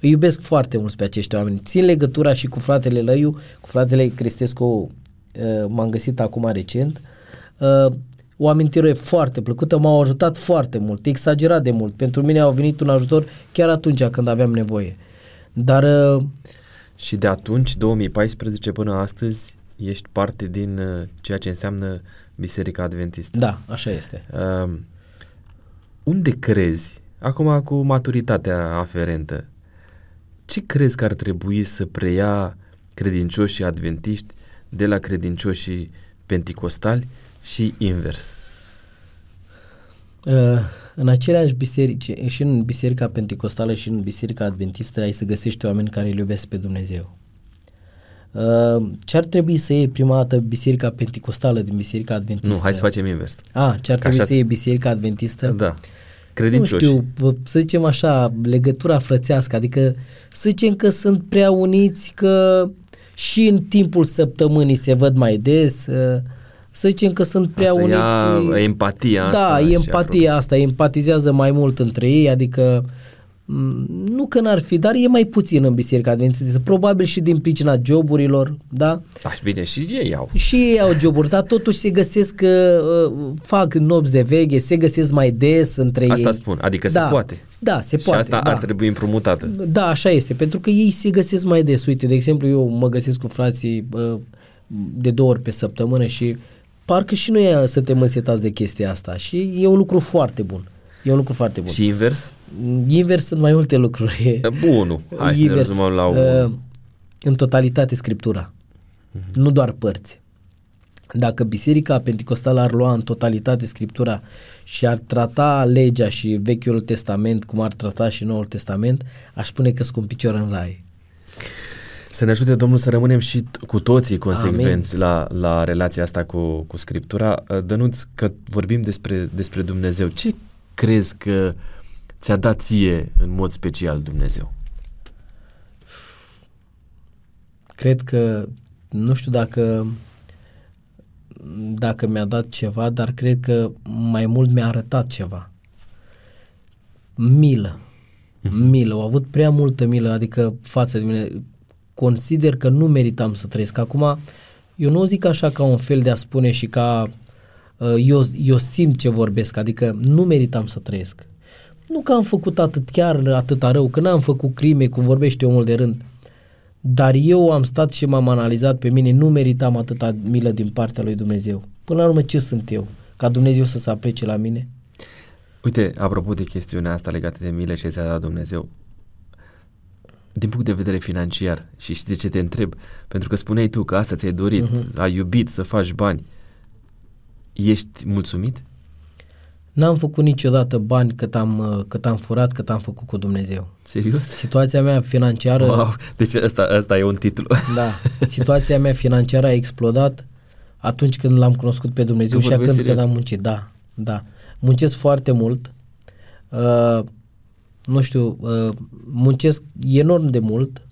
îi iubesc foarte mult pe acești oameni. Țin legătura și cu fratele Lăiu, cu fratele Cristescu uh, m-am găsit acum recent. Uh, o amintire foarte plăcută, m-au ajutat foarte mult, exagerat de mult. Pentru mine au venit un ajutor chiar atunci când aveam nevoie. Dar uh, Și de atunci, 2014 până astăzi, ești parte din uh, ceea ce înseamnă Biserica Adventistă. da, așa este. Uh, unde crezi, acum cu maturitatea aferentă, ce crezi că ar trebui să preia credincioșii adventiști de la credincioșii penticostali și invers? Uh, în aceleași biserici, și în Biserica Pentecostală și în Biserica Adventistă, ai să găsești oameni care îl iubesc pe Dumnezeu. Uh, ce ar trebui să iei prima dată Biserica Pentecostală din Biserica Adventistă? Nu, hai să facem invers. A, ce ar Ca trebui așa- să iei Biserica Adventistă? Da. Nu Credincioși. știu, vă- să zicem așa, legătura frățească, adică să zicem că sunt prea uniți, că și în timpul săptămânii se văd mai des, uh, să zicem că sunt prea Asta uniți. ia empatia asta Da, și empatia asta, empatizează mai mult între ei, adică m, nu că n-ar fi, dar e mai puțin în Biserica Adventistă, probabil și din pricina joburilor, da? Da, și bine, și ei au. Și ei au joburi, dar totuși se găsesc că uh, fac nopți de veche, se găsesc mai des între ei. Asta spun, adică se da, poate. Da, se și poate. asta da. ar trebui împrumutată. Da, așa este, pentru că ei se găsesc mai des. Uite, de exemplu, eu mă găsesc cu frații uh, de două ori pe săptămână și parcă și noi suntem însetați de chestia asta și e un lucru foarte bun. E un lucru foarte bun. Și invers? Invers sunt mai multe lucruri. Bunul. Hai să ne Invers, rezumăm la uh, un... în totalitate Scriptura, nu doar părți. Dacă Biserica Pentecostală ar lua în totalitate Scriptura și ar trata legea și Vechiul Testament cum ar trata și Noul Testament, aș spune că sunt cu un picior în rai. Să ne ajute Domnul să rămânem și t- cu toții consecvenți la, la relația asta cu, cu Scriptura. Uh, Dănuț, că vorbim despre, despre Dumnezeu, ce crezi că ți-a dat ție în mod special Dumnezeu? Cred că, nu știu dacă dacă mi-a dat ceva, dar cred că mai mult mi-a arătat ceva. Milă. Milă. Au avut prea multă milă, adică față de mine. Consider că nu meritam să trăiesc. Acum, eu nu o zic așa ca un fel de a spune și ca uh, eu, eu simt ce vorbesc, adică nu meritam să trăiesc. Nu că am făcut atât chiar atâta rău, că n-am făcut crime, cum vorbește omul de rând, dar eu am stat și m-am analizat pe mine, nu meritam atâta milă din partea lui Dumnezeu. Până la urmă, ce sunt eu? Ca Dumnezeu să se aplece la mine? Uite, apropo de chestiunea asta legată de milă ce ți-a dat Dumnezeu, din punct de vedere financiar și știi de ce te întreb, pentru că spuneai tu că asta ți-ai dorit, uh-huh. ai iubit să faci bani, ești mulțumit? N-am făcut niciodată bani cât am, uh, cât am furat, cât am făcut cu Dumnezeu. Serios? Situația mea financiară... Wow, deci asta, asta e un titlu. Da, situația mea financiară a explodat atunci când l-am cunoscut pe Dumnezeu Tu și vorbești când, când serios? am muncit. Da, da. Muncesc foarte mult. Uh, nu știu, uh, muncesc enorm de mult,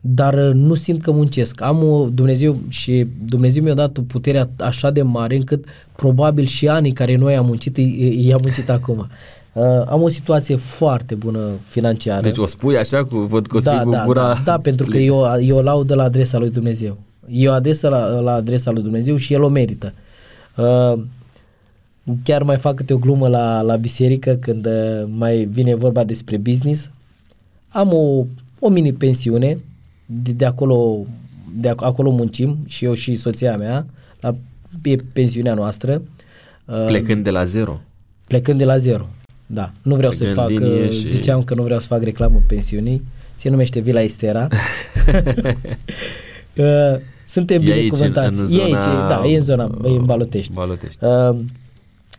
dar uh, nu simt că muncesc. Am o Dumnezeu și Dumnezeu mi-a dat o putere așa de mare încât probabil și anii care noi am muncit, i-am muncit acum. Uh, am o situație foarte bună financiară. Deci o spui așa, cu, văd că o spui da, cu da, gura da, da, pentru că plină. eu, eu laudă la adresa lui Dumnezeu. Eu adresă la, la adresa lui Dumnezeu și el o merită. Uh, chiar mai fac câte o glumă la, la biserică când uh, mai vine vorba despre business. Am o, o mini pensiune, de, de acolo de ac- acolo muncim și eu și soția mea, la e pensiunea noastră. Uh, Plecând de la zero. Plecând de la zero. Da, nu vreau să Plecând fac, din linie uh, și- ziceam că nu vreau să fac reclamă pensiunii, se numește Vila Estera. Uh, suntem E aici, binecuvântați. în e aici, zona- da, e în zona, e în Balotești. Balotești. Uh,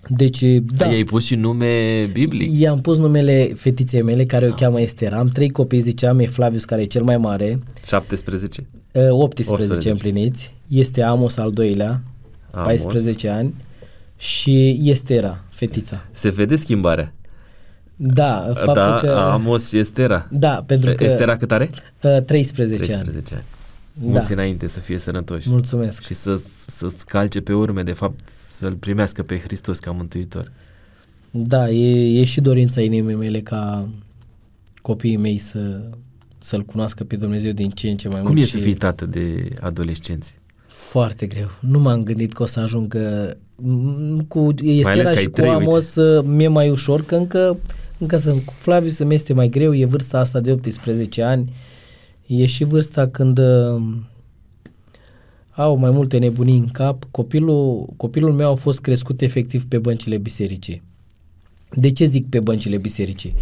deci, da. Da. I-ai pus și nume biblic. I-am pus numele fetiței mele, care o cheamă Estera. Am trei copii, ziceam, e Flavius, care e cel mai mare, 17. uh, 18, 18. împliniți, este Amos al doilea, Amos. 14 ani, și Estera, fetița. Se vede schimbarea. Da, faptul da, că... Amos și Estera. Da, pentru că... Estera cât are? Uh, 13, ani. 13 ani. Da. Mulți înainte să fie sănătoși. Mulțumesc. Și să, să-ți calce pe urme, de fapt, să-L primească pe Hristos ca mântuitor. Da, e, e și dorința inimii mele ca copiii mei să, să-L cunoască pe Dumnezeu din ce în ce mai Cum mult. e să fii tată de adolescenți? Foarte greu. Nu m-am gândit că o să ajungă m, cu ales Estera că ai și cu trei, uite. Amos uh, mi-e mai ușor, că încă, încă sunt cu Flavius îmi este mai greu, e vârsta asta de 18 ani, e și vârsta când uh, au mai multe nebunii în cap. Copilul, copilul meu a fost crescut efectiv pe băncile bisericii. De ce zic pe băncile bisericii?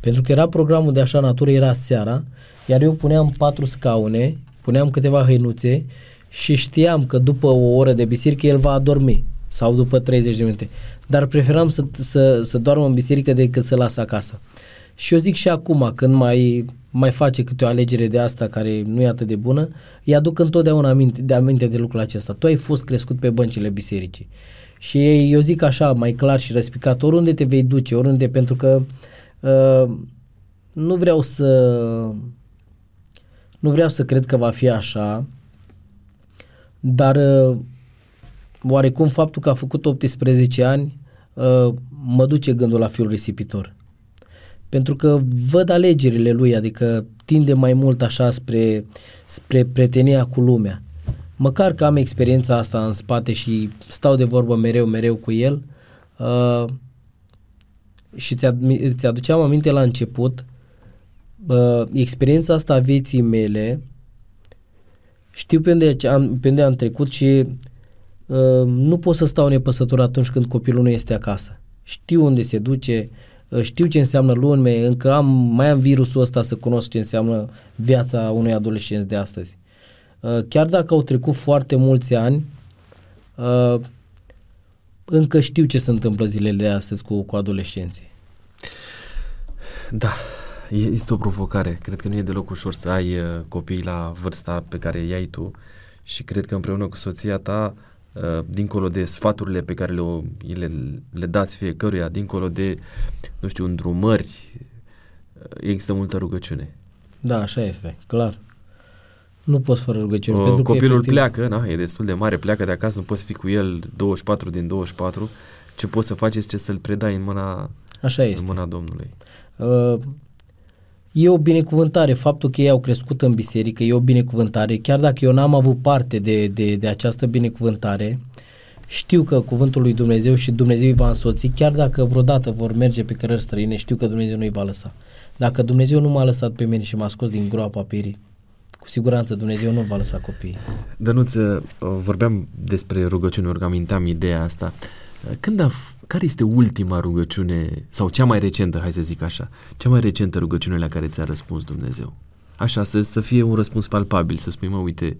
Pentru că era programul de așa natură, era seara, iar eu puneam patru scaune, puneam câteva hăinuțe și știam că după o oră de biserică el va adormi sau după 30 de minute. Dar preferam să, să, să doarmă în biserică decât să las acasă. Și eu zic și acum, când mai, mai face câte o alegere de asta care nu e atât de bună, îi aduc întotdeauna aminte de, aminte de lucrul acesta. Tu ai fost crescut pe băncile bisericii. Și eu zic așa, mai clar și răspicat, oriunde te vei duce, oriunde, pentru că uh, nu vreau să nu vreau să cred că va fi așa, dar uh, oarecum faptul că a făcut 18 ani uh, mă duce gândul la fiul risipitor. Pentru că văd alegerile lui, adică tinde mai mult așa spre, spre prietenia cu lumea. Măcar că am experiența asta în spate și stau de vorbă mereu, mereu cu el uh, și ți, ți aduceam aminte la început uh, experiența asta a vieții mele știu pe unde am, pe unde am trecut și uh, nu pot să stau nepăsător atunci când copilul nu este acasă. Știu unde se duce, uh, știu ce înseamnă lume, încă am, mai am virusul ăsta să cunosc ce înseamnă viața unui adolescent de astăzi. Uh, chiar dacă au trecut foarte mulți ani, uh, încă știu ce se întâmplă zilele de astăzi cu, cu adolescenții. Da, e- este o provocare. Cred că nu e deloc ușor să ai uh, copii la vârsta pe care i ai tu și cred că împreună cu soția ta, uh, dincolo de sfaturile pe care le, le, le dați fiecăruia, dincolo de, nu știu, îndrumări, uh, există multă rugăciune. Da, așa este, clar. Nu poți fără rugăciune. Uh, pentru că copilul efectiv, pleacă, na, e destul de mare, pleacă de acasă, nu poți fi cu el 24 din 24. Ce poți să faci este să-l predai în mâna, Așa în este. mâna Domnului. Uh, e o binecuvântare. Faptul că ei au crescut în biserică e o binecuvântare. Chiar dacă eu n-am avut parte de, de, de această binecuvântare, știu că cuvântul lui Dumnezeu și Dumnezeu îi va însoți, chiar dacă vreodată vor merge pe cărări străine, știu că Dumnezeu nu îi va lăsa. Dacă Dumnezeu nu m-a lăsat pe mine și m-a scos din groapa pirii, cu siguranță Dumnezeu nu va lăsa copiii. Dănuț, uh, vorbeam despre rugăciune, ori aminteam ideea asta. Uh, Când a, f- care este ultima rugăciune, sau cea mai recentă, hai să zic așa, cea mai recentă rugăciune la care ți-a răspuns Dumnezeu? Așa, să, să fie un răspuns palpabil, să spui, mă, uite,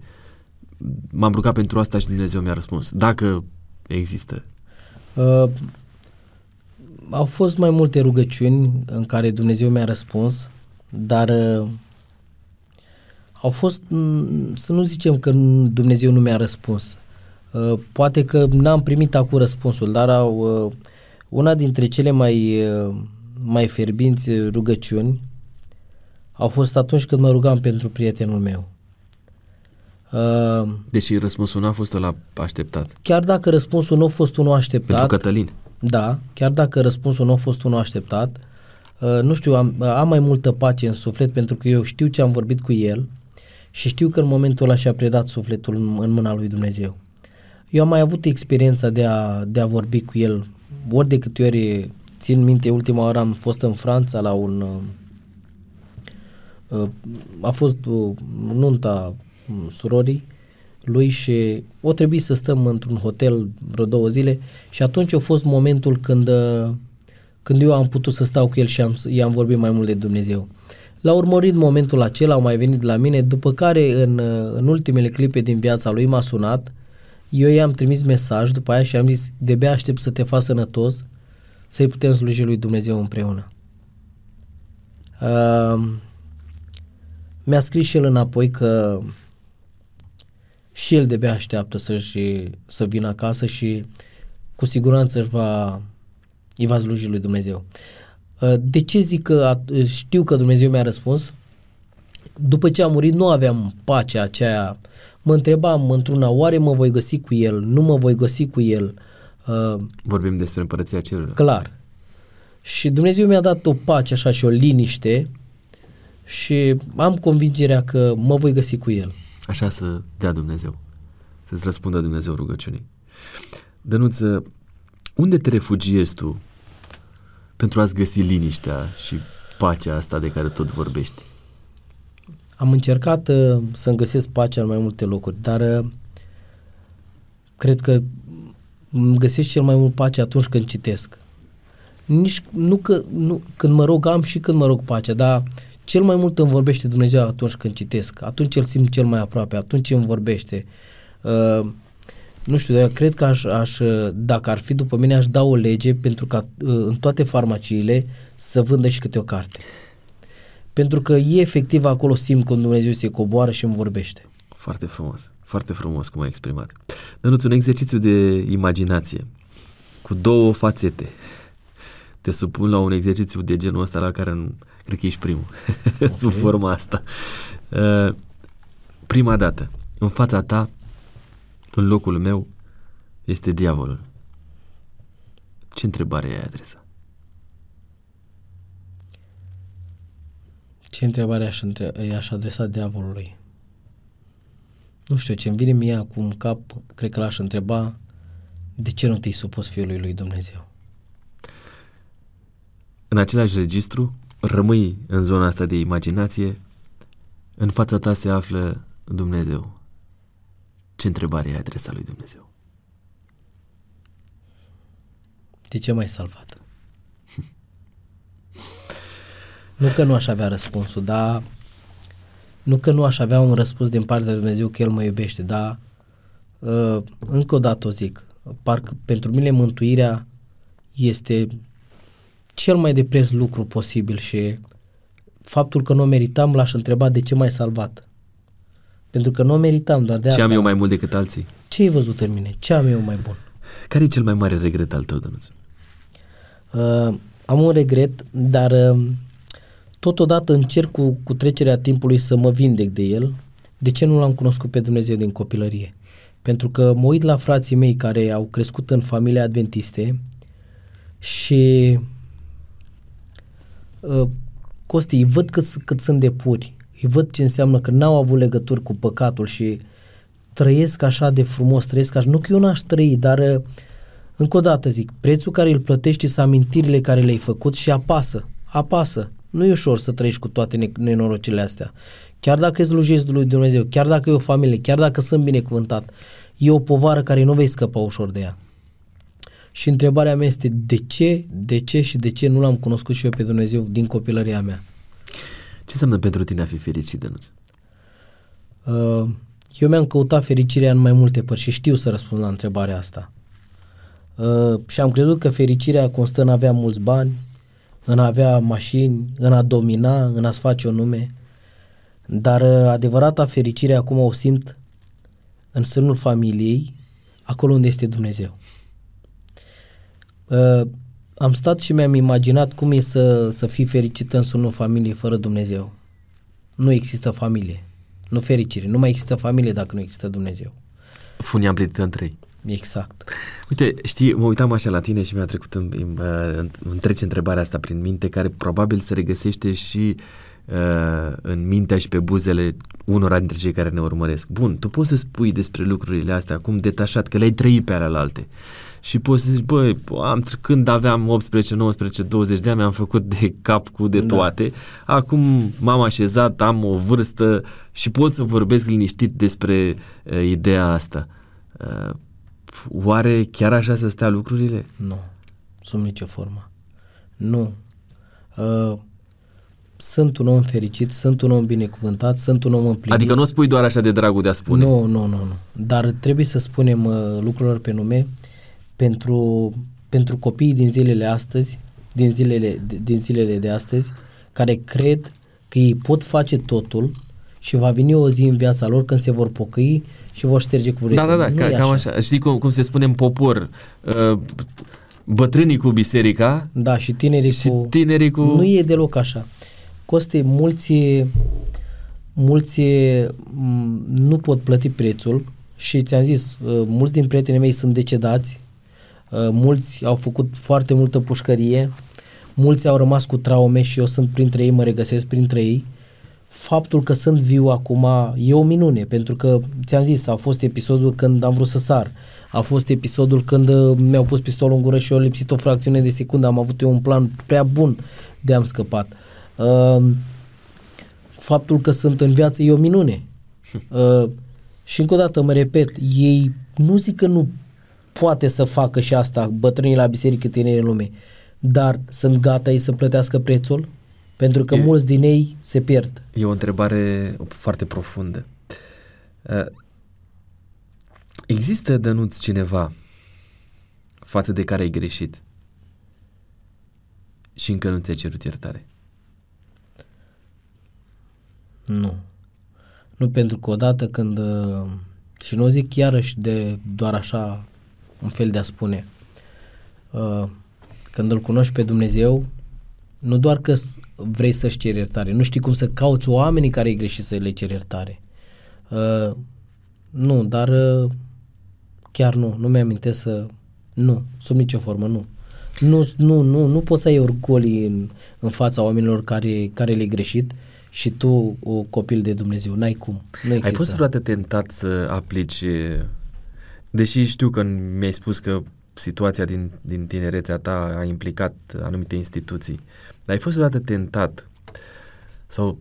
m-am rugat pentru asta și Dumnezeu mi-a răspuns. Dacă există. Uh, au fost mai multe rugăciuni în care Dumnezeu mi-a răspuns, dar uh, au fost, mm, să nu zicem că nu- Dumnezeu nu mi-a răspuns. Uh, poate că n-am primit acum răspunsul, dar au, uh, una dintre cele mai, uh, mai ferbinți rugăciuni au fost atunci când mă rugam pentru prietenul meu. Uh, Deși răspunsul n-a fost la așteptat. chiar dacă răspunsul nu a fost unul așteptat, Pentru Cătălin. da, chiar dacă răspunsul nu a fost unul așteptat, uh, nu știu, am, am mai multă pace în suflet pentru că eu știu ce am vorbit cu el și știu că în momentul ăla și-a predat sufletul în, în mâna lui Dumnezeu. Eu am mai avut experiența de a, de a vorbi cu el ori de câte ori țin minte, ultima oară am fost în Franța la un uh, uh, a fost uh, nunta um, surorii lui și o trebuie să stăm într-un hotel vreo două zile și atunci a fost momentul când, uh, când eu am putut să stau cu el și am, i-am vorbit mai mult de Dumnezeu. L-a urmărit momentul acela, au mai venit la mine, după care în, în ultimele clipe din viața lui m-a sunat, eu i-am trimis mesaj după aia și am zis, de aștept să te faci sănătos, să-i putem sluji lui Dumnezeu împreună. Uh, mi-a scris și el înapoi că și el de așteaptă să-și, să vină acasă și cu siguranță își va, îi va sluji lui Dumnezeu. Uh, de ce zic că știu că Dumnezeu mi-a răspuns? După ce a murit nu aveam pacea aceea. Mă întrebam într-una, oare mă voi găsi cu el? Nu mă voi găsi cu el? Uh, Vorbim despre împărăția cerurilor. Clar. Și Dumnezeu mi-a dat o pace așa și o liniște și am convingerea că mă voi găsi cu el. Așa să dea Dumnezeu, să-ți răspundă Dumnezeu rugăciunii. Dănuță, unde te refugiezi tu pentru a-ți găsi liniștea și pacea asta de care tot vorbești? Am încercat uh, să-mi găsesc pacea în mai multe locuri, dar uh, cred că îmi găsesc cel mai mult pace atunci când citesc. Nici, nu că, nu, când mă rog am și când mă rog pacea, dar cel mai mult îmi vorbește Dumnezeu atunci când citesc, atunci îl simt cel mai aproape, atunci îmi vorbește. Uh, nu știu, dar cred că aș, aș, dacă ar fi după mine, aș da o lege pentru ca uh, în toate farmaciile să vândă și câte o carte. Pentru că e efectiv acolo simt când Dumnezeu se coboară și îmi vorbește. Foarte frumos, foarte frumos cum ai exprimat. Dănuț un exercițiu de imaginație cu două fațete. Te supun la un exercițiu de genul ăsta la care nu, cred că ești primul, okay. sub forma asta. Uh, prima dată, în fața ta în locul meu este diavolul. Ce întrebare ai adresa? Ce întrebare aș, între- i-aș adresa diavolului? Nu știu, ce-mi vine mie acum în cap, cred că l-aș întreba de ce nu te-ai supus Fiului lui Dumnezeu? În același registru, rămâi în zona asta de imaginație, în fața ta se află Dumnezeu. Ce întrebare ai adresat lui Dumnezeu? De ce m-ai salvat? Nu că nu aș avea răspunsul, dar nu că nu aș avea un răspuns din partea lui Dumnezeu că El mă iubește, dar uh, încă o dată o zic, parcă pentru mine mântuirea este cel mai de preț lucru posibil și faptul că nu o meritam l-aș întreba de ce m-ai salvat. Pentru că nu o meritam doar de Ce asta. am eu mai mult decât alții? Ce ai văzut în mine? Ce am eu mai bun? Care e cel mai mare regret al tău, Dănuț? Uh, am un regret, dar uh, totodată încerc cu, cu trecerea timpului să mă vindec de el. De ce nu l-am cunoscut pe Dumnezeu din copilărie? Pentru că mă uit la frații mei care au crescut în familie adventiste și uh, Costi, îi văd cât, cât sunt de puri, îi văd ce înseamnă că n-au avut legături cu păcatul și trăiesc așa de frumos, trăiesc așa, nu că eu n-aș trăi, dar uh, încă o dată zic, prețul care îl plătești sunt amintirile care le-ai făcut și apasă, apasă. Nu e ușor să trăiești cu toate nenorocile astea. Chiar dacă îți slujezi lui Dumnezeu, chiar dacă e o familie, chiar dacă sunt binecuvântat, e o povară care nu vei scăpa ușor de ea. Și întrebarea mea este de ce, de ce și de ce nu l-am cunoscut și eu pe Dumnezeu din copilăria mea? Ce înseamnă pentru tine a fi fericit, Dănuț? Uh, eu mi-am căutat fericirea în mai multe părți și știu să răspund la întrebarea asta. Uh, și am crezut că fericirea constă în a avea mulți bani, în a avea mașini, în a domina, în a-ți face o nume. Dar uh, adevărata fericire acum o simt în sânul familiei, acolo unde este Dumnezeu. Uh, am stat și mi-am imaginat cum e să, să fii fericit în sânul familiei fără Dumnezeu. Nu există familie, nu fericire, nu mai există familie dacă nu există Dumnezeu. Funia împlinită în trei. Exact. Uite, știi, mă uitam așa la tine și mi-a trecut în, în, în trece întrebarea asta prin minte, care probabil se regăsește și uh, în mintea și pe buzele unora dintre cei care ne urmăresc. Bun, tu poți să spui despre lucrurile astea acum detașat, că le-ai trăit pe ale alte. Și poți să zici, băi, am, când aveam 18, 19, 20 de ani, am făcut de cap cu de da. toate. Da. Acum m-am așezat, am o vârstă și pot să vorbesc liniștit despre uh, ideea asta. Uh, Oare chiar așa să stea lucrurile? Nu, sub nicio formă. Nu. Uh, sunt un om fericit, sunt un om binecuvântat, sunt un om împlinit. Adică nu o spui doar așa de dragul de a spune. Nu, nu, nu, nu. Dar trebuie să spunem uh, lucrurilor pe nume pentru, pentru copiii din zilele astăzi, din zilele, din zilele de astăzi, care cred că ei pot face totul și va veni o zi în viața lor când se vor pocăi și vor șterge cu Da, da, da, ca, cam așa. așa. Știi cum, cum se spune în popor, uh, bătrânii cu biserica da, și tinerii, și cu... tinerii cu... Nu e deloc așa. Coste, mulți, mulți m, nu pot plăti prețul și ți-am zis, uh, mulți din prietenii mei sunt decedați, uh, mulți au făcut foarte multă pușcărie, mulți au rămas cu traume și eu sunt printre ei, mă regăsesc printre ei. Faptul că sunt viu acum e o minune, pentru că ți-am zis, a fost episodul când am vrut să sar, a fost episodul când uh, mi-au pus pistolul în gură și eu lipsit o fracțiune de secundă, am avut eu un plan prea bun de am scăpat. Uh, faptul că sunt în viață e o minune. Uh, și încă o dată mă repet, ei nu zic că nu poate să facă și asta bătrânii la biserică tineri în lume, dar sunt gata ei să plătească prețul? Pentru că e, mulți din ei se pierd. E o întrebare foarte profundă. Uh, există, Dănuț, cineva față de care ai greșit și încă nu ți-ai cerut iertare? Nu. Nu pentru că odată când, uh, și nu zic iarăși de doar așa un fel de a spune, uh, când îl cunoști pe Dumnezeu, nu doar că vrei să-și ceri iertare, nu știi cum să cauți oamenii care ai greșit să le ceri iertare. Uh, nu, dar uh, chiar nu, nu mi-amintesc să... Nu, sub nicio formă, nu. Nu, nu, nu, nu poți să ai orgolii în, în fața oamenilor care, care le-ai greșit și tu, o copil de Dumnezeu, n-ai cum. Nu există. Ai fost vreodată tentat să aplici, deși știu că mi-ai spus că situația din, din tinerețea ta a implicat anumite instituții, dar ai fost vreodată tentat sau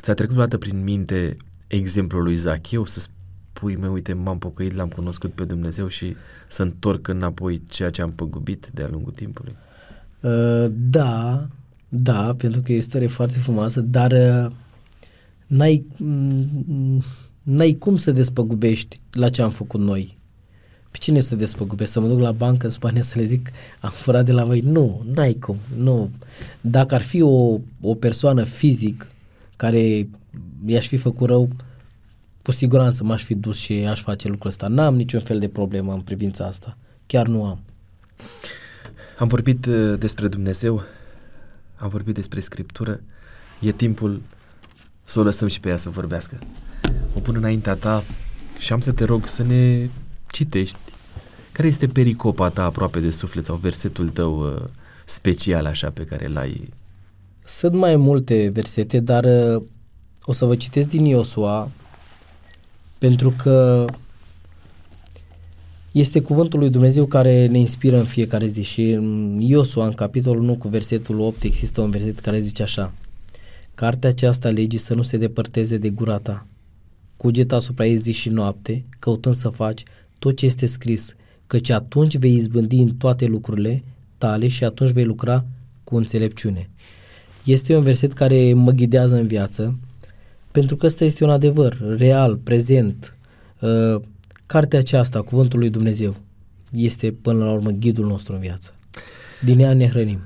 ți-a trecut vreodată prin minte exemplul lui Zacheu să spui, mă, uite, m-am pocăit, l-am cunoscut pe Dumnezeu și să întorc înapoi ceea ce am păgubit de-a lungul timpului? Uh, da, da, pentru că e o istorie foarte frumoasă, dar uh, n-ai, mm, n-ai cum să despăgubești la ce am făcut noi. Pe cine să despăgubesc? Să mă duc la bancă în Spania să le zic am furat de la voi? Nu, n-ai cum. Nu. Dacă ar fi o, o persoană fizic care i-aș fi făcut rău, cu siguranță m-aș fi dus și aș face lucrul ăsta. N-am niciun fel de problemă în privința asta. Chiar nu am. Am vorbit uh, despre Dumnezeu, am vorbit despre Scriptură. E timpul să o lăsăm și pe ea să vorbească. O pun înaintea ta și am să te rog să ne citești. Care este pericopa ta aproape de suflet sau versetul tău uh, special așa pe care l-ai? Sunt mai multe versete, dar uh, o să vă citesc din Iosua pentru că este cuvântul lui Dumnezeu care ne inspiră în fiecare zi și în Iosua, în capitolul 1 cu versetul 8, există un verset care zice așa Cartea aceasta legii să nu se depărteze de gura ta. Cugeta asupra ei zi și noapte, căutând să faci tot ce este scris, căci atunci vei izbândi în toate lucrurile tale și atunci vei lucra cu înțelepciune. Este un verset care mă ghidează în viață, pentru că ăsta este un adevăr real, prezent. Uh, cartea aceasta, Cuvântul lui Dumnezeu, este până la urmă ghidul nostru în viață. Din ea ne hrănim.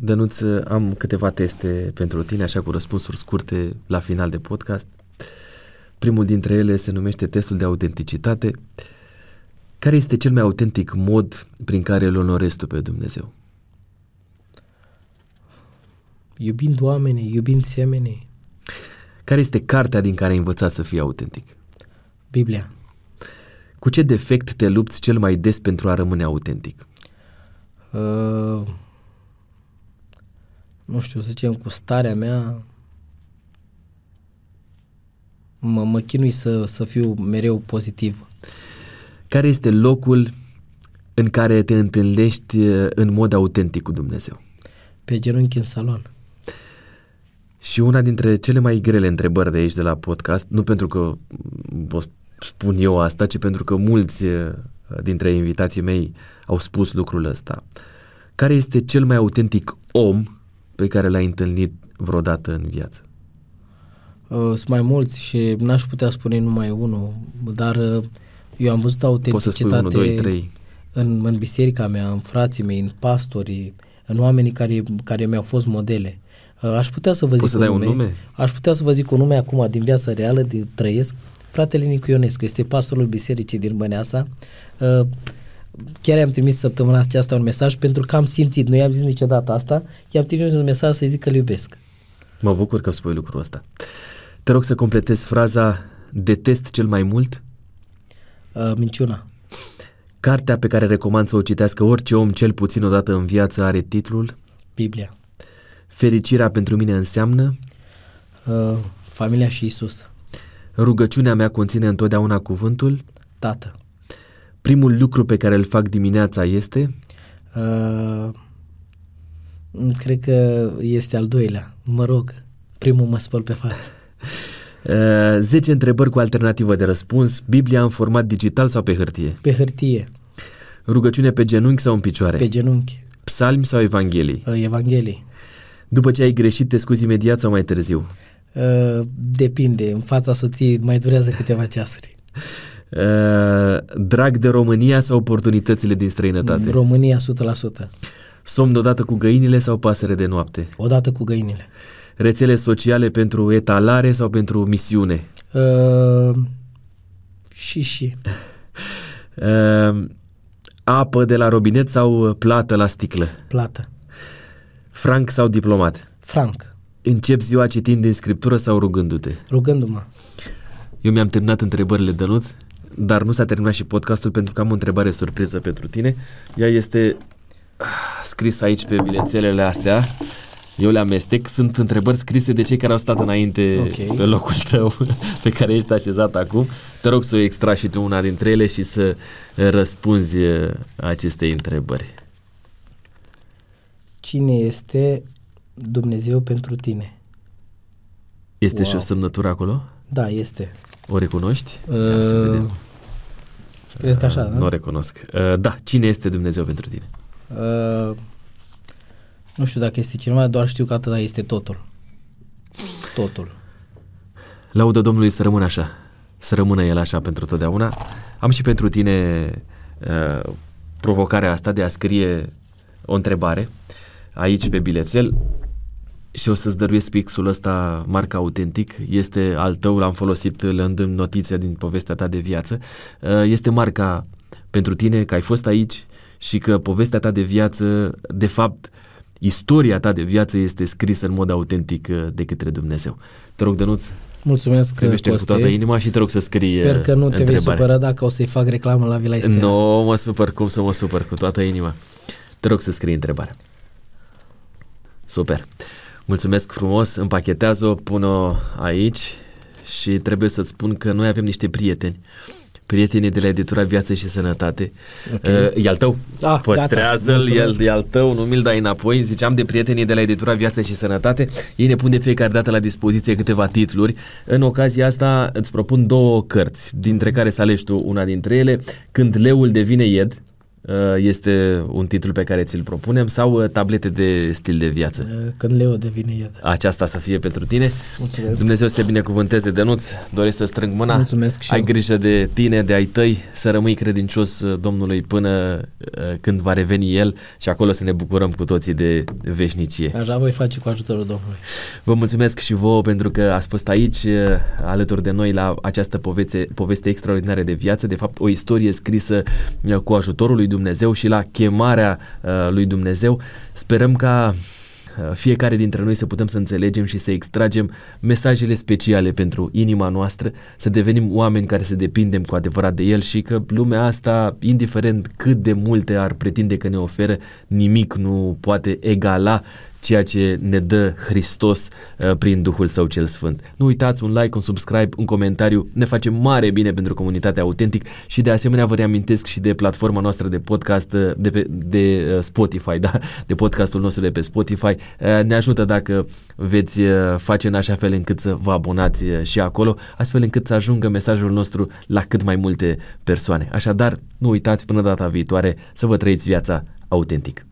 Dănuț, am câteva teste pentru tine, așa cu răspunsuri scurte la final de podcast. Primul dintre ele se numește testul de autenticitate. Care este cel mai autentic mod prin care îl onorezi tu pe Dumnezeu? Iubind oamenii, iubind semenii. Care este cartea din care ai învățat să fii autentic? Biblia. Cu ce defect te lupți cel mai des pentru a rămâne autentic? Uh, nu știu, să zicem, cu starea mea mă, mă chinui să, să fiu mereu pozitiv. Care este locul în care te întâlnești uh, în mod autentic cu Dumnezeu? Pe genunchi în salon. Și una dintre cele mai grele întrebări de aici de la podcast, nu pentru că o spun eu asta, ci pentru că mulți uh, dintre invitații mei au spus lucrul ăsta. Care este cel mai autentic om pe care l-ai întâlnit vreodată în viață? Uh, sunt mai mulți și n-aș putea spune numai unul, dar uh, eu am văzut Poți să spui autenticitate 1, 2, 3. în, în biserica mea, în frații mei, în pastorii, în oamenii care, care mi-au fost modele. Uh, Aș putea să vă zic Poți să un dai un nume. nume? Aș putea să vă zic un nume acum din viața reală, din trăiesc. Fratele Nicu Ionescu este pastorul bisericii din Băneasa. Uh, Chiar i-am trimis săptămâna aceasta un mesaj pentru că am simțit, nu i-am zis niciodată asta, i-am trimis un mesaj să-i zic că îl iubesc. Mă bucur că spui lucrul ăsta. Te rog să completezi fraza detest cel mai mult Uh, minciuna. Cartea pe care recomand să o citească orice om cel puțin odată în viață are titlul Biblia. Fericirea pentru mine înseamnă Uh, familia și Isus. Rugăciunea mea conține întotdeauna cuvântul Tată. Primul lucru pe care îl fac dimineața este Uh, cred că este al doilea. Mă rog, primul mă spăl pe față. uh, 10 întrebări cu alternativă de răspuns. Biblia în format digital sau pe hârtie? Pe hârtie, Rugăciune pe genunchi sau în picioare? Pe genunchi, Psalmi sau Evanghelii? Uh, Evanghelii. După ce ai greșit te scuzi imediat sau mai târziu? Uh, depinde, în fața soției mai durează câteva ceasuri. uh, Drag de România sau oportunitățile din străinătate? România 100%. Somn odată cu găinile sau pasăre de noapte? Odată cu găinile. Rețele sociale pentru etalare sau pentru misiune? Uh, și și. Uh, apă de la robinet sau plată la sticlă? Plată. Franc sau diplomat? Franc. Încep ziua citind din scriptură sau rugându-te? Rugându-mă. Eu mi-am terminat întrebările, Dănuț, dar nu s-a terminat și podcastul pentru că am o întrebare surpriză pentru tine. Ea este ah, scrisă aici pe bilețelele astea. Eu le amestec. Sunt întrebări scrise de cei care au stat înainte Ok. pe locul tău pe care ești așezat acum. Te rog să o extragi și tu una dintre ele și să eh, răspunzi eh, acestei întrebări. Cine este Dumnezeu pentru tine? Este Wow. și o semnătură acolo? Da, este. O recunoști? Ia să vedem. Uh, cred că așa, da? Nu o recunosc. Uh, Da, cine este Dumnezeu pentru tine? Uh, nu știu dacă este cineva, doar știu că atâta este totul. Totul. Laudă Domnului să rămână așa, să rămână El așa pentru totdeauna. Am și pentru tine uh, provocarea asta de a scrie o întrebare aici pe bilețel și o să-ți dăruiesc pixul ăsta, marca autentic, este al tău, l-am folosit lăsând notiția din povestea ta de viață. Uh, Este marca pentru tine că ai fost aici și că povestea ta de viață, de fapt, istoria ta de viață este scrisă în mod autentic uh, de către Dumnezeu. Te rog, Dănuț, Mulțumesc, te iubește cu Coste. toată inima și te rog să scrii Sper că nu te vei întrebarea. supăra dacă o să-i fac reclamă la Vila Estea. Nu mă supăr, cum să mă supăr, cu toată inima. Te rog să scrii întrebarea. Super. Mulțumesc frumos, împachetează-o, pun-o aici și trebuie să-ți spun că noi avem niște prieteni. Prietenii de la editura Viață și Sănătate. Ok. Uh, e al tău? Ah, Păstrează-l, gata, el mulțumesc. e al tău, nu mi-l dai înapoi. Ziceam de prietenii de la editura Viață și Sănătate. Ei ne pun de fiecare dată la dispoziție câteva titluri. În ocazia asta îți propun două cărți, dintre care să alegi tu una dintre ele. Când leul devine ied, uh, este un titlu pe care ți-l propunem, sau uh, tablete de stil de viață. Uh, Când Leo devine ied. Aceasta să fie pentru tine. Mulțumesc. Dumnezeu să te binecuvânteze, Dănuț. Doresc să strâng mâna. Mulțumesc și Ai eu. grijă de tine, de ai tăi, să rămâi credincios uh, Domnului până uh, când va reveni El și acolo să ne bucurăm cu toții de veșnicie. Așa voi face cu ajutorul Domnului. Vă mulțumesc și vouă pentru că ați fost aici uh, alături de noi la această poveste, poveste extraordinară de viață, de fapt o istorie scrisă uh, cu ajutorul lui Dumnezeu și la chemarea uh, lui Dumnezeu. Sperăm ca uh, fiecare dintre noi să putem să înțelegem și să extragem mesajele speciale pentru inima noastră, să devenim oameni care să depindem cu adevărat de El și că lumea asta, indiferent cât de multe ar pretinde că ne oferă, nimic nu poate egala ceea ce ne dă Hristos uh, prin Duhul Său cel Sfânt. Nu uitați un like, un subscribe, un comentariu, ne face mare bine pentru comunitatea autentic și de asemenea vă reamintesc și de platforma noastră de podcast uh, de, pe, de uh, Spotify, da? de podcastul nostru de pe Spotify. Uh, Ne ajută dacă veți uh, face în așa fel încât să vă abonați uh, și acolo, astfel încât să ajungă mesajul nostru la cât mai multe persoane. Așadar, nu uitați până data viitoare să vă trăiți viața autentic.